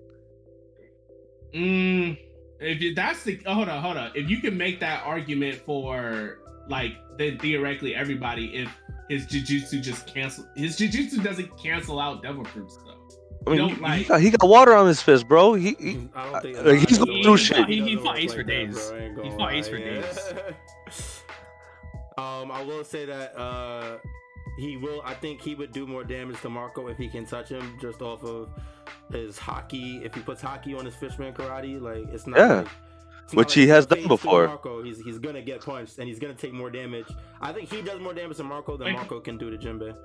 E: Mm, if you, that's the oh, hold on, hold on. If you can make that argument for like then theoretically everybody, if his jujitsu just cancel his jujitsu doesn't cancel out devil fruits though.
D: I mean,
E: don't
D: he- he, got, he got water on his fist, bro. He, he
B: I don't think
D: like, he's going
B: don't
D: through shit.
A: He- he fought Ace for days.
B: bro. I ain't
A: He fought Ace for days.
B: um, I will say that uh, he will. I think he would do more damage to Marco if he can touch him just off of his haki. If he puts haki on his fishman karate, like it's not.
D: Yeah.
B: like- it's
D: Which
B: like
D: he
B: he's
D: has done before.
B: Marco, he's he's gonna get punched and he's gonna take more damage. I think he does more damage to Marco than Marco can do to Jinbei.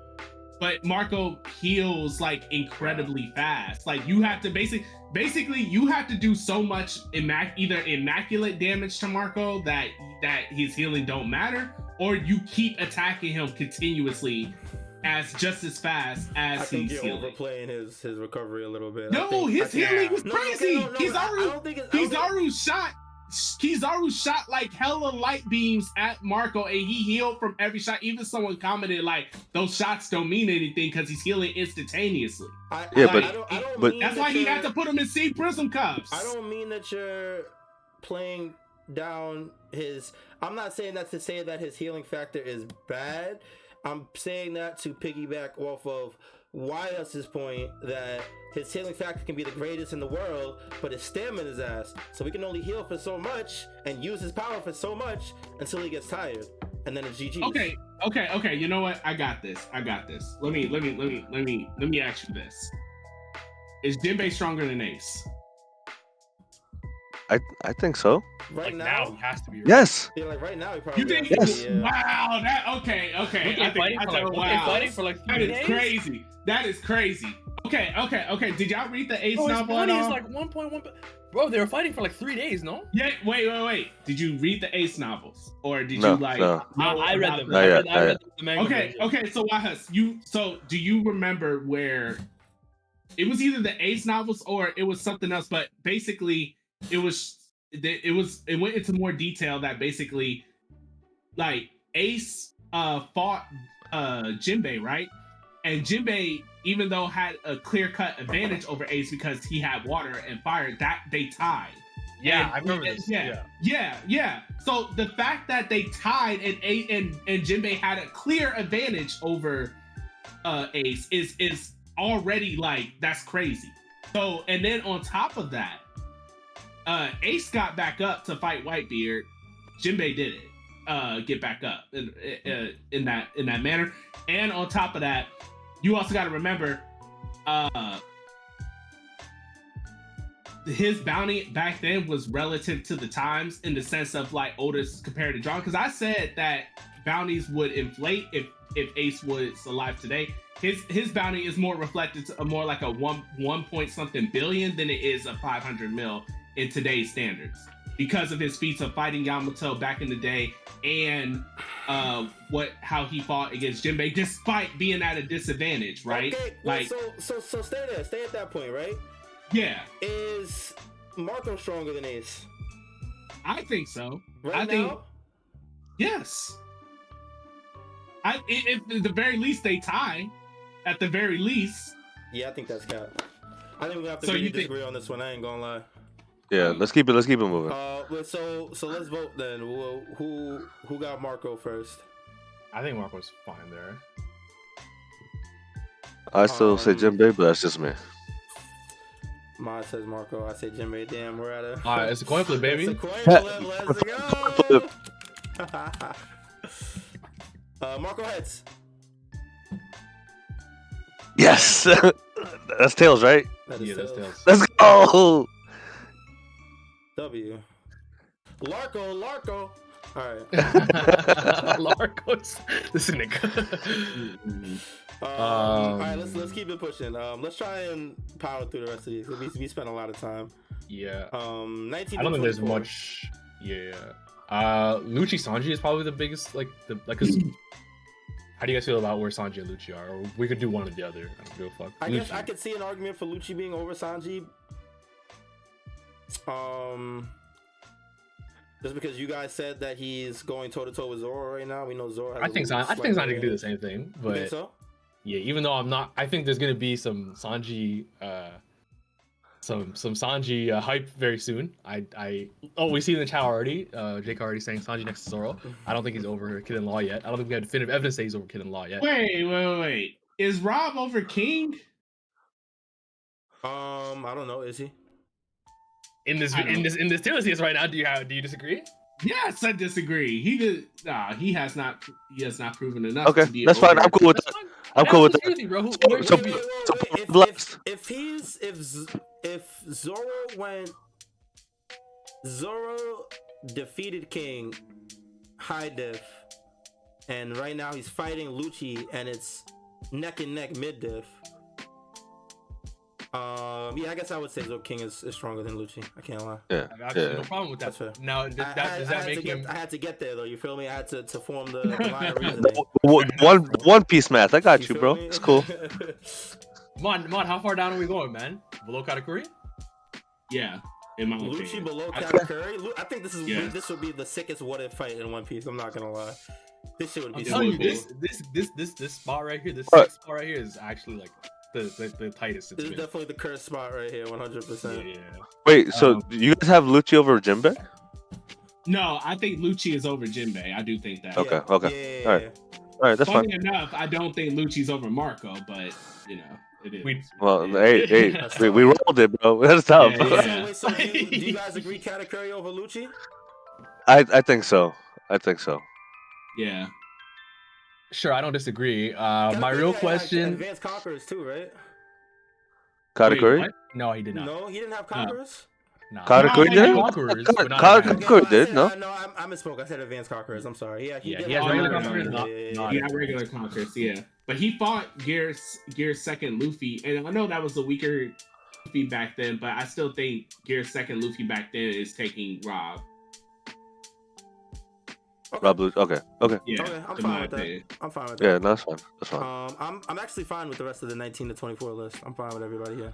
E: But Marco heals like incredibly fast. Like you have to basically, basically you have to do so much immac- either immaculate damage to Marco that that his healing don't matter, or you keep attacking him continuously as just as fast as
B: I think
E: he's
B: you're
E: healing.
B: overplaying his his recovery a little bit.
E: No,
B: think-
E: his healing was
B: No, okay,
E: crazy.
B: no, no, I
E: Kizaru,
B: don't think it's- I don't think-
E: Kizaru shot. Kizaru shot like hella light beams at Marco, and he healed from every shot. Even someone commented like those shots don't mean anything because he's healing instantaneously.
B: I,
D: Yeah,
B: I-
E: but-
B: I don't, I don't
D: but-
B: mean
E: That's
B: that
E: why he had to put him in sea prism cups.
B: I don't mean that you're playing down his. I'm not saying that to say that his healing factor is bad. I'm saying that to piggyback off of YHuss's point that his healing factor can be the greatest in the world, but his stamina is ass. So he can only heal for so much and use his power for so much until he gets tired, and then it's GG.
E: Okay, okay, okay. You know what? I got this. I got this. Let me, let me, let me, let me, let me ask you this: Is Jinbei stronger than Ace?
D: I I think so.
B: Right
A: like now,
B: now,
A: he has to be. Right?
D: Yes.
B: yeah, like right now, he probably
E: You think?
D: Yes.
B: yeah.
E: Wow. That okay. Okay.
A: Look,
E: I
A: they're
E: think,
A: fighting
E: I
A: for
E: think,
A: like, look,
E: wow.
A: for like
E: That
A: three
E: is
A: days.
E: crazy. That is crazy. Okay. Okay. Okay. Did y'all read the Ace
A: Bro, his
E: novel at
A: is
E: all?
A: like 1.1. Bro, they were fighting for like three days, no?
E: Yeah. Wait. Wait. Wait. Did you read the Ace novels, or did
D: No,
E: you like?
D: no.
A: I, I read them.
D: Not
A: I
D: yet,
A: read, I read the manga
E: Okay,
A: version.
E: okay. So YHuss, you so do you remember where it was either the Ace novels or it was something else? But basically, it was it was it went into more detail that basically, like Ace uh fought uh Jinbei right, and Jinbei even though had a clear cut advantage over Ace because he had water and fire, that they tied.
A: Yeah,
E: And-
A: I remember
E: and-
A: this.
E: yeah.
A: Yeah.
E: Yeah, yeah. So the fact that they tied and A and and Jinbei had a clear advantage over uh Ace is is already like that's crazy. So and then on top of that, uh Ace got back up to fight Whitebeard. Jinbei did it. Uh get back up in uh, in that in that manner. And on top of that, you also got to remember uh his bounty back then was relative to the times in the sense of like Otis compared to John. Because I said that bounties would inflate if if Ace was alive today. His his bounty is more reflected to more like a one one point something billion than it is a five hundred mil in today's standards because of his feats of fighting Yamato back in the day and uh what how he fought against Jinbei despite being at a disadvantage, right?
B: Okay, well,
E: like
B: so so so stay there, stay at that point, right?
E: yeah,
B: Is Marco stronger than Ace?
E: I think so.
B: Right
E: I
B: now?
E: think- Yes. I if at the very least they tie, at the very least.
B: Yeah, I think that's cap. I think we have to
E: So
B: agree
E: you
B: to
E: think-
B: disagree on this one. I ain't gonna lie.
D: Yeah. Let's keep it. Let's keep it moving.
B: Uh, so so let's vote then. Who who who got Marco first?
A: I think Marco's fine there.
D: I still say
B: Jim
D: Jinbei, but that's just me.
B: Mod says Marco. I say Jimmy. Damn, we're at a.
A: All right, it's a coin flip, baby.
B: It's a coin flip. Let's go. uh, Marco heads.
D: Yes. that's tails, right?
B: That is
A: Yeah, that's
B: tails.
A: tails.
D: Let's go.
B: W. Larko, Larko. All right.
A: Larcos. This nigga.
B: Um, all right,
A: Um,
B: let's let's keep it pushing. Um, let's try and power through the rest of these. We, we spent a lot of time.
A: yeah.
B: Um, 19.
A: I don't think there's much. Yeah. Uh, Lucci Sanji is probably the biggest, like the like. Cause how do you guys feel about where Sanji and Lucci are? Or we could do one or the other. I don't give a fuck.
B: I guess I could see an argument for Lucci being over Sanji. Um, just because you guys said that he's going toe to toe with Zoro right now, we know Zoro. Has
A: I
B: a
A: think
B: little
A: San- I think Sanji can do the same thing,
B: You
A: but
B: think so?
A: yeah, even though I'm not, I think there's gonna be some Sanji, uh, some some Sanji uh, hype very soon. I I oh we see in the chat already. Uh, Jake already saying Sanji next to Zoro. I don't think he's over Kid in Law yet. I don't think we have definitive evidence that he's over Kid in Law yet.
E: Wait, wait, wait, wait. Is Rob over King?
B: Um, I don't know. Is he?
A: In this in this in this Taylor series right now, do you have do you disagree?
E: Yes, I disagree. He did. Nah, he has not. He has not proven enough.
D: Okay,
E: to be
D: that's fine. I'm cool with that. I'm
A: I
D: cool with that.
A: you, bro.
D: So-
A: where-
D: so-
B: Wait, wait, wait,
D: so
B: wait, wait. If, if, if he's if Z- if Zoro went Zoro defeated King high diff, and right now he's fighting Lucci, and it's neck and neck mid diff. Um, yeah, I guess I would say Zoro King is, is stronger than Lucci. I can't lie.
D: Yeah.
A: I got
D: Yeah.
A: no problem with that.
B: That's fair.
A: Now, does
B: I,
A: that,
B: I had,
A: does that
B: had
A: make
B: to get. I had to get there though. You feel me? I had to, to form the, the line of reasoning.
D: One, one, one piece math. I got you,
B: feel
D: bro.
B: me?
D: It's cool.
A: Mon, Mon, how far down are we going, man? Below Katakuri?
E: Yeah, in my
B: Lucci
E: opinion.
B: below
E: I-
B: Katakuri. Lu- I think this is
E: Yeah.
B: this would be the sickest what if fight in One Piece. I'm not gonna lie. This shit would be.
A: I'm
B: be
A: telling
B: so
A: you, this, this, this, this, this spot right here, this
D: What?
A: spot right here is actually like the the, the tightest it's
B: This is
A: been.
B: definitely the cursed spot right here, 100.
A: Yeah,
B: percent
A: yeah.
D: Wait, so
A: Um,
D: you guys have Lucci over Jinbei?
E: No, I think Lucci is over Jinbei. I do think that.
D: Okay,
B: Yeah,
D: okay.
B: Yeah,
D: All right. All right, that's fine.
E: Funny enough, I don't think Lucci's over Marco, but you know, it is.
A: We-
D: Well, hey, hey, we, we rolled it, bro. That's tough.
E: Yeah,
B: yeah.
E: yeah.
B: So, wait, so do, you, do you guys agree Katakuri over Lucci?
D: I, I think so. I think so.
E: yeah.
A: Sure, I don't disagree. Uh, my real question.
B: Advanced Conquerors too, right?
A: Wait,
D: Katakuri?
A: what? No, he did not.
B: No, he didn't have Conquerors.
A: Nah.
D: Katakuri
A: He
D: did?
A: Conquerors, but not
D: Ka-
A: Advanced.
D: Katakuri did, no?
B: uh, no, I, I misspoke. I said Advanced Conquerors. I'm sorry. Yeah, he
A: Yeah,
B: did
A: he has
B: have
E: regular
B: Conquerors.
A: Conquerors,
B: Yeah, yeah,
A: not-
B: yeah.
E: Regular Conquerors, yeah. But he fought Gear's Gear's second Luffy, and I know that was a weaker Luffy back then, but I still think Gear's second Luffy back then is taking Rob.
B: Okay.
D: Rob Lu- Okay, okay.
E: Yeah,
B: Okay, I'm fine
E: my
B: with that.
E: opinion.
B: I'm fine with
D: Yeah, no, that's fine. That's fine.
B: Um, I'm I'm actually fine with the rest of the 19 to 24 list. I'm fine with everybody here.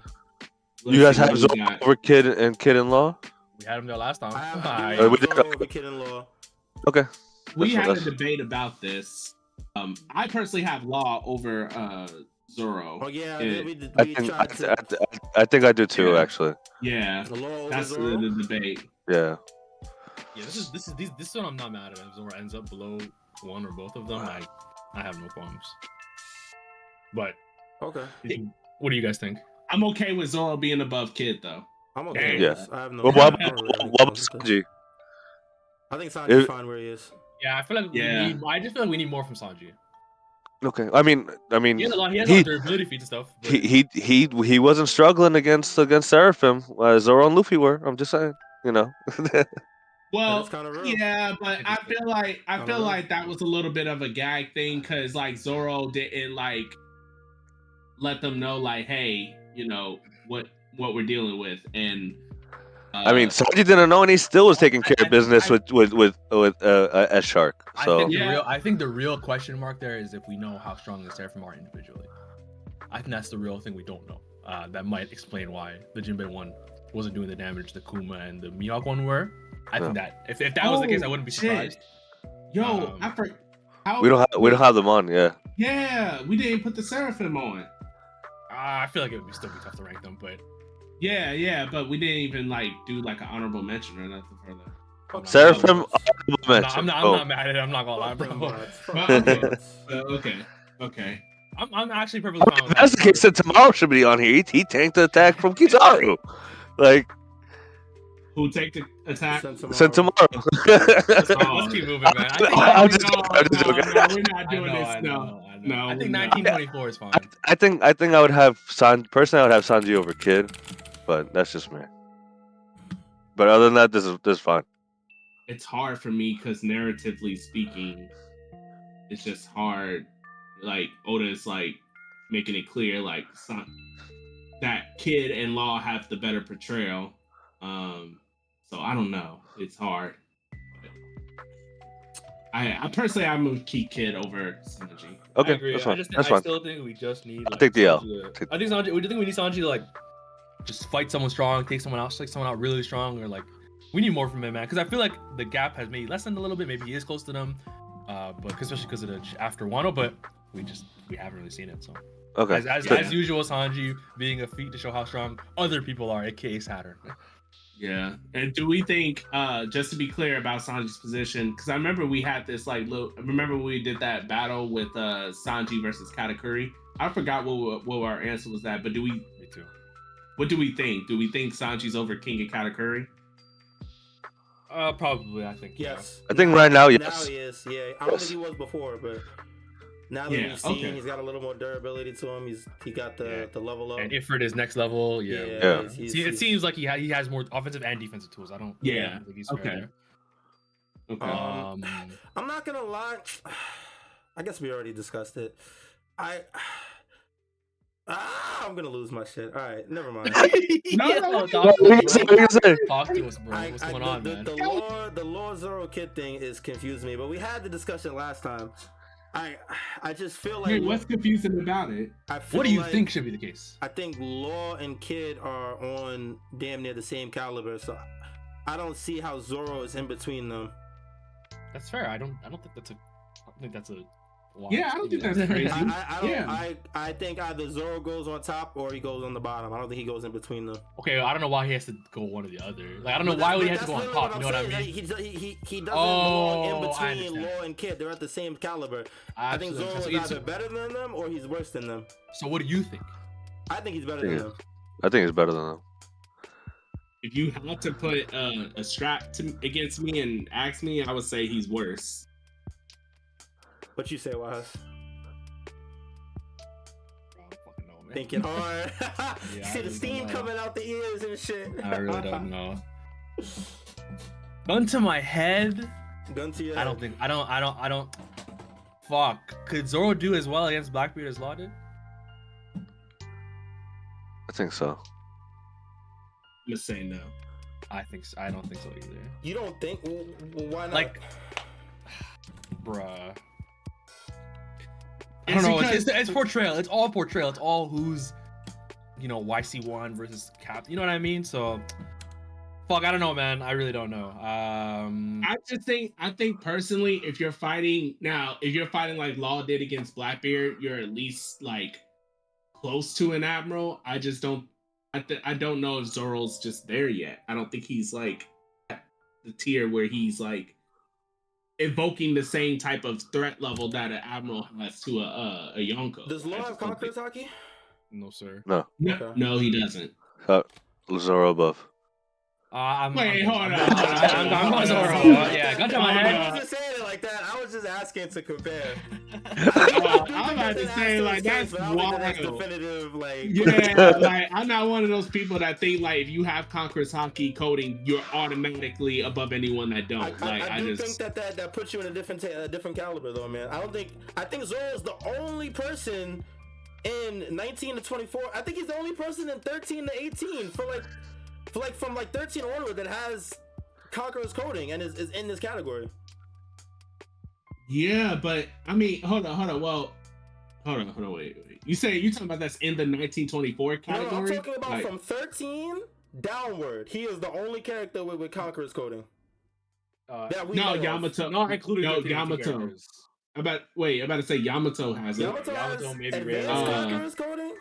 E: Let's
D: you guys have
E: what we
D: Zoro
E: got.
D: over Kid and Kid in Law?
A: We had him there last time.
B: I have,
A: I-
B: I
D: we
B: have
D: did-
B: over Kid in Law.
D: Okay.
E: We
D: That's-
E: had a debate about this. Um, I personally have Law over uh Zoro.
B: Oh yeah,
E: Yeah.
B: we, we,
D: I think I,
B: to.
D: I, I, I think I do too,
E: Yeah.
D: actually.
E: Yeah,
B: the
E: that's the, the debate.
D: Yeah.
A: Yeah, this is this is this, this one I'm not mad at. If Zoro ends up below one or both of them, I I have no qualms. But
B: Okay,
A: what do you guys think?
E: I'm okay with Zoro being above Kid though.
B: I'm okay.
D: Yeah.
B: With. I have no.
D: What,
B: I
D: what,
B: don't really have
D: what about
B: qualms with this.
D: Sanji?
B: I think Sanji's
D: If-
B: fine where he is.
A: Yeah, I feel like
E: Yeah.
A: we need, I just feel like we need more from Sanji.
D: Okay. I mean, I mean,
A: He has a lot. He has
D: He-
A: a lot of durability feats and stuff. but-
D: he he he he wasn't struggling against against Seraphim. Uh, Zoro and Luffy were. I'm just saying. You know.
E: Well,
B: That's kind of real.
E: Yeah, but I feel like I
B: I
E: feel
B: don't know.
E: like that was a little bit of a gag thing because like Zoro didn't like let them know like, hey, you know what what we're dealing with, and uh,
D: I mean, Sanji didn't know, and he still was taking care
A: I-
D: of business
A: I-
D: with with with with uh, uh, S Shark.
A: I
D: So
A: think the
E: Yeah.
A: real I think the real question mark there is if we know how strong the Seraphim are individually. I think that's the real thing we don't know. Uh, that might explain why the Jinbei one wasn't doing the damage the Kuma and the Mihawk one were. I think that if, if that was the case, I wouldn't be
E: Oh, shit.
A: surprised.
E: Yo,
A: Um,
E: I for, how,
D: we don't have we don't have them on. Yeah.
E: Yeah, we didn't put the Seraphim on.
A: Uh, I feel like it would be still be tough to rank them, but
E: Yeah, yeah, but we didn't even like do like an honorable mention or nothing for them.
A: I'm not-
D: Seraphim.
A: I'm not, I'm not,
D: mention.
A: I'm not,
D: Oh.
A: Not mad at it. I'm not gonna lie, bro.
B: mods. Fuck
E: Well,
B: them
E: okay.
B: mods.
E: Okay, okay.
A: I'm, I'm actually perfectly
D: I mean, if that's the case, then tomorrow should be on here. He, he tanked the attack from Kizaru. Like,
E: Who take the attack?
B: Sentomaru.
D: send tomorrow.
A: Let's, keep-
E: Oh.
A: let's keep moving, man. I think,
D: I'm just
E: no,
D: joking, I'm just joking.
E: no, we're not doing
A: know,
E: this.
A: I
E: no,
A: know, I know.
E: no,
A: I think 1924 is fine.
D: I, I think I think I would have San personally I would have Sanji over Kid, but that's just me. But other than that, this is this is fine.
E: it's hard for me because narratively speaking, it's just hard. Like Oda is like making it clear, like son, that kid and Law have the better portrayal. Um, so I don't know. It's hard. I, I personally, I'm gonna Kid over Sanji.
D: Okay,
A: I agree.
D: that's
A: I
D: fine.
A: just
D: That's
A: I
D: fine.
A: still think we just need.
D: I'll take the L.
A: Sanji to- I think Sanji. We think we need Sanji to like just fight someone strong, take someone out, take someone out really strong, or like we need more from him, man. Because I feel like the gap has maybe lessened a little bit. Maybe he is close to them, uh, but especially because of the after Wano, but we just we haven't really seen it. So
D: Okay.
A: as as,
E: Yeah.
A: as usual, Sanji being a feat to show how strong other people are, aka Saturn.
E: Yeah. And do we think, uh, just to be clear about Sanji's position, because I remember we had this like little remember we did that battle with uh Sanji versus Katakuri? I forgot what what our answer was that, but do we
A: Me too.
E: what do we think? Do we think Sanji's over King and Katakuri?
A: Uh, probably. I think. yeah.
B: Yes.
D: I think right now, yes.
B: Now
D: yes.
B: he is. Yeah, I don't think he was before, but now that
E: Yeah,
B: we've seen,
E: okay.
B: he's got a little more durability to him. He's he got the
A: Yeah.
B: the level up.
A: And Ifrit is next level. Yeah.
D: Yeah.
B: he's- he's-
A: See, it seems like he ha- he has more offensive and defensive tools. I don't.
E: Yeah,
A: I don't think he's
E: okay.
A: fair
E: Okay.
A: there.
B: Um,
A: Um,
B: I'm not gonna lie. I guess we already discussed it. I. Ah, I'm gonna lose my shit. All right, never mind.
E: No, no,
A: no, talk to us, bro.
B: I,
A: What's
B: I-
A: going
B: the,
A: on,
B: the,
A: man?
B: The lore, the lore Zoro Kid thing is confusing me, but we had the discussion last time. I, I just feel like.
E: Wait, what's confusing about it?
B: I feel
A: What do you
B: like-
A: think should be the case?
B: I think Law and Kid are on damn near the same caliber, so I don't see how Zoro is in between them.
A: That's fair. I don't. I don't think that's a. I don't think that's a watch,
E: Yeah, I don't think
A: know?
E: that's crazy.
B: I, I, I don't.
E: Yeah.
B: I, I think either Zoro goes on top or he goes on the bottom. I don't think he goes in between them.
A: okay, I don't know why he has to go one or the other. Like I don't know
B: But
A: why
B: that-
A: would he
B: but
A: have to go on top. You know
B: literally
A: what I mean?
B: saying. He, he, he doesn't
A: Oh,
B: belong in between. Law and Kid. They're at the same caliber. I think
A: Absolutely.
B: Zoro
A: So
B: is
A: it's-
B: either better than them or he's worse than them.
A: So what do you think?
B: I think he's better than them.
D: I think he's better than them.
E: If you had to put uh, a strap to, against me and ask me, I would say he's worse.
B: What you say, Waz?
A: I don't fucking know, man.
B: Thinking hard.
A: Yeah, I
B: See the
A: really
B: steam coming out the ears and shit.
A: I really don't know. Gun to my head.
B: Gun to your
A: I don't think. I don't. I don't. I don't. Fuck. Could Zoro do as well against Blackbeard as Law did?
D: I think so.
E: I'm gonna say no.
A: I think. So. I don't think so either.
B: You don't think? Well, well, why not?
A: Like, bruh. I
E: It's
A: don't know. It's, it's, it's portrayal. It's all portrayal. It's all who's, you know, YC one versus Cap. You know what I mean? So, fuck. I don't know, man. I really don't know. Um,
E: I just think I think personally, if you're fighting now, if you're fighting like Law did against Blackbeard, you're at least like close to an admiral. I just don't. I th- I don't know if Zoro's just there yet. I don't think he's like the tier where he's like evoking the same type of threat level that an admiral has to a a, a Yonko.
B: Does
E: I
B: Law have
E: don't
B: conquerors haki?
A: no, sir.
E: No,
B: Okay.
E: no, he doesn't.
D: Uh, Zoro above.
A: Uh, I'm,
E: Wait,
A: I'm,
E: hold
A: I'm,
E: on,
A: I'm,
E: hold on,
A: I'm,
E: hold
A: I'm,
E: on,
A: I'm
E: hold
A: Zoro.
E: on.
A: Uh, Yeah, gun to my
E: Hold
A: head.
B: I wasn't saying it like that. I was just asking to compare.
E: Uh, I'm about to say like that's wild.
B: That's definitive. Like
E: Yeah, like I'm not one of those people that think like if you have Conqueror's haki coding, you're automatically above anyone that don't.
B: I, I,
E: like
B: I
E: I,
B: do
E: just
B: think that, that that puts you in a different ta- a different caliber though, man. I don't think I think Zoro's the only person in 19 to 24. I think he's the only person in 13 to 18 for like for like from like 13 onward that has Conqueror's coding and is, is in this category.
E: Yeah, but I mean, hold on, hold on. Well, hold on, hold on, wait, wait. You say you talking about that's in the 1924 category?
B: no, I'm talking about
E: Like,
B: from 13 downward. He is the only character with, with Conqueror's coding.
A: Uh,
B: That we
E: no,
B: know of.
E: Yamato.
A: not including
E: no,
A: the two
E: Yamato.
A: characters.
E: I bet. Wait, I'm about to say Yamato has it.
B: Yamato,
A: Yamato
B: has
A: maybe
B: advanced
A: Rayleigh.
E: Uh,
B: Conqueror's coding.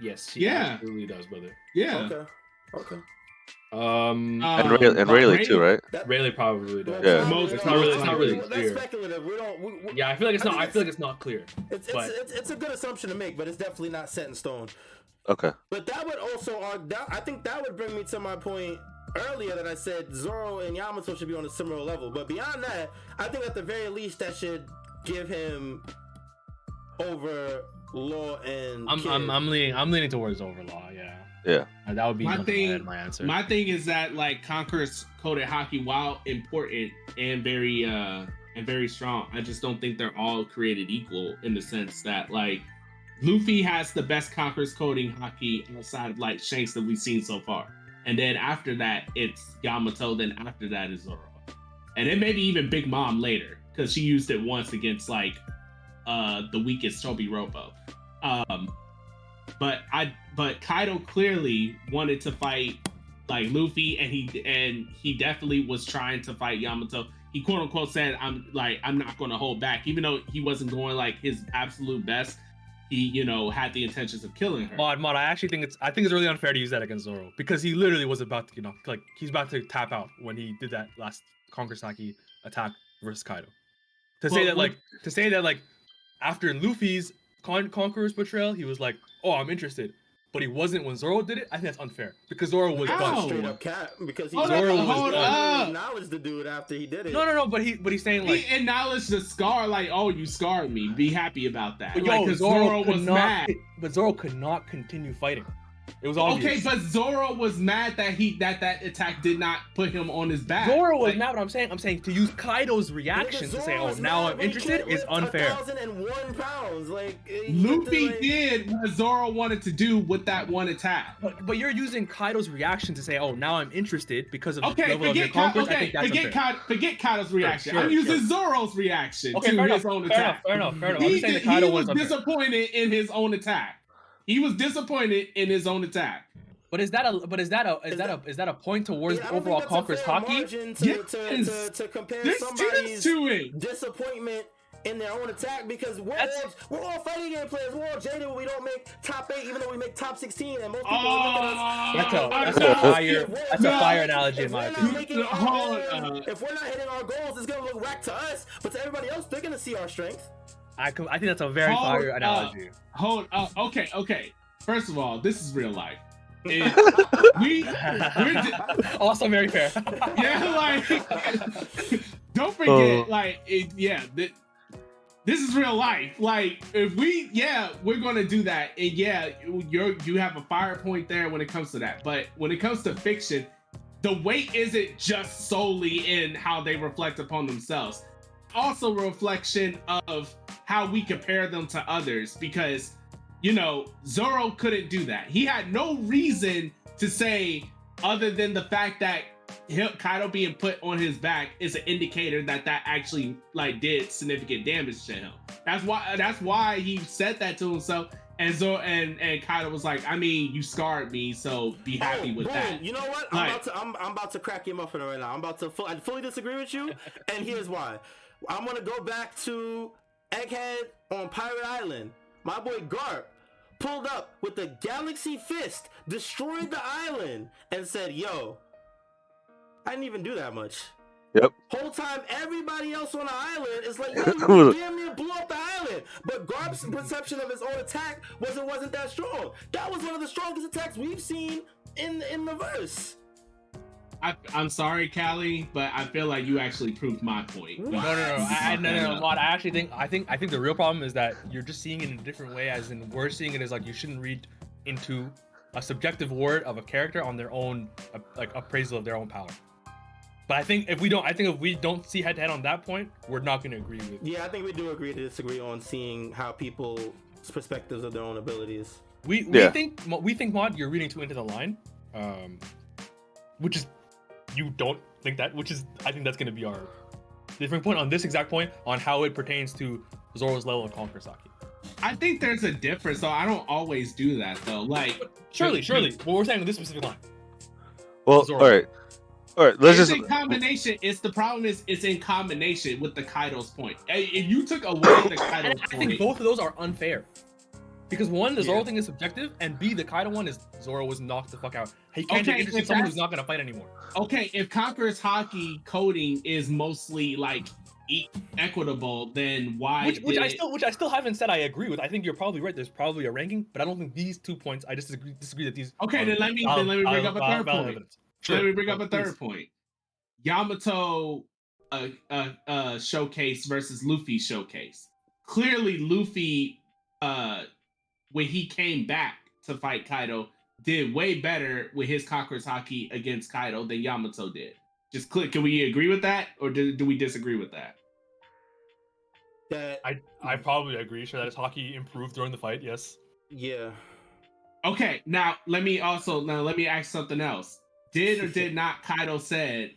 A: Yes, he
E: Yeah.
A: absolutely does, brother.
E: Yeah.
B: Okay. Okay.
A: Um,
D: And,
E: Um,
D: Ray- and
E: but
D: Rayleigh too, right?
B: That,
A: Rayleigh probably does.
D: Yeah.
E: Most-
A: it's not really, it's not really
B: That's
A: clear.
B: speculative. We don't. We, we,
A: Yeah, I feel like it's
B: I
A: not. I feel like it's not clear.
B: It's it's,
A: But-
B: it's it's a good assumption to make, but it's definitely not set in stone.
D: Okay.
B: But that would also argue. That, I think that would bring me to my point earlier that I said Zoro and Yamato should be on a similar level. But beyond that, I think at the very least that should give him over Law and
A: I'm, I'm, I'm leaning, I'm leaning towards Overlaw. Yeah.
D: Yeah.
A: Uh, That would be
E: My
A: my,
E: thing-
A: my answer.
E: My thing is that like Conqueror's coded haki, while important and very uh and very strong, I just don't think they're all created equal in the sense that like Luffy has the best Conqueror's coding haki outside of like Shanks that we've seen so far. And then after that, it's Yamato. Then after that is Zoro, and then maybe even Big Mom later because she used it once against like uh the weakest Tobi Roppo. Um, but I but Kaido clearly wanted to fight like Luffy, and he and he definitely was trying to fight Yamato. He quote unquote said, "I'm like I'm not going to hold back," even though he wasn't going like his absolute best. He you know had the intentions of killing her.
A: Mod, mod. I actually think it's, I think it's really unfair to use that against Zoro because he literally was about to, you know, like he's about to tap out when he did that last Kongrasaki attack versus Kaido. To say
E: Well,
A: that, like, to say that, like, after Luffy's Con- Conqueror's betrayal, he was like, "Oh, I'm interested," but he wasn't when Zoro did it. I think that's unfair because Zoro was
E: How?
A: done.
B: straight up cat because he
E: Hold
A: up,
B: Zoro
A: hold
B: was
E: up.
B: acknowledged the dude after he did it.
A: No, no, no. But he, but he's saying like,
E: he acknowledged the scar, like, "Oh, you scarred me. Be happy about that."
A: but
E: like,
A: yo,
E: 'cause
A: Zoro,
E: Zoro
A: could
E: was
A: not,
E: mad.
A: but Zoro could not continue fighting. It was obvious.
E: Okay, but Zoro was mad that he that that attack did not put him on his back.
A: Zoro was
E: Like,
A: not what I'm saying. I'm saying to use Kaido's reaction to say, "Oh, now I'm interested," is unfair.
B: Thousand and one pounds, like uh, he
E: Luffy
B: like-
E: did what Zoro wanted to do with that one attack.
A: But, but you're using Kaido's reaction to say, "Oh, now I'm interested because of the
E: Okay,
A: level of your
E: forget Ka-
A: conquest." I
E: okay,
A: think that's
E: forget
A: unfair.
E: Kaido, forget Kaido's reaction.
A: sure,
E: I'm using
A: sure.
E: Zoro's reaction
A: Okay,
E: to his
A: enough,
E: own
A: fair
E: attack.
A: enough, fair enough, fair enough. I'm
E: He,
A: just saying
E: did-
A: that Kaido
E: he
A: was
E: was disappointed in his own attack. He was disappointed in his own attack.
A: But is that a but is that a is,
B: Is
A: that,
B: that-
A: a is that a point towards
B: Yeah,
A: overall
B: think that's a
A: conquerors
B: fair
A: haki?
B: margin To, to, to,
E: Yes.
B: to compare
E: There's
B: somebody's
E: cheers to it.
B: disappointment in their own attack because we're all we're all fighting game players. We're all jaded when we don't make top eight, even though we make top sixteen, and most people look at us.
A: Ah, that's a that's a fire that's a fire analogy in
B: If
A: my
B: we're not
A: opinion.
B: making our
E: Hold
B: own-
E: on.
B: if we're not hitting our goals, it's gonna look whack to us. But to everybody else, they're gonna see our strength.
A: I co- I think that's a very
E: Hold
A: fire
E: up.
A: analogy.
E: Hold up. Okay, okay. First of all, this is real life. It- we we're di-
A: also very fair.
E: yeah, like don't forget,
D: Oh.
E: like it, yeah, th- this is real life. Like if we, yeah, we're gonna do that, and yeah, you're you have a fire point there when it comes to that. But when it comes to fiction, the weight isn't just solely in how they reflect upon themselves, also a reflection of how we compare them to others. Because you know, Zoro couldn't do that. He had no reason to say other than the fact that him, Kaido being put on his back is an indicator that that actually like did significant damage to him. That's why that's why he said that to himself. And Zoro and and Kaido was like, I mean, you scarred me, so be happy
B: Boom,
E: with
B: boom.
E: that.
B: You know what? I'm about to I'm, I'm about to crack your muffin right now. I'm about to fu- fully disagree with you, and here's why. I'm gonna go back to Egghead on Pirate Island. My boy Garp pulled up with the Galaxy Fist, destroyed the island, and said, "Yo, I didn't even do that much."
D: Yep.
B: Whole time, everybody else on the island is like, "Yo, you damn near blew up the island." But Garp's perception of his own attack was it wasn't that strong. That was one of the strongest attacks we've seen in in the verse.
E: I, I'm sorry, Kali, but I feel like you actually proved my point.
B: No,
A: No, no, no. I, I, no, no, no. I actually think I think I think the real problem is that you're just seeing it in a different way. As in, we're seeing it as like you shouldn't read into a subjective word of a character on their own, uh, like appraisal of their own power. But I think if we don't, I think if we don't see head to head on that point, we're not going to agree with.
B: Yeah, I think we do agree to disagree on seeing how people's perspectives of their own abilities.
A: We we
D: Yeah.
A: think we think mod you're reading too into the line, um, which is you don't think that, which is I think that's going to be our different point on this exact point on how it pertains to Zoro's level of conquer Saki.
E: I think there's a difference, though. I don't always do that, though. Like,
A: Surely,
E: But-
A: surely, what we're saying with this specific line.
D: Well,
A: Zoro.
D: all right, all right. Let's
E: it's
D: just
E: in combination. It's the problem is it's in combination with the Kaido's point. If you took away the
A: And
E: Kaido's
A: I think
E: point,
A: both of those are unfair. Because one, the Zoro
E: Yeah.
A: thing is subjective, and B, the Kaido one is Zoro was knocked the fuck out. He can't
E: Okay,
A: take interest
E: if
A: in someone who's not gonna fight anymore.
E: okay, if Conqueror's haki coding is mostly like e- equitable, then why?
A: Which, which I still, which I still haven't said I agree with. I think you're probably right. There's probably a ranking, but I don't think these two points. I just disagree, disagree that these.
E: Okay,
A: are
E: then let me- then let me bring up a third point. Let me bring up a
A: please.
E: third point. Yamato uh, uh, uh, showcase versus Luffy showcase. Clearly, Luffy, uh, when he came back to fight Kaido, did way better with his Conqueror's haki against Kaido than Yamato did. Just click. Can we agree with that, or do, do we disagree with that?
B: That
A: I, I probably agree. Sure, that his haki improved during the fight. Yes.
B: yeah.
E: Okay, now let me also now let me ask something else. Did or did not Kaido said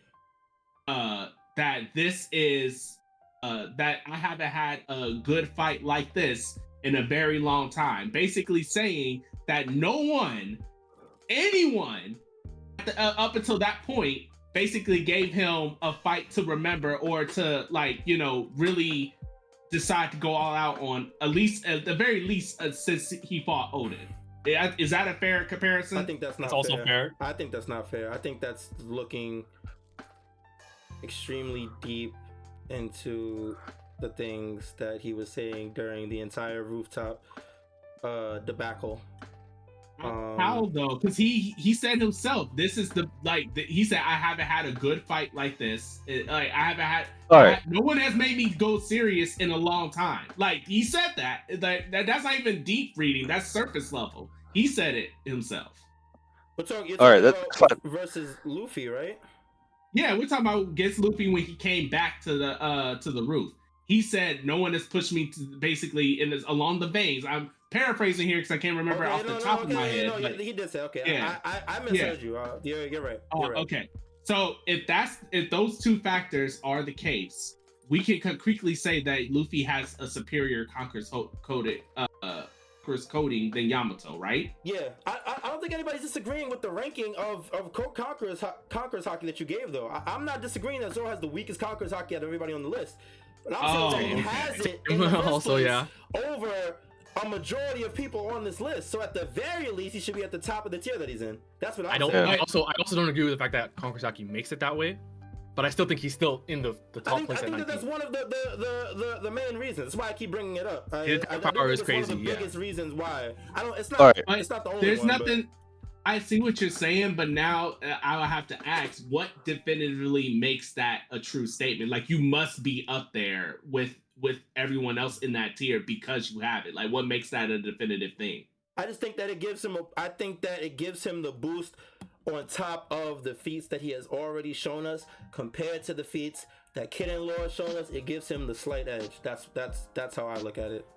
E: uh that this is uh that I haven't had a good fight like this in a very long time. Basically saying that no one, anyone the- uh, up until that point basically gave him a fight to remember or to like, you know, really decide to go all out on at least at the very least uh, since he fought Oden. Yeah, Is that a fair comparison?
B: I think that's not
A: That's also
B: fair.
A: fair.
B: I think that's not fair. I think that's looking extremely deep into the things that he was saying during the entire rooftop uh debacle. Um,
E: How though? Because he he said himself, this is the like the, he said I haven't had a good fight like this. It- like I haven't had.
D: all right.
E: no one has made me go serious in a long time. Like he said that. Like that, that's not even deep reading. That's surface level. He said it himself.
B: We're talking, you're
D: All right,
B: talking
D: that's
B: about versus Luffy, right?
E: Yeah, we're talking about against Luffy when he came back to the uh to the roof. He said no one has pushed me to basically in this, along the veins. I'm paraphrasing here because I can't remember
B: Okay,
E: off
B: no,
E: the
B: no,
E: top
B: okay,
E: of my
B: yeah,
E: head.
B: no,
E: but-
B: he, did say okay.
E: Yeah.
B: I, I I misheard you. Uh, you're, you're right.
E: Oh,
B: You're right.
E: okay. So if that's if those two factors are the case, we can concretely say that Luffy has a superior Conqueror's coded uh, uh Conqueror's coding than Yamato, right?
B: Yeah, I, I, don't think anybody's disagreeing with the ranking of of Conqueror's Ho- Conqueror's haki that you gave though. I, I'm not disagreeing that Zoro has the weakest Conqueror's haki out of everybody on the list. But I'm
E: Oh,
B: saying
E: okay.
B: has it in the first
A: Also,
B: place
A: yeah.
B: over a majority of people on this list. So at the very least, he should be at the top of the tier that he's in. That's what I'm
A: I don't.
B: saying.
A: I also I also don't agree with the fact that Konkrasaki makes it that way, but I still think he's still in the the
B: I
A: top
B: think, I
A: place at
B: think that
A: 19.
B: that's one of the the, the, the, the main reasons. That's why I keep bringing it up. I,
A: His
B: I, I
A: power
B: think
A: is
B: it's one of the
A: crazy, yeah.
B: biggest reasons why. I don't. It's not.
D: All right.
B: It's not the only
E: There's
B: one, but-
E: nothing. I see what you're saying, but now uh, I will have to ask, what definitively makes that a true statement? Like you must be up there with with everyone else in that tier because you have it. Like what makes that a definitive thing?
B: I just think that it gives him. A, I think that it gives him the boost on top of the feats that he has already shown us, compared to the feats that Kid and Law shown us. It gives him the slight edge. That's that's that's how I look at it.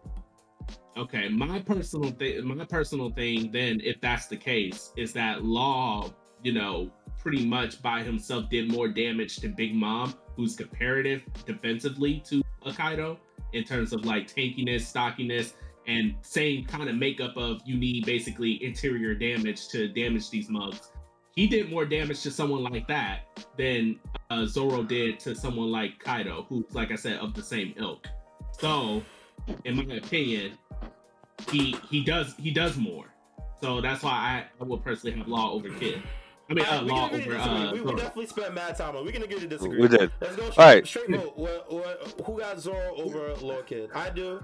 E: Okay, my personal thing, my personal thing, then, if that's the case, is that Law, you know, pretty much by himself did more damage to Big Mom, who's comparative defensively to Akaido in terms of like tankiness, stockiness, and same kind of makeup of you need basically interior damage to damage these mugs. He did more damage to someone like that than uh, Zoro did to someone like Kaido, who's like I said of the same ilk. So, in my opinion, he he does he does more. So that's why I, I would personally have Law over Kid. I mean, uh,
B: Alright,
E: Law
B: can agree to
E: over uh.
B: we, we definitely spent mad time on. it. We can agree to disagree.
D: We did.
B: Let's go straight,
D: Alright.
B: straight vote. What, what, who got Zoro over Law Kid? I do.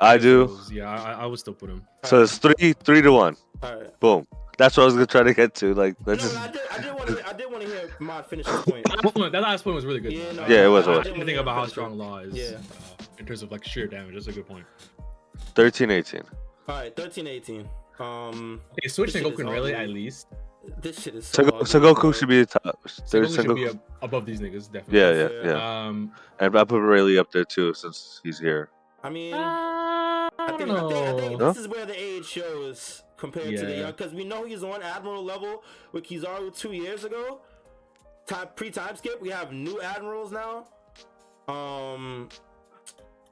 D: I do.
A: Yeah, I, I would still put him.
D: So it's three, three to one.
B: All right.
D: Boom. That's what I was gonna try to get to. Like,
B: No,
D: let's
B: no,
D: just.
B: I did. I did want to. I did want to hear Mod finish his point.
A: That last point- that last point was really good.
B: Yeah, no,
D: Yeah, it was, it
A: I
D: was.
A: didn't think about how strong Law is.
B: Yeah.
A: uh, in terms of like sheer damage. That's a good point.
D: 13, 18.
B: All right, 13, 18. Um,
A: Hey, switch
B: This shit
A: Sengoku and Rayleigh
B: ugly.
A: at least.
B: this shit is so.
D: Sengoku,
B: ugly,
D: Sengoku
B: bro.
D: should be the top. There's
A: Sengoku should be above these niggas, definitely.
D: Yeah, yeah,
B: Yeah.
D: yeah.
A: Um,
D: And I put Rayleigh up there too since he's here.
B: I mean,
A: uh,
B: I
A: I
B: think,
A: don't
B: I think, I think
A: know.
D: Huh?
B: this is where the age shows compared to the
A: Yeah.
B: young, because we know he's on admiral level with Kizaru two years ago. Time pre time skip, we have new admirals now. Um,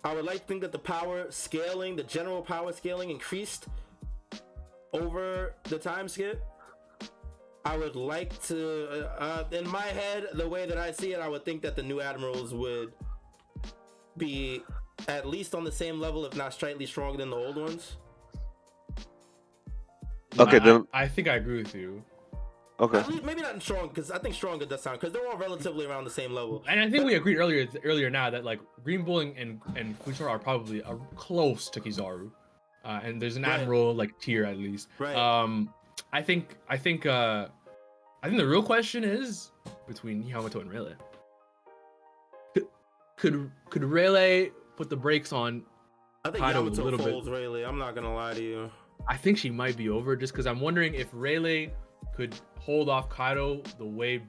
B: I would like to think that the power scaling, the general power scaling, increased over the time skip. I would like to, uh, uh, in my head, the way that I see it, I would think that the new admirals would be at least on the same level, if not slightly stronger than the old ones.
D: Okay,
A: I,
D: then.
A: I, I think I agree with you.
D: Okay.
B: Least, maybe not strong, because I think stronger does sound because they're all relatively around the same level.
A: And I think we agreed earlier earlier now that like Green Bull and and, and Fujitora are probably uh, close to Kizaru, uh, and there's an
B: Right.
A: admiral like tier at least.
B: Right.
A: Um, I think I think uh, I think the real question is between Yamato and Rayleigh. Could could, could Rayleigh put the brakes on?
B: I think
A: Kaido a
B: Yamato
A: little bit.
B: Rayleigh. I'm not gonna lie to you.
A: I think she might be over just because I'm wondering if Rayleigh could hold off Kaido the way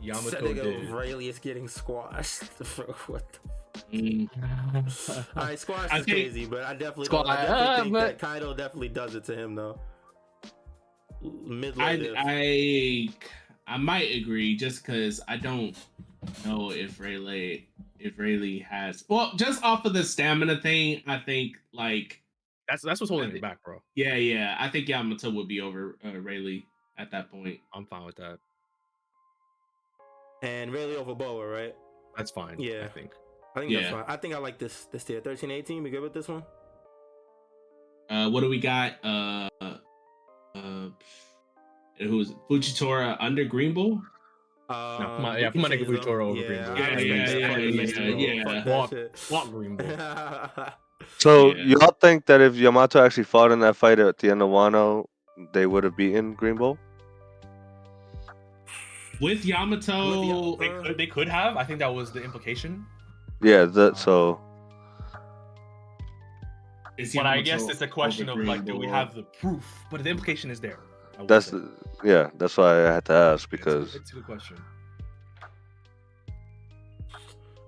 A: Yamato
B: Said
A: did.
B: Rayleigh is getting squashed. What the
E: Mm,
B: All right, squash
A: I
B: is
A: think-
B: crazy, but I definitely,
A: Squash-
B: I definitely
A: uh,
B: think
A: but-
B: that Kaido definitely does it to him though. Mid
E: I. I I might agree just because I don't know if Rayleigh if Rayleigh has well just off of the stamina thing. I think like
A: That's that's what's holding
E: I
A: me back, bro.
E: yeah yeah I think Yamato would be over uh, Rayleigh at that point.
A: I'm fine with that.
B: and really over Boa, right?
A: That's fine.
B: Yeah.
A: I think.
B: I think that's fine. I think I like this this tier. 13, 18. We good with this one?
E: Uh, what do we got? Uh, uh, who's Fujitora under Green Bull?
B: Uh,
A: put my-
B: we
A: yeah,
B: can
A: put my nigga
B: change.
A: Fujitora over Green Bull.
B: I
E: Yeah,
B: respect
E: yeah, yeah, yeah, yeah.
B: Fuck that
A: Walk- Swap Green Bull.
D: So
E: Yeah.
D: y'all think that if Yamato actually fought in that fight at the end of Wano, they would have beaten Green Bull?
E: With Yamato,
B: With
A: They could, they could have. I think that was the implication.
D: Yeah. That so.
E: is
A: But I guess it's a question of like, do we have the proof? But the implication is there.
D: That's
A: say.
D: the, yeah. That's why I had to ask
A: It's a-
D: because
A: it's a good question.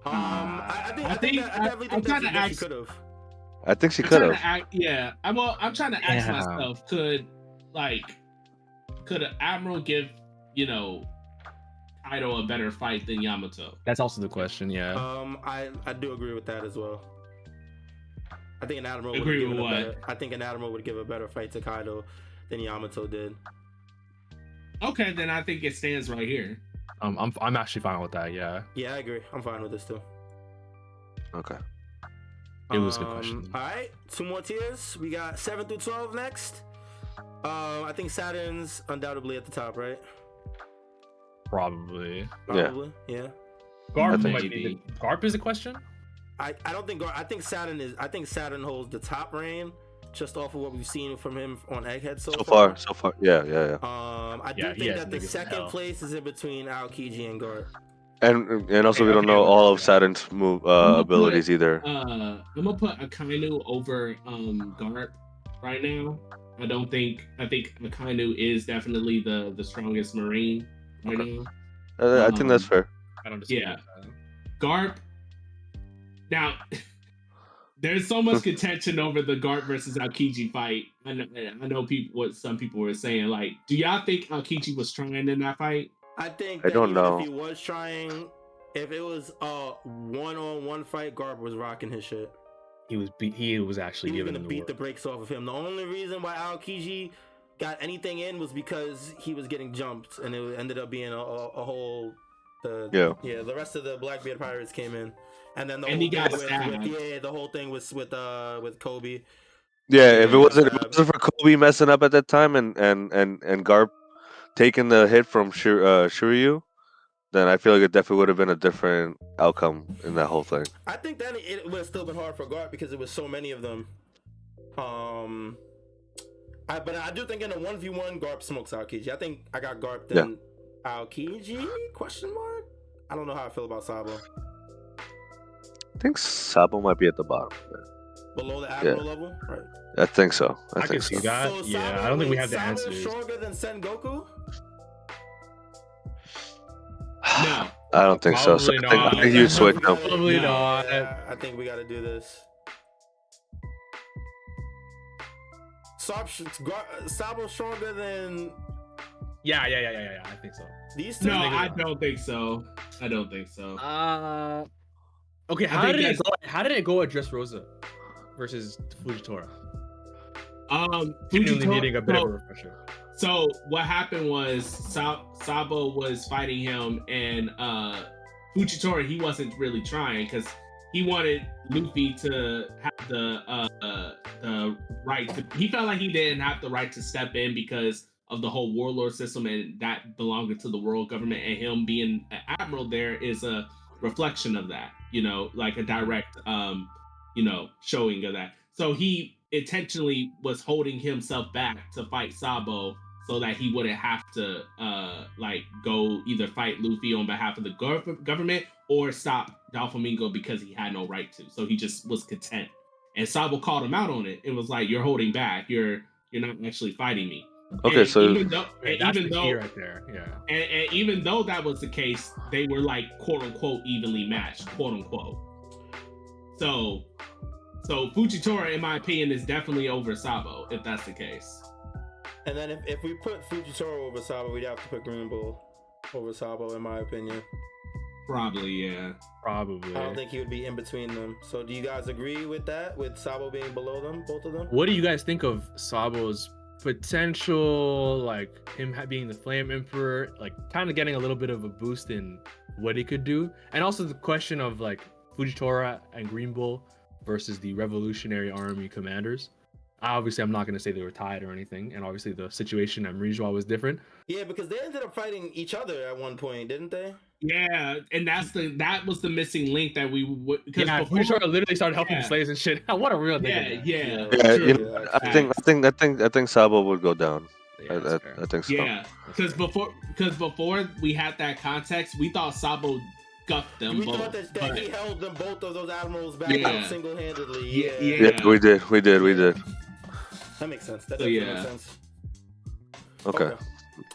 B: Um, I, I think I,
E: I
B: think,
E: think-
B: that, I
E: I-
B: definitely
E: I'm trying to
B: she
E: ask-
B: could have.
D: I think she could have.
E: yeah. I'm well. I'm trying to ask
A: Yeah.
E: myself: Could like, could an admiral give you know, Kaido a better fight than Yamato?
A: That's also the question. Yeah.
B: Um, I I do agree with that as well. I think an admiral would
E: Agree
B: give
E: with
B: a
E: what?
B: better. I think an admiral would give a better fight to Kaido than Yamato did.
E: Okay, then I think it stands right here.
A: Um, I'm I'm actually fine with that. Yeah.
B: Yeah, I agree. I'm fine with this too.
D: Okay.
A: It was a good
B: Um,
A: question.
B: All right, two more tiers. We got seven through twelve next. Um, I think Saturn's undoubtedly at the top, right?
A: Probably.
D: Yeah.
B: Probably. Yeah.
A: Garp might be Garp is a question.
B: I, I don't think Gar- I think Saturn is I think Saturn holds the top reign just off of what we've seen from him on Egghead so,
D: So far, so far, yeah, yeah, yeah.
B: Um, I
A: Yeah,
B: do
A: he
B: think that the second
A: hell.
B: place is in between Aokiji and Garp.
D: And and also we don't
A: okay,
D: know all of Saturn's move uh,
E: gonna
D: abilities either.
E: Uh, I'm gonna put Akainu over um Garp right now. I don't think I think Akainu is definitely the the strongest Marine right
D: Okay.
E: now.
D: Uh, I think that's
E: um,
D: fair.
A: I don't
E: Yeah.
A: that.
E: Garp. Now, there's so much contention over the Garp versus Aokiji fight. I know, I know people what some people were saying. Like, do y'all think Aokiji was trying in that fight?
B: I think
D: I don't know.
B: if he was trying, if it was a one-on-one fight, Garp was rocking his shit.
A: He was beat. He was actually
B: He was
A: giving
B: gonna
A: him
B: beat
A: the
B: the brakes off of him. The only reason why Aokiji got anything in was because he was getting jumped, and it ended up being a, a, a whole. The,
D: Yeah.
B: yeah. The rest of the Blackbeard pirates came in, and then the
E: And
B: whole
E: he got
B: thing with, with yeah, the whole thing was with uh with Koby.
D: Yeah, if it wasn't if it
B: uh,
D: wasn't for Koby messing up at that time and and and and Garp taking the hit from Shir- uh, Shiryu, then I feel like it definitely would have been a different outcome in that whole thing.
B: I think that it would have still been hard for Garp because it was so many of them. Um, I, but I do think in a one v one, Garp smokes Aokiji. I think I got Garp then Aokiji? Question mark. I don't know how I feel about Sabo.
D: I think Sabo might be at the bottom.
B: Below the admiral level, right?
D: I think so. I,
A: I can
D: think
A: see
D: so.
A: that.
B: So
A: yeah,
B: Sabo-
A: I don't think we
B: wait,
A: have the
B: Sabo
A: answers.
B: Stronger than Sengoku?
E: No.
D: I don't think so. So I think, I
A: not.
D: think you switch them.
A: Probably
E: No.
A: not.
B: Yeah, I think we got to do this. Sab- Sabo stronger than
A: Yeah, yeah, yeah, yeah, yeah, yeah. I think so.
B: these two.
E: No, I don't think so. I don't think so.
A: Uh, okay. How
E: think
A: did it go? How did it go at Dressrosa versus Fujitora?
E: Um,
A: Genuinely
E: Fujitora-
A: needing a bit of
E: so-
A: a refresher.
E: So what happened was Sa- Sabo was fighting him, and uh, Fujitora he wasn't really trying because he wanted Luffy to have the uh, the right to. He felt like he didn't have the right to step in because of the whole warlord system and that belonging to the world government, and him being an admiral there is a reflection of that. You know, like a direct um, you know, showing of that. So he intentionally was holding himself back to fight Sabo so that he wouldn't have to uh like go either fight Luffy on behalf of the gov- government or stop Doflamingo because he had no right to. So he just was content. And Sabo called him out on it. It was like you're holding back. You're you're not actually fighting me.
D: Okay,
E: And
D: so
E: even though,
A: Okay,
E: and
A: that's
E: even
A: the
E: though
A: key right there. Yeah.
E: and, and even though that was the case, they were like quote unquote evenly matched, quote unquote. So, so Fujitora, in my opinion, is definitely over Sabo if that's the case.
B: And then if, if we put Fujitora over Sabo, we'd have to put Green Bull over Sabo, in my opinion.
E: Probably, yeah.
A: Probably.
B: I don't think he would be in between them. So do you guys agree with that? With Sabo being below them, both of them?
A: What do you guys think of Sabo's potential, like him being the Flame Emperor, like kind of getting a little bit of a boost in what he could do, and also the question of like Fujitora and Green Bull versus the Revolutionary Army commanders. Obviously, I'm not going to say they were tied or anything, and obviously the situation at Rijwa was different.
B: Yeah, because they ended up fighting each other at one point, didn't they?
E: Yeah, and that's the that was the missing link that we would because
A: Yeah,
E: before,
A: Fujitora literally started helping
E: Yeah.
A: the slaves and shit. what a real
E: yeah,
A: nigga.
E: yeah,
B: Yeah.
D: Yeah,
E: true.
D: you know, I think I think I think I think Sabo would go down.
A: Yeah,
D: I, I. I think so.
E: Yeah, because before because before we had that context, we thought Sabo guffed them
B: we
E: both.
B: thought that, that
E: but-
B: he held them both of those admirals back
E: Yeah.
B: single handedly.
E: Yeah,
B: Yeah,
E: yeah.
D: Yeah, we did, we did, we did.
B: That makes sense. That
E: So, yeah.
B: makes sense.
D: Okay.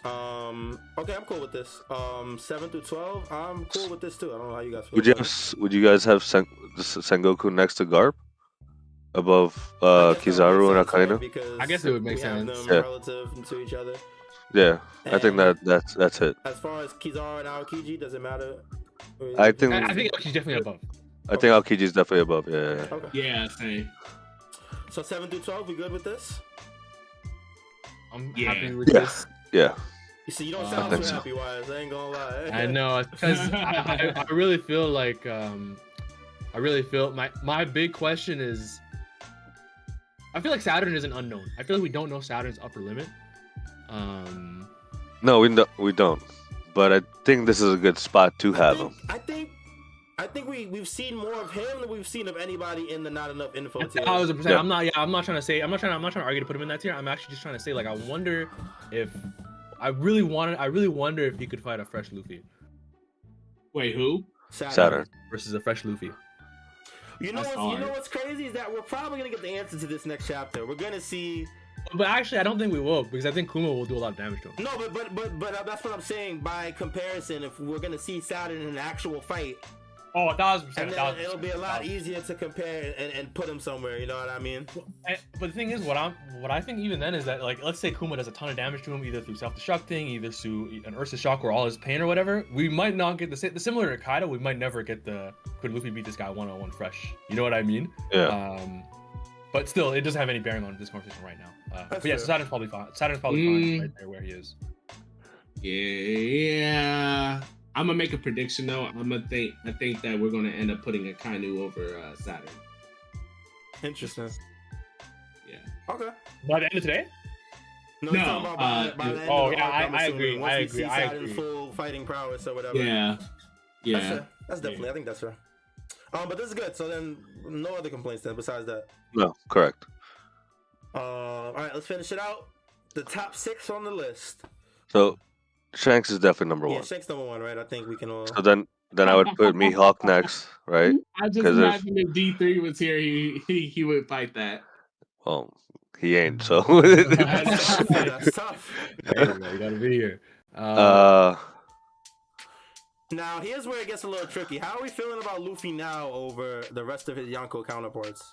B: Um. Okay, I'm cool with this. Um. Seven through twelve. I'm cool with this too. I don't know how you guys feel.
D: Would you have
B: it.
D: Would you guys have Sen- S- Sengoku next to Garp, above uh,
B: I guess that would
D: Kizaru and
B: sense.
D: Akainu?
B: Because
A: I guess it would make
B: we have
A: sense.
B: them
D: Yeah.
B: relative to each other.
D: Yeah, I think
B: And
D: that that's that's it.
B: As far as Kizaru and Aokiji, does it matter?
D: I think
A: I, I think she's definitely above.
D: I think Aokiji's definitely above. Yeah, yeah, yeah.
B: Okay.
E: Yeah, same.
B: So seven through twelve, we good with this?
A: I'm
E: Yeah.
A: happy with
D: Yeah.
A: this.
D: Yeah.
B: You see, you don't
A: Uh,
B: sound
A: I
B: too
D: so.
B: happy, wise. I ain't gonna lie.
A: I know because I, I, I really feel like um, I really feel my my big question is. I feel like Saturn is an unknown. I feel like we don't know Saturn's upper limit. Um,
D: No, we don't. We don't. But I think this is a good spot to
B: I
D: have
B: think,
D: him.
B: I think, I think we we've seen more of him than we've seen of anybody in the not enough info
A: a
B: tier.
A: thousand percent.
D: Yeah.
A: I'm not. Yeah, I'm not trying to say. I'm not trying. I'm not trying to argue to put him in that tier. I'm actually just trying to say like I wonder if I really wanted. I really wonder if he could fight a fresh Luffy
E: Wait, who?
D: Saturn.
A: versus a fresh Luffy.
B: You know
E: That's
B: what's you know what's crazy is that we're probably gonna get the answer to this next chapter. We're gonna see.
A: But actually, I don't think we will because I think Kuma will do a lot of damage to him.
B: No, but but but but uh, that's what I'm saying. By comparison, if we're gonna see Saturn in an actual fight,
A: Oh, a thousand
B: and
A: percent. a
B: then
A: thousand
B: it'll be a lot
A: thousand
B: easier to compare and, and put him somewhere. You know what I mean?
A: And- but the thing is, what I'm, what I think even then is that like, let's say Kuma does a ton of damage to him, either through self-destructing, either through an Ursus Shock or all his pain or whatever. We might not get the, sa- the similar to Kaido. We might never get the could Luffy beat this guy one on one fresh. You know what I mean?
D: Yeah.
A: Um, but still, it doesn't have any bearing on this conversation right now. Uh, but yeah,
B: fair.
A: Saturn's probably fine. Saturn's probably
E: Mm.
A: fine right there where he is.
E: Yeah. I'm gonna make a prediction though. I'm gonna think. I think that we're gonna end up putting Akainu over uh, Saturn.
B: Interesting.
E: Yeah.
B: Okay.
A: By the end of today?
B: No,
E: No,
B: about by,
E: uh,
B: by the end
A: oh,
B: of
A: yeah,
B: arc,
A: I-
B: I'm
A: I
B: assuming,
A: agree,
B: Once
A: I
B: we
A: agree,
B: see
A: I
B: Saturn's
A: agree.
B: full fighting prowess or whatever.
E: Yeah.
B: That's
E: Yeah.
B: fair. That's definitely. I think that's fair. Um, but this is good. So then, no other complaints then besides that.
D: No, correct.
B: Uh, all right, let's finish it out. The top six on the list.
D: So Shanks is definitely number
B: Yeah,
D: one.
B: Shank's number one, right? I think we can all.
D: So then, then I would put Mihawk next, right?
E: I just
D: 'Cause if-
E: imagine if D three was here, he, he he would fight that.
D: Well, he ain't. So.
B: That's tough. That's tough.
A: Hey, bro, you gotta be here. Uh,
D: uh,
B: Now, here's where it gets a little tricky. How are we feeling about Luffy now over the rest of his Yonko counterparts?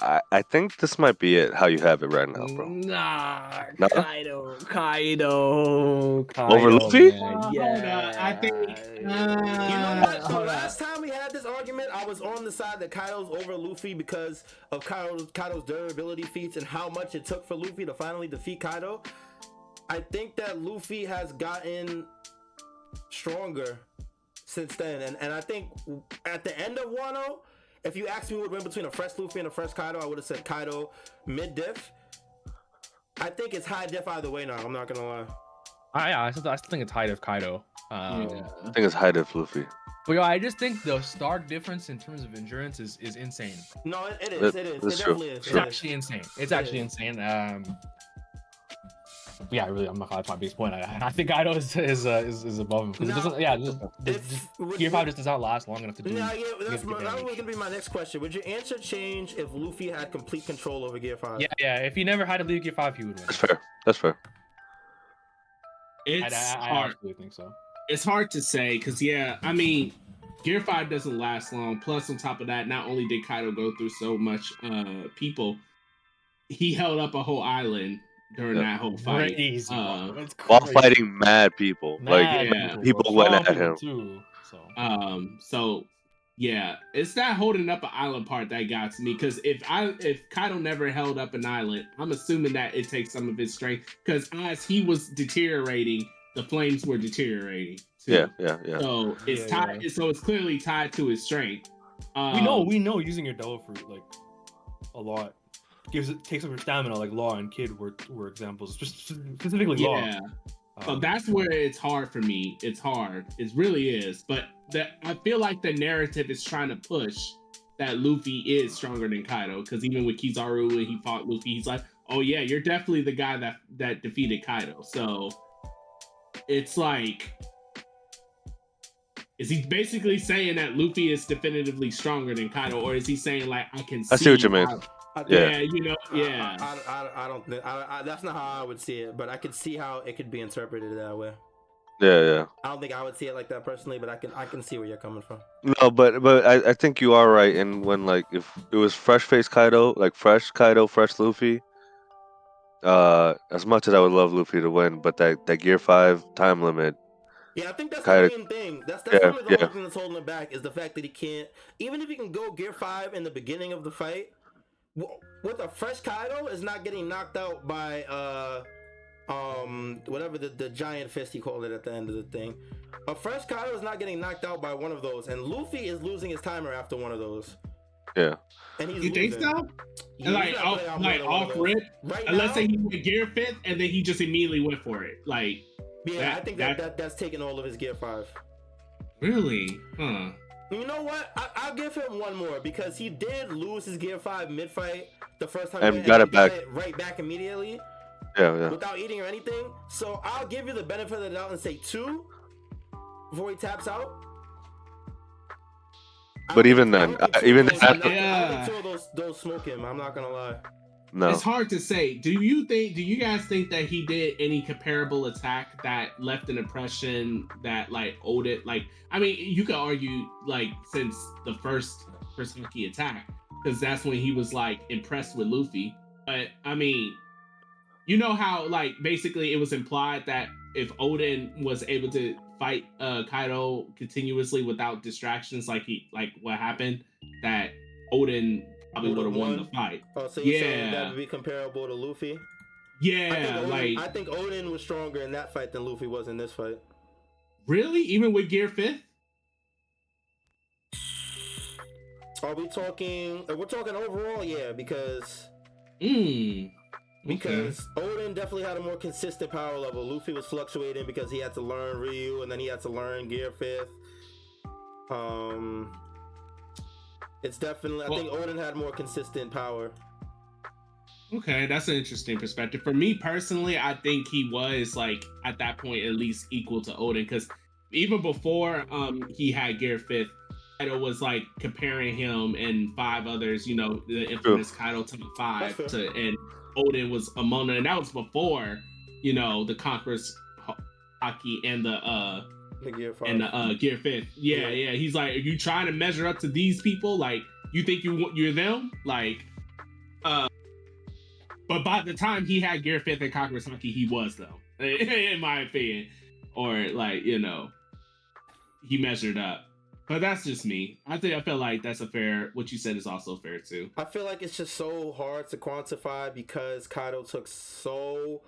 D: I I think this might be it. How you have it right now, bro.
A: Nah,
D: No?
A: Kaido, Kaido, Kaido.
D: Over Luffy?
A: man,
E: Uh,
A: yeah.
E: I think-
B: You know what? The last time we had this argument, I was on the side that Kaido's over Luffy because of Kaido's, Kaido's durability feats and how much it took for Luffy to finally defeat Kaido. I think that Luffy has gotten stronger since then. And, and I think at the end of Wano, if you asked me what went between a fresh Luffy and a fresh Kaido, I would have said Kaido mid diff. I think it's high diff either way now. I'm not gonna lie.
A: I, I, still, I still think it's high diff Kaido. Um,
D: I think it's high diff Luffy.
A: But yo, I just think the stark difference in terms of endurance is, is insane.
B: No, it, it is.
D: That-
B: It is. It
D: that's true.
B: definitely is.
A: It's
B: It is.
A: actually insane. It's
B: It
A: actually
B: is.
A: insane. Um, yeah, really, I'm not. That's my biggest point. I, I think Kaido is is, uh, is, is above him because it doesn't. Yeah, just,
B: If-
A: just, Gear Five just does not last long enough to do.
B: Nah, yeah, that's, my, that was gonna be my next question. Would your answer change if Luffy had complete control over Gear Five?
A: Yeah, yeah. If he never had to leave Gear Five, he would win.
D: That's fair. That's fair.
E: It's
A: I, I
E: hard.
A: actually think so.
E: It's hard to say because yeah, I mean, Gear Five doesn't last long. Plus, on top of that, not only did Kaido go through so much uh people, he held up a whole island during
D: Yeah.
E: that whole fight.
A: Crazy,
E: Uh,
A: bro.
D: While fighting mad people, like
E: yeah,
D: people
A: bro.
D: went at him.
A: Too, so.
E: Um, so yeah, it's that holding up an island part that got to me. Because if I if Kaido never held up an island, I'm assuming that it takes some of his strength. Because as he was deteriorating, the flames were deteriorating. Too.
D: yeah, yeah, yeah.
E: So it's
A: Yeah,
E: tied. So it's clearly tied to his strength. Um,
A: we know, we know using your devil fruit like a lot gives it takes up your stamina. Like Law and Kid were were examples, specifically Law.
E: Yeah. So
A: Um,
E: that's where it's hard for me. It's hard. It really is. But the, I feel like the narrative is trying to push that Luffy is stronger than Kaido. Because even with Kizaru when he fought Luffy, he's like, "Oh yeah, you're definitely the guy that that defeated Kaido." So it's like, is he basically saying that Luffy is definitively stronger than Kaido, or is he saying like, "I can"?
D: I see what you mean.
E: how-
B: I think-
E: Yeah, you know, yeah.
B: I, I, I, I don't. think- I, I, that's not how I would see it, but I could see how it could be interpreted that way.
D: Yeah, yeah.
B: I don't think I would see it like that personally, but I can. I can see where you're coming from.
D: No, but but I, I think you are right. And when like if it was fresh face Kaido, like fresh Kaido, fresh Luffy. Uh, as much as I would love Luffy to win, but that that Gear Five time limit.
B: Yeah, I think that's
D: Kinda-
B: the main thing. That's that's
D: Yeah,
B: really the
D: yeah.
B: only thing that's holding him back is the fact that he can't. Even if he can go Gear Five in the beginning of the fight, w- with a fresh Kaido is not getting knocked out by uh um whatever the, the giant fist he called it at the end of the thing. A fresh Kaido is not getting knocked out by one of those, and Luffy is losing his timer after one of those.
D: Yeah.
B: And he's
E: You think so?
B: Yeah,
E: And like
B: he's not
E: off,
B: putting out more
E: like
B: than one of
E: off rip.
B: Right
E: And let's say he went gear fifth, and then he just immediately went for it. Like
B: yeah, I think that,
E: that-
B: that that's taking all of his gear five.
E: really? Huh.
B: You know what? I, I'll give him one more because he did lose his gear five mid fight the first time,
D: And
B: he
D: got it back.
B: right back immediately
D: Yeah, yeah.
B: without eating or anything. So I'll give you the benefit of the doubt and say two before he taps out.
D: But even then,
B: I don't think
D: uh, even
B: of those- don't think- I don't
E: Yeah.
B: two of those those smoke him. I'm not gonna lie.
D: No.
E: It's hard to say. Do you think? Do you guys think that he did any comparable attack that left an impression that like owed it? Like, I mean, you could argue like since the first Persaki attack, because that's when he was like impressed with Luffy. But I mean, you know how like basically it was implied that if Oden was able to fight uh Kaido continuously without distractions, like he like what happened, that Oden probably would
B: Would've
E: won the fight.
B: Oh, so you saying
E: Yeah.
B: that would be comparable to Luffy? I
E: Yeah,
B: Oden,
E: like
B: I think Oden was stronger in that fight than Luffy was in this fight.
E: really, even with Gear Fifth.
B: Are we talking? uh, We're talking overall, yeah, because
E: Mm.
B: because Oden definitely had a more consistent power level. Luffy was fluctuating because he had to learn Ryuo and then he had to learn Gear Fifth. Um, it's definitely. I
E: Well-
B: think Oden had more consistent power.
E: Okay, that's an interesting perspective. For me personally, I think he was like at that point at least equal to Oden because even before um he had Gear Fifth, Kaido was like comparing him and five others, you know, the infamous Kaido top five to and Oden was among them, and that was before, you know, the Conqueror's Ho- Haki and the uh
B: The Gear Five.
E: and the uh Gear Fifth. Yeah,
B: Yeah.
E: yeah. He's like, are you trying to measure up to these people? Like, you think you want you're them? Like, uh. But by the time he had Gear Fifth and Conqueror's Haki, he was though, in my opinion, or like you know, he measured up. But that's just me. I think I feel like that's a fair. What you said is also fair too.
B: I feel like it's just so hard to quantify because Kaido took so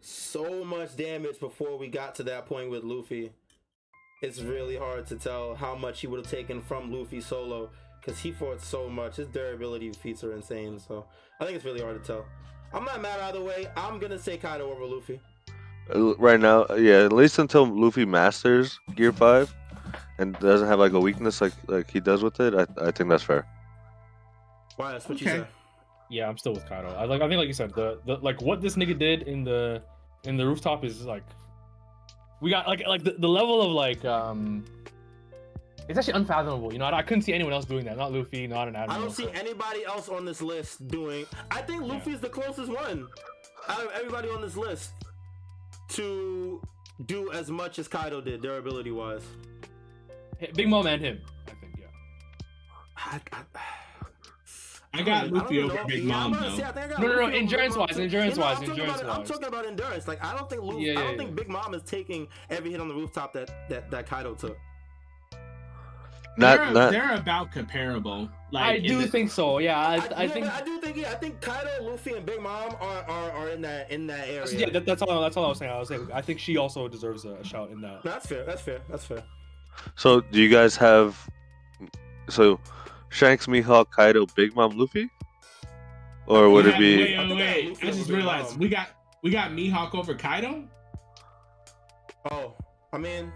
B: so much damage before we got to that point with Luffy. It's really hard to tell how much he would have taken from Luffy solo because he fought so much. His durability feats are insane. So I think it's really hard to tell. I'm not mad either way. I'm gonna say Kaido over Luffy.
D: Uh, Right now, yeah, at least until Luffy masters Gear Five, and doesn't have like a weakness like like he does with it. I, I think that's fair.
B: Why? That's what you said.
A: Yeah, I'm still with Kaido. I like. I think, like you said, the, the like what this nigga did in the in the rooftop is like we got like like the, the level of like um it's actually unfathomable. You know, I, I couldn't see anyone else doing that. Not Luffy, not an
B: Adam.
A: I
B: don't see anybody else on this list doing. I think Luffy's the closest one out of everybody on this list to do as much as Kaido did, durability wise.
A: Big Mom and him. I think. Yeah.
B: I,
E: I got Luffy
B: even
E: over
B: know.
E: Big
B: Yeah,
E: Mom though.
B: say, I I
A: No, no, no,
B: Luffy
A: endurance wise,
B: too.
A: endurance wise,
B: I'm
A: endurance
B: about- I'm talking about endurance. Like I don't think Luffy,
A: Yeah, yeah, I
B: don't think. Big Mom is taking every hit on the rooftop that that that Kaido took.
D: Not
E: they're,
D: not
E: they're about comparable. Like
A: I do
E: the-
A: think so. Yeah, I, I,
B: yeah,
A: think.
B: but I do think yeah, I think Kaido, Luffy, and Big Mom are are, are in that in that area.
A: Yeah, that, that's all. That's all I was saying. I was saying. I think she also deserves a shout in that.
B: No, that's fair. That's fair. That's fair.
D: so. Do you guys have so Shanks, Mihawk, Kaido, Big Mom, Luffy, or would
E: We
D: it be?
E: Wait,
B: I
E: wait,
B: I got
E: wait.
B: Luffy
E: I just realized we got we got Mihawk over Kaido.
B: Oh, I mean,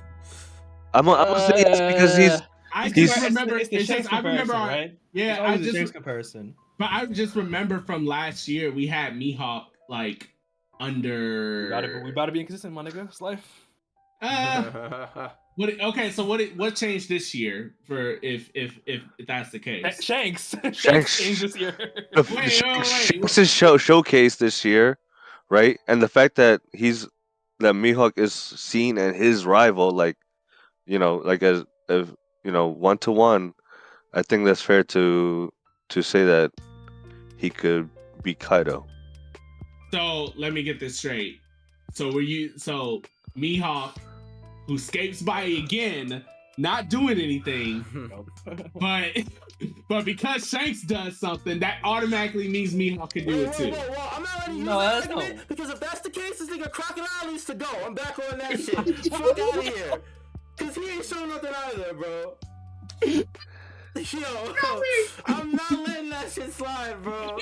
D: I'm, I'm gonna say yes because he's
E: I
A: It's
E: just remember.
A: It's the, Shanks
E: I remember. our-
A: right? It's
E: Yeah, I
A: always the
E: just.
A: Shanks comparison.
E: But I just remember from last year we had Mihawk like under.
A: gotta, we gotta be inconsistent, my nigga. It's life.
E: Uh, what? Okay, so what? What changed this year for if if if, if that's the case?
A: Shanks.
D: Shanks.
A: Shanks changed this year.
D: the
E: Wait, wait,
D: Shanks-
E: wait.
D: Shanks' show showcase this year, right? And the fact that he's that Mihawk is seen and his rival, like you know, like as, as you know, one to one. I think that's fair to to say that he could beat Kaido.
E: So let me get this straight. So were you so Mihawk, who escapes by again, not doing anything, but but because Shanks does something, that automatically means Mihawk can do
B: Whoa,
E: it too.
B: whoa, whoa. I'm not letting you
A: No,
B: that
A: that's no.
B: because if that's the case, this nigga Crocodile needs to go. I'm back on that shit. Fuck out of here. Cause he ain't showing nothing either, bro. Yo, I'm not letting that shit slide, bro.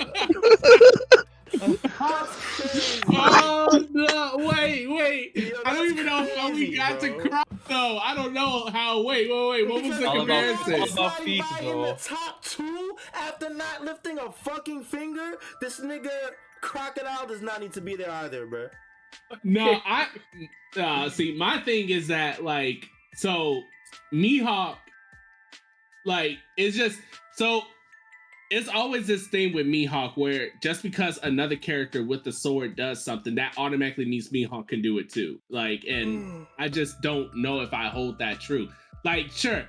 B: That's crazy.
E: Oh no! Wait, wait!
B: Yo,
E: I don't even know how we got
B: bro.
E: to Croc though. I don't know how. Wait, wait, wait! What was the
A: All about-
E: comparison?
A: all about feet,
B: by in the top two after not lifting a fucking finger. This nigga Crocodile does not need to be there either, bro.
E: No, I uh see my thing is that like so Mihawk like it's just so it's always this thing with Mihawk where just because another character with the sword does something that automatically means Mihawk can do it too. Like and I just don't know if I hold that true. Like sure,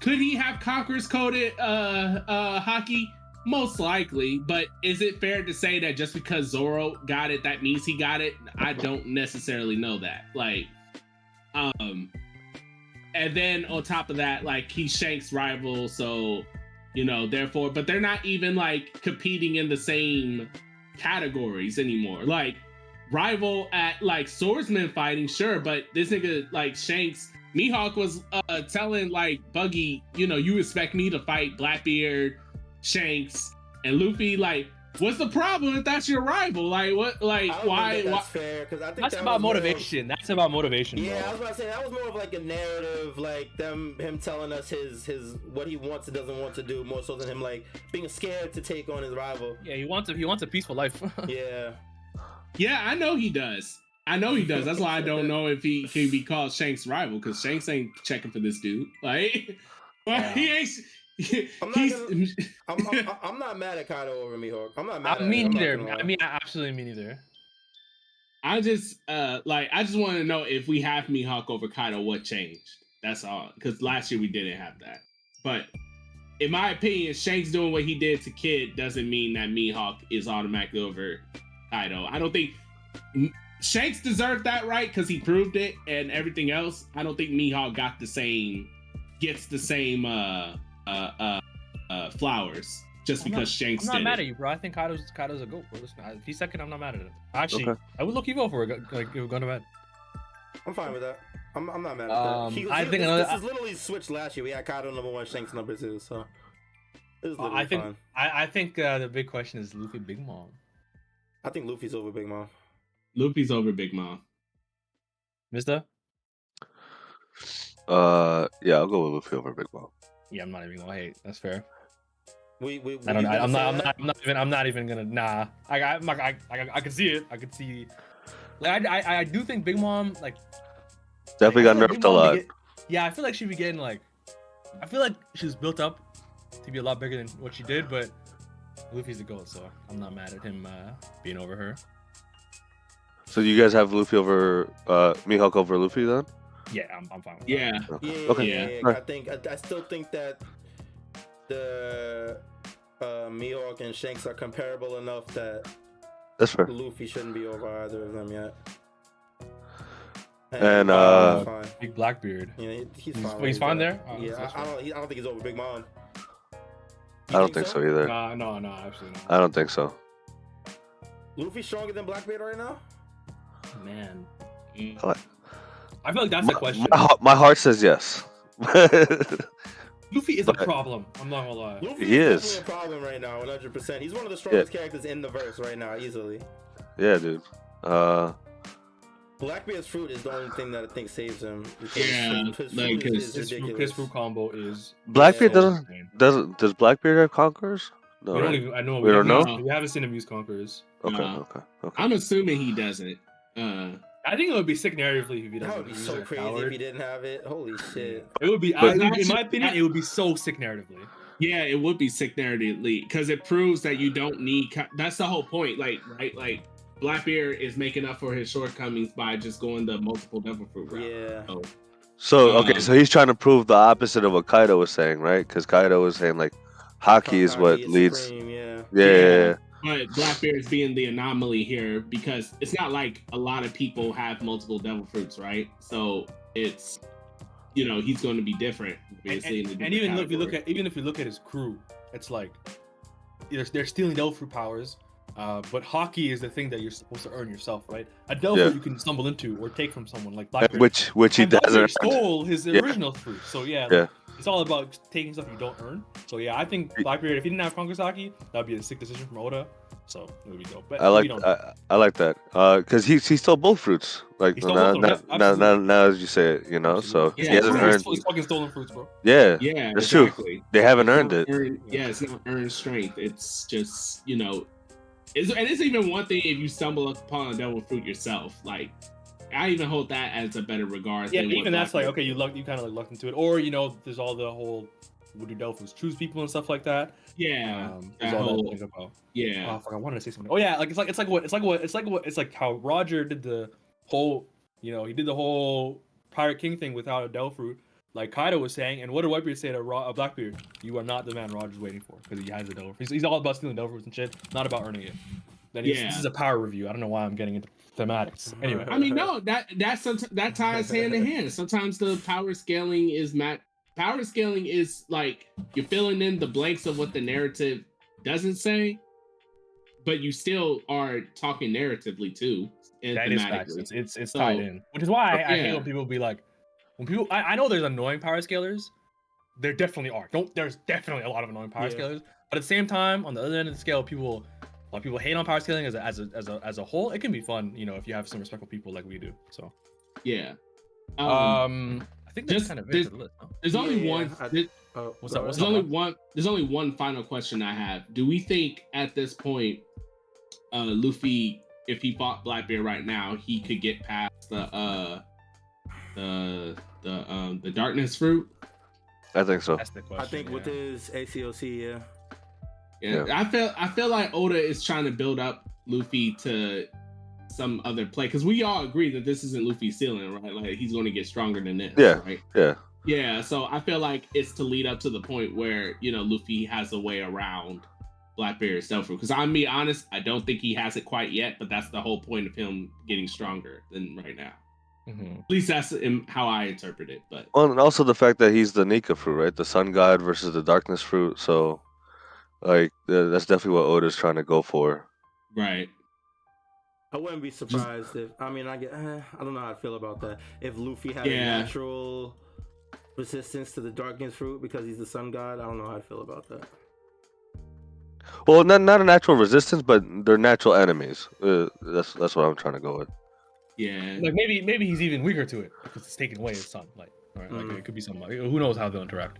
E: could he have Conqueror's coded uh uh haki? Most likely, but is it fair to say that just because Zoro got it, that means he got it? I don't necessarily know that. Like, um, and then on top of that, like he's Shank's rival, so you know, therefore, but they're not even like competing in the same categories anymore. Like, rival at like swordsman fighting, sure, but this nigga like Shanks, Mihawk was uh telling like Buggy, you know, you expect me to fight Blackbeard, Shanks, and Luffy. Like, what's the problem if that's your rival? Like, what? Like,
B: I don't
E: why?
B: think that
E: why?
B: that's fair because I think
A: That's
B: that
A: about
B: was more of-
A: motivation. That's about motivation,
B: Yeah, I
A: bro.
B: was about to say that was more of like a narrative, like them him telling us his his what he wants and doesn't want to do, more so than him like being scared to take on his rival.
A: Yeah, he wants a he wants a peaceful life.
B: Yeah,
E: Yeah, I know he does. I know he does. That's why I don't know if he can be called Shanks' rival because Shanks ain't checking for this dude. Like, well,
A: Yeah.
E: he ain't.
B: I'm not gonna- I'm, I'm I'm not mad at Kaido over Mihawk. I'm not mad.
A: I
B: at
A: mean
B: him, I'm not
A: neither. I
B: lie.
A: mean, absolutely me neither.
E: I just uh like I just want to know if we have Mihawk over Kaido, what changed? That's all. Because last year we didn't have that. But in my opinion, Shanks doing what he did to Kid doesn't mean that Mihawk is automatically over Kaido. I don't think Shanks deserved that right because he proved it and everything else. I don't think Mihawk got the same gets the same uh uh uh, uh flowers just
A: I'm
E: because
A: not,
E: Shanks
A: I'm not
E: did
A: mad
E: it.
A: at you, bro. I think Kaido's Kaido's a goat, bro. Listen, if he's second, I'm not mad at him. Actually,
D: Okay.
A: I would look evil for it. Like, if we're going to bed.
B: I'm fine with that. I'm, I'm not mad at
A: Um,
B: that. He,
A: I
B: this,
A: think
B: this,
A: another-
B: this is literally switched last year. We had Kaido number one, Shanks number two, so it was
A: Uh, I think
B: fine.
A: I, I think uh, the big question is Luffy Big Mom.
B: I think Luffy's over Big Mom.
E: Luffy's over Big Mom.
A: Mister?
D: Uh, yeah, I'll go with Luffy over Big Mom.
A: Yeah, I'm not even gonna hate. That's fair.
B: We we.
A: I don't know.
B: we
A: I, I'm not. I'm not. I'm not even. I'm not even gonna. Nah. I. I. I'm I. I. I can see it. I can see. Like I. I, I do think Big Mom. Like.
D: Definitely got
A: feel like
D: nerfed a lot.
A: get- yeah, I feel like she'd be getting like. I feel like she's built up to be a lot bigger than what she did, but Luffy's the goat, so I'm not mad at him uh, being over her.
D: So you guys have Luffy over uh Mihawk over Luffy then?
A: Yeah, I'm. I'm fine. With that.
E: Yeah.
B: Yeah, yeah,
D: Okay.
B: yeah, yeah,
D: Alright.
B: I think I, I still think that the uh, Mihawk and Shanks are comparable enough that
D: That's fair.
B: Luffy shouldn't be over either of them yet.
D: And, uh,
B: he's fine.
A: Big Blackbeard.
B: Yeah, he- he's,
A: He's-
B: fine.
A: he's fine there? Oh,
B: yeah,
A: that's
B: I, I don't. I don't think he's over Big Mom.
D: I don't think so either.
A: Nah, no, no, absolutely not.
D: I don't think so.
B: Luffy's stronger than Blackbeard right now.
A: Man.
D: I like-
A: I feel like that's
D: My,
A: the question.
D: my, heart- my heart says yes.
A: Luffy is a problem. I'm not gonna lie.
B: Luffy
D: He
B: is
D: is.
B: a problem right now, 100. percent He's one of the strongest characters in the verse right now, easily.
D: yeah, dude. Uh,
B: Blackbeard's fruit is the only thing that I think saves him.
E: Yeah,
B: his, his
E: like
B: fruit
E: his-
B: is,
A: His fruit,
B: ridiculous.
A: his fruit combo is.
D: Blackbeard
B: Yeah.
D: doesn't doesn't does Blackbeard have conquerors? No,
A: we don't even. I know.
D: We don't
A: haven't-
E: know?
A: We haven't seen him use conquerors.
D: Okay,
E: Uh,
D: okay, okay.
E: I'm assuming he doesn't. Uh,
A: I think it would be sick narratively if he doesn't.
B: That would be so crazy
A: coward.
B: if he didn't have it. Holy shit.
A: It would be. I, in my opinion, it would be so sick narratively.
E: yeah, it would be sick narratively because it proves that you don't need. co- That's the whole point. Like, right? Like, Blackbeard is making up for his shortcomings by just going the multiple devil fruit route.
B: Yeah.
D: So okay,
E: Um,
D: so he's trying to prove the opposite of what Kaido was saying, right? Because Kaido was saying like haki is what leads.
B: supreme, yeah.
D: Yeah, yeah, yeah.
E: But Blackbeard is being the anomaly here because it's not like a lot of people have multiple devil fruits, right? So it's you know he's going to be different.
A: And,
E: Obviously,
A: and,
E: in a
A: and
E: different
A: even if you look at even if you look at his crew, it's like they're, they're stealing Devil Fruit powers. Uh, but haki is the thing that you're supposed to earn yourself, right? A Devil
D: Yeah.
A: Fruit you can stumble into or take from someone like Blackbeard.
D: which which he
A: And
D: doesn't.
A: stole his
D: Yeah.
A: original fruit. So yeah, like,
D: Yeah.
A: It's all about taking stuff you don't earn. So yeah, I think
D: He-
A: Blackbeard, if he didn't have Conqueror's Haki, that'd be a sick decision from Oda. So it would be dope. But
D: I like
A: we
D: I, I like that uh, because he he stole both fruits. Like
A: He
D: now, now, now, now, now as you say it, you know. So
A: It's
E: Yeah,
D: he hasn't
A: fucking-
D: earned.
A: It's fucking stolen fruits, bro.
D: Yeah,
E: yeah,
D: that's true. they haven't earned it.
E: earned- yeah, it's not earned strength. It's just you know, it's, and it's even one thing if you stumble upon a devil fruit yourself. Like I even hold that as a better regard.
A: Yeah, even that's like okay, you luck, you kind of like lucked into it, or you know, there's all the whole would do Fruits choose people and stuff like that.
E: Yeah,
A: Um,
E: that
A: all
E: whole-
A: that about.
E: yeah,
A: Oh, fuck, I wanted to say something. Oh yeah, like it's like it's like what it's like what it's like what it's like how Roger did the whole, you know, he did the whole Pirate King thing without a Fruit, like Kaido was saying. And what did Whitebeard say to Ro- uh, Blackbeard? You are not the man Roger's waiting for because he has the Devil He's, he's all about stealing Fruits and shit, not about earning it. Then he's,
E: Yeah.
A: this is a power review. I don't know why I'm getting into thematics. Anyway,
E: I mean, no, that that somet- that ties hand in hand. Sometimes the power scaling is mat. Power scaling is like you're filling in the blanks of what the narrative doesn't say, but you still are talking narratively too. And
A: That is facts.
E: thematically.
A: It's it's, it's
E: So-
A: tied in, which is why I, I hate when people be like, when people I, I know there's annoying power scalers. There definitely are. Don't there's definitely a lot of annoying power
B: Yeah.
A: scalers. But at the same time, on the other end of the scale, people a lot of people hate on power scaling as a, as a as a as a whole. It can be fun, you know, if you have some respectful people like we do. So
E: yeah. Um,
A: um, I think that's
E: just-
A: kind of it
E: there's-
A: to the list. huh?
E: there's only
B: yeah,
E: one.
B: I-
E: there-
B: Oh,
A: What's
B: go
A: up, what's
E: there's
A: up?
E: only one. There's only one final question I have. Do we think at this point, uh, Luffy, if he fought Blackbeard right now, he could get past the uh, the the um the darkness fruit?
D: I think so.
A: That's the question.
B: I think with his ACOC, yeah.
E: Yeah, I feel I feel like Oda is trying to build up Luffy to some other play because we all agree that this isn't Luffy's ceiling, right? Like he's going to get stronger than this.
D: Yeah.
E: Right.
D: Yeah,
E: Yeah. So I feel like it's to lead up to the point where you know Luffy has a way around Blackbeard's self Because I'm be honest, I don't think he has it quite yet, but that's the whole point of him getting stronger than right now.
A: Mhm.
E: At least that's how I interpret it. But
D: well, and also the fact that he's the Nika fruit, right? The Sun God versus the Darkness fruit. So, like, that's definitely what Oda's trying to go for.
E: right.
B: I wouldn't be surprised if I mean I get eh, I don't know how I feel about that. If Luffy had a natural resistance to the darkness fruit because he's the sun god, I don't know how I feel about that.
D: Well, not not a natural resistance, but they're natural enemies. Uh, that's that's what I'm trying to go with.
E: Yeah.
A: Like maybe maybe he's even weaker to it because it's taken away his sun. Like, right? like
B: Mm.
A: it could be something. Like, who knows how they'll interact.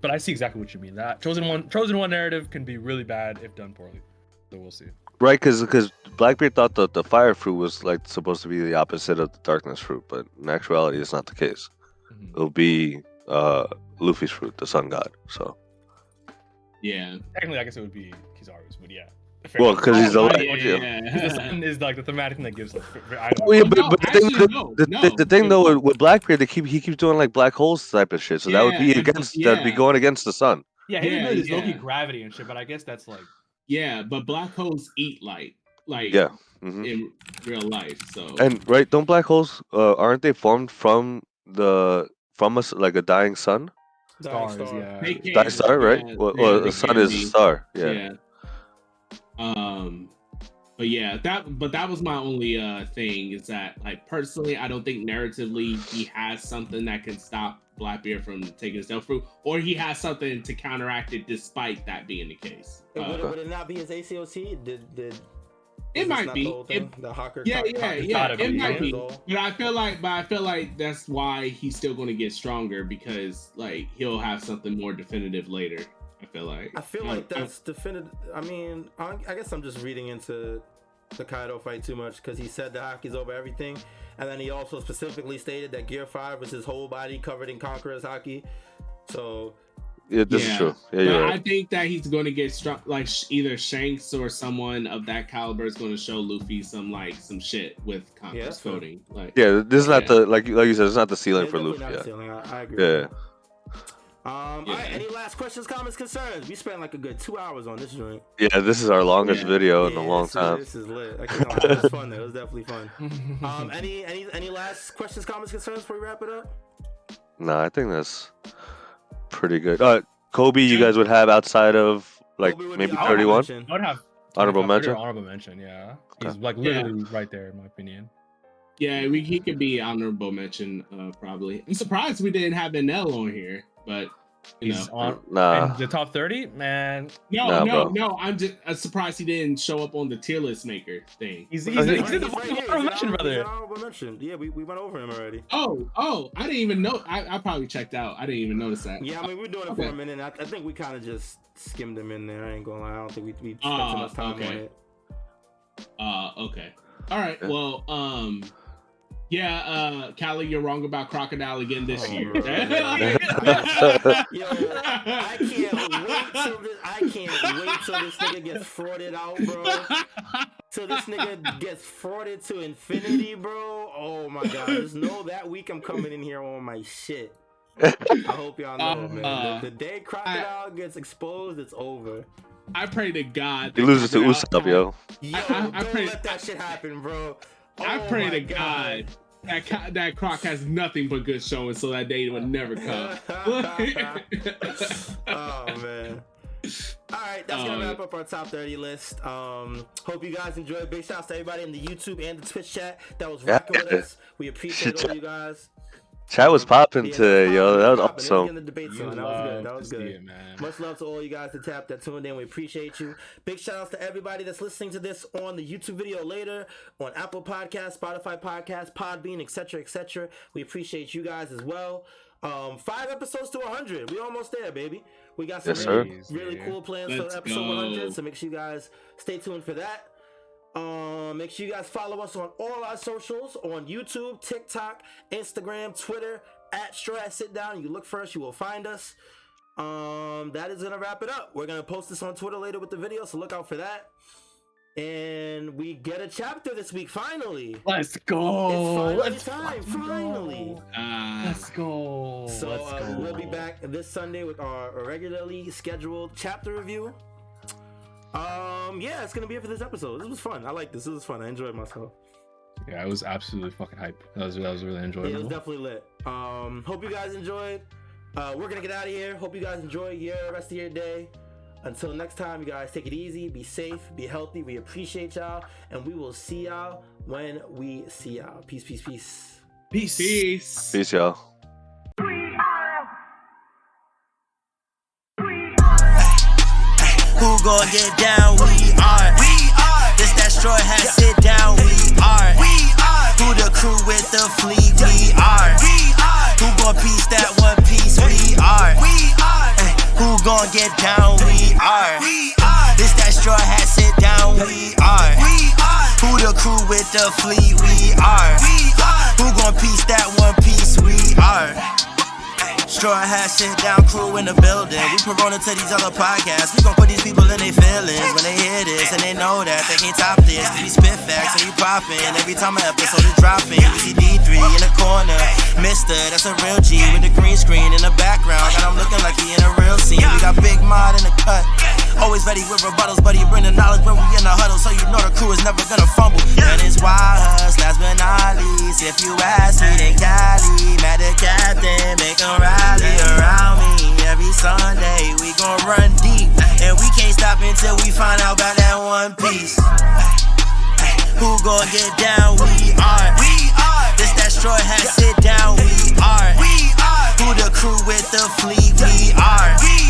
A: But I see exactly what you mean. That chosen one chosen one narrative can be really bad if done poorly. So we'll see.
D: Right, because because Blackbeard thought that the fire fruit was like supposed to be the opposite of the darkness fruit, but in actuality, it's not the case.
A: Mhm.
D: It'll be uh, Luffy's fruit, the sun god. So,
E: Yeah.
A: Technically, I guess it would be Kizaru's, but yeah.
D: Well, because he's the
E: Oh,
D: light.
E: yeah,
D: yeah.
E: yeah,
A: the sun is like the thematic thing that gives like. for- for- I don't
D: Oh, yeah, but,
E: no,
D: but the thing,
E: actually,
D: the,
E: no,
D: the,
E: no.
D: the, the thing though with, with Blackbeard, they keep he keeps doing like black holes type of shit. So that would be
E: Yeah,
D: against that'd be going against the sun.
A: yeah, his
E: yeah,
A: ability is low-key gravity and shit, but I guess that's like.
E: Yeah, but black holes eat light, like
D: Yeah. hmm
E: in real life. So
D: And right, don't black holes uh, aren't they formed from the from us like a dying sun?
B: Dying
A: Stars,
B: star.
A: yeah.
D: Dying star, right?
E: yeah,
D: well, well the sun is a star. Yeah.
E: Um, but yeah, that but that was my only uh thing is that like personally, I don't think narratively he has something that can stop Blackbeard from taking his self fruit, or he has something to counteract it despite that being the case.
B: Would,
E: Uh,
B: it, would it not be his ACOC? Did did
E: It might be.
B: The,
E: It-
B: the Hawker.
E: yeah,
B: co-
E: yeah,
B: co-
E: yeah. It might be. But I feel like, but I feel like that's why he's still going to get stronger because like he'll have something more definitive later. I feel like.
B: I feel like that's definitive. I mean, I, I guess I'm just reading into the Kaido fight too much because he said the haki's over everything, and then he also specifically stated that Gear Five was his whole body covered in Conqueror's hockey. So
D: Yeah, this
E: Yeah.
D: is true. Yeah,
E: But
D: you're
E: I think that he's going to get struck. Like either Shanks or someone of that caliber is going to show Luffy some like some shit with
B: Yeah,
E: Conqueror's
B: that's fair.
E: coding. Like
D: Yeah, this is not the like like you said, it's not the ceiling
B: it's
D: for Luffy.
B: not
D: Yeah.
B: ceiling. I, I agree.
D: Yeah.
B: Um,
E: Yeah.
B: right. Any last questions, comments, concerns? We spent like a good two hours on this joint.
D: Yeah, this is our longest
E: Yeah.
D: video in a long
B: this is-
D: time.
B: This is lit. I can't. It was fun. Though. It was definitely fun. Um, any any any last questions, comments, concerns before we wrap it up?
D: No, I think that's pretty good. Uh, Koby, you guys would have outside of like
B: Koby would be
D: maybe 31.
A: I would have
D: honorable
A: have
D: mention.
A: Honorable mention, yeah.
D: Okay.
A: He's like
E: Yeah.
A: literally right there, in my opinion.
E: Yeah, we, he could be honorable mention, uh, probably. I'm surprised we didn't have Nl on here, but you
A: He's
E: know.
A: on
D: Nah,
A: the top 30, man.
E: No,
D: Nah,
E: no,
D: bro.
E: no. I'm just uh, surprised he didn't show up on the tier list maker thing.
A: He's
B: He's
A: he's,
D: Okay.
A: he's, in the
B: he's right
A: fucking honorable mention,
B: honorable-
A: brother.
B: honorable mention. Yeah, we, we went over him already.
E: Oh, oh, I didn't even know. I, I probably checked out. I didn't even notice that.
B: Yeah, I mean, we were doing it
E: Okay.
B: for a minute. I, I think we kind of just skimmed him in there. I ain't gonna lie. I don't think we, we spent too
E: Ah,
B: much time on
E: okay.
B: it.
E: Uh, okay. All right.
D: Yeah.
E: Well, um, yeah, uh, Kali, you're wrong about Crocodile again this
B: Oh,
E: year.
B: bro. Yo, I can't wait till this. I can't wait till this nigga gets frauded out, bro. Till this nigga gets frauded to infinity, bro. Oh my god! Just know that week I'm coming in here on my shit. I hope y'all know,
E: Uh,
B: man. The, the day crocodile gets exposed, it's over.
E: I pray to God.
D: he loses to
E: Crocodile-
D: Usopp, yo.
B: Yo,
E: I- I- I
B: don't
E: pray-
B: let that shit happen, bro.
E: I
B: Oh
E: pray
B: my
E: to God that co- that Croc has nothing but good showing, so that day would never come.
B: oh man. All right, that's gonna
E: Oh,
B: wrap up our top 30 list. Um, hope you guys enjoyed. Big shout shouts to everybody in the YouTube and the Twitch chat that was
D: Yeah.
B: rocking with us. We appreciate all you guys.
D: Chat was popping
B: Yeah,
D: today, yo. That was
B: popping. It was
D: awesome.
B: getting the debate
A: You.
B: That was good. That was good.
A: it, man.
B: Much love to all you guys that tapped that tuned in. We appreciate you. Big shout outs to everybody that's listening to this on the YouTube video later, on Apple Podcast, Spotify Podcast, Podbean, etc., etc. We appreciate you guys as well. Um, five episodes to 100. We almost there, baby. We got some
D: Yes, sir.
B: really, really cool plans
E: Let's
B: for episode
E: go.
B: 100. So make sure you guys stay tuned for that. Um, make sure you guys follow us on all our socials on YouTube, TikTok, Instagram, Twitter at Straw Hat Sit Down. You look for us, you will find us. Um, that is gonna wrap it up. We're gonna post this on Twitter later with the video, so look out for that. And we get a chapter this week, finally.
A: Let's go.
B: It's
A: go.
B: finally
A: Let's
B: time, finally.
E: Uh,
A: Let's go.
B: So
A: Let's
B: uh,
A: go.
B: we'll be back this Sunday with our regularly scheduled chapter review. Um, yeah, it's gonna be it for this episode. This was fun. I like this. This was fun. I enjoyed myself.
A: Yeah, it was absolutely fucking hype. That was that was really
B: Yeah, it
A: enjoyable.
B: was definitely lit. Um, hope you guys enjoyed. Uh, we're gonna get out of here. Hope you guys enjoy your rest of your day. Until next time, you guys take it easy, be safe, be healthy. We appreciate y'all, and we will see y'all when we see y'all. Peace, peace, peace.
A: Peace.
E: peace.
D: Peace, y'all.
F: Gon' get down? We are. We are. This eh, that straw hat sit down. We are. We are. Who the crew with the fleet? We are. We are. Who gon' piece that one piece? We are. We are. Who gon' get down? We are. We are. This that straw hat sit down. We are. We are. Who the crew with the fleet? We are. We are. Who gon' piece that one piece? We are. Straw hat, sit down crew in the building. We corona to these other podcasts. We gon' put these people in their feelings when they hear this and they know that they can't top this. We spit facts and we poppin' every time an episode is dropping. We see D3 in the corner, Mister, that's a real G with the green screen in the background. Got him looking like he in a real scene. We got Big Mod in the cut. Always ready with rebuttals, but he bring the knowledge when we in the huddle, so you know the crew is never gonna fumble. And it's wild us, last but not least. If you ask me, then Kali, mad the captain, make him rally around me. Every Sunday we gon' run deep, and we can't stop until we find out about that one piece. Who gon' get down? We are. We are. This that straw hat sit down. We are. We are. Who the crew with the fleet? We are. We are.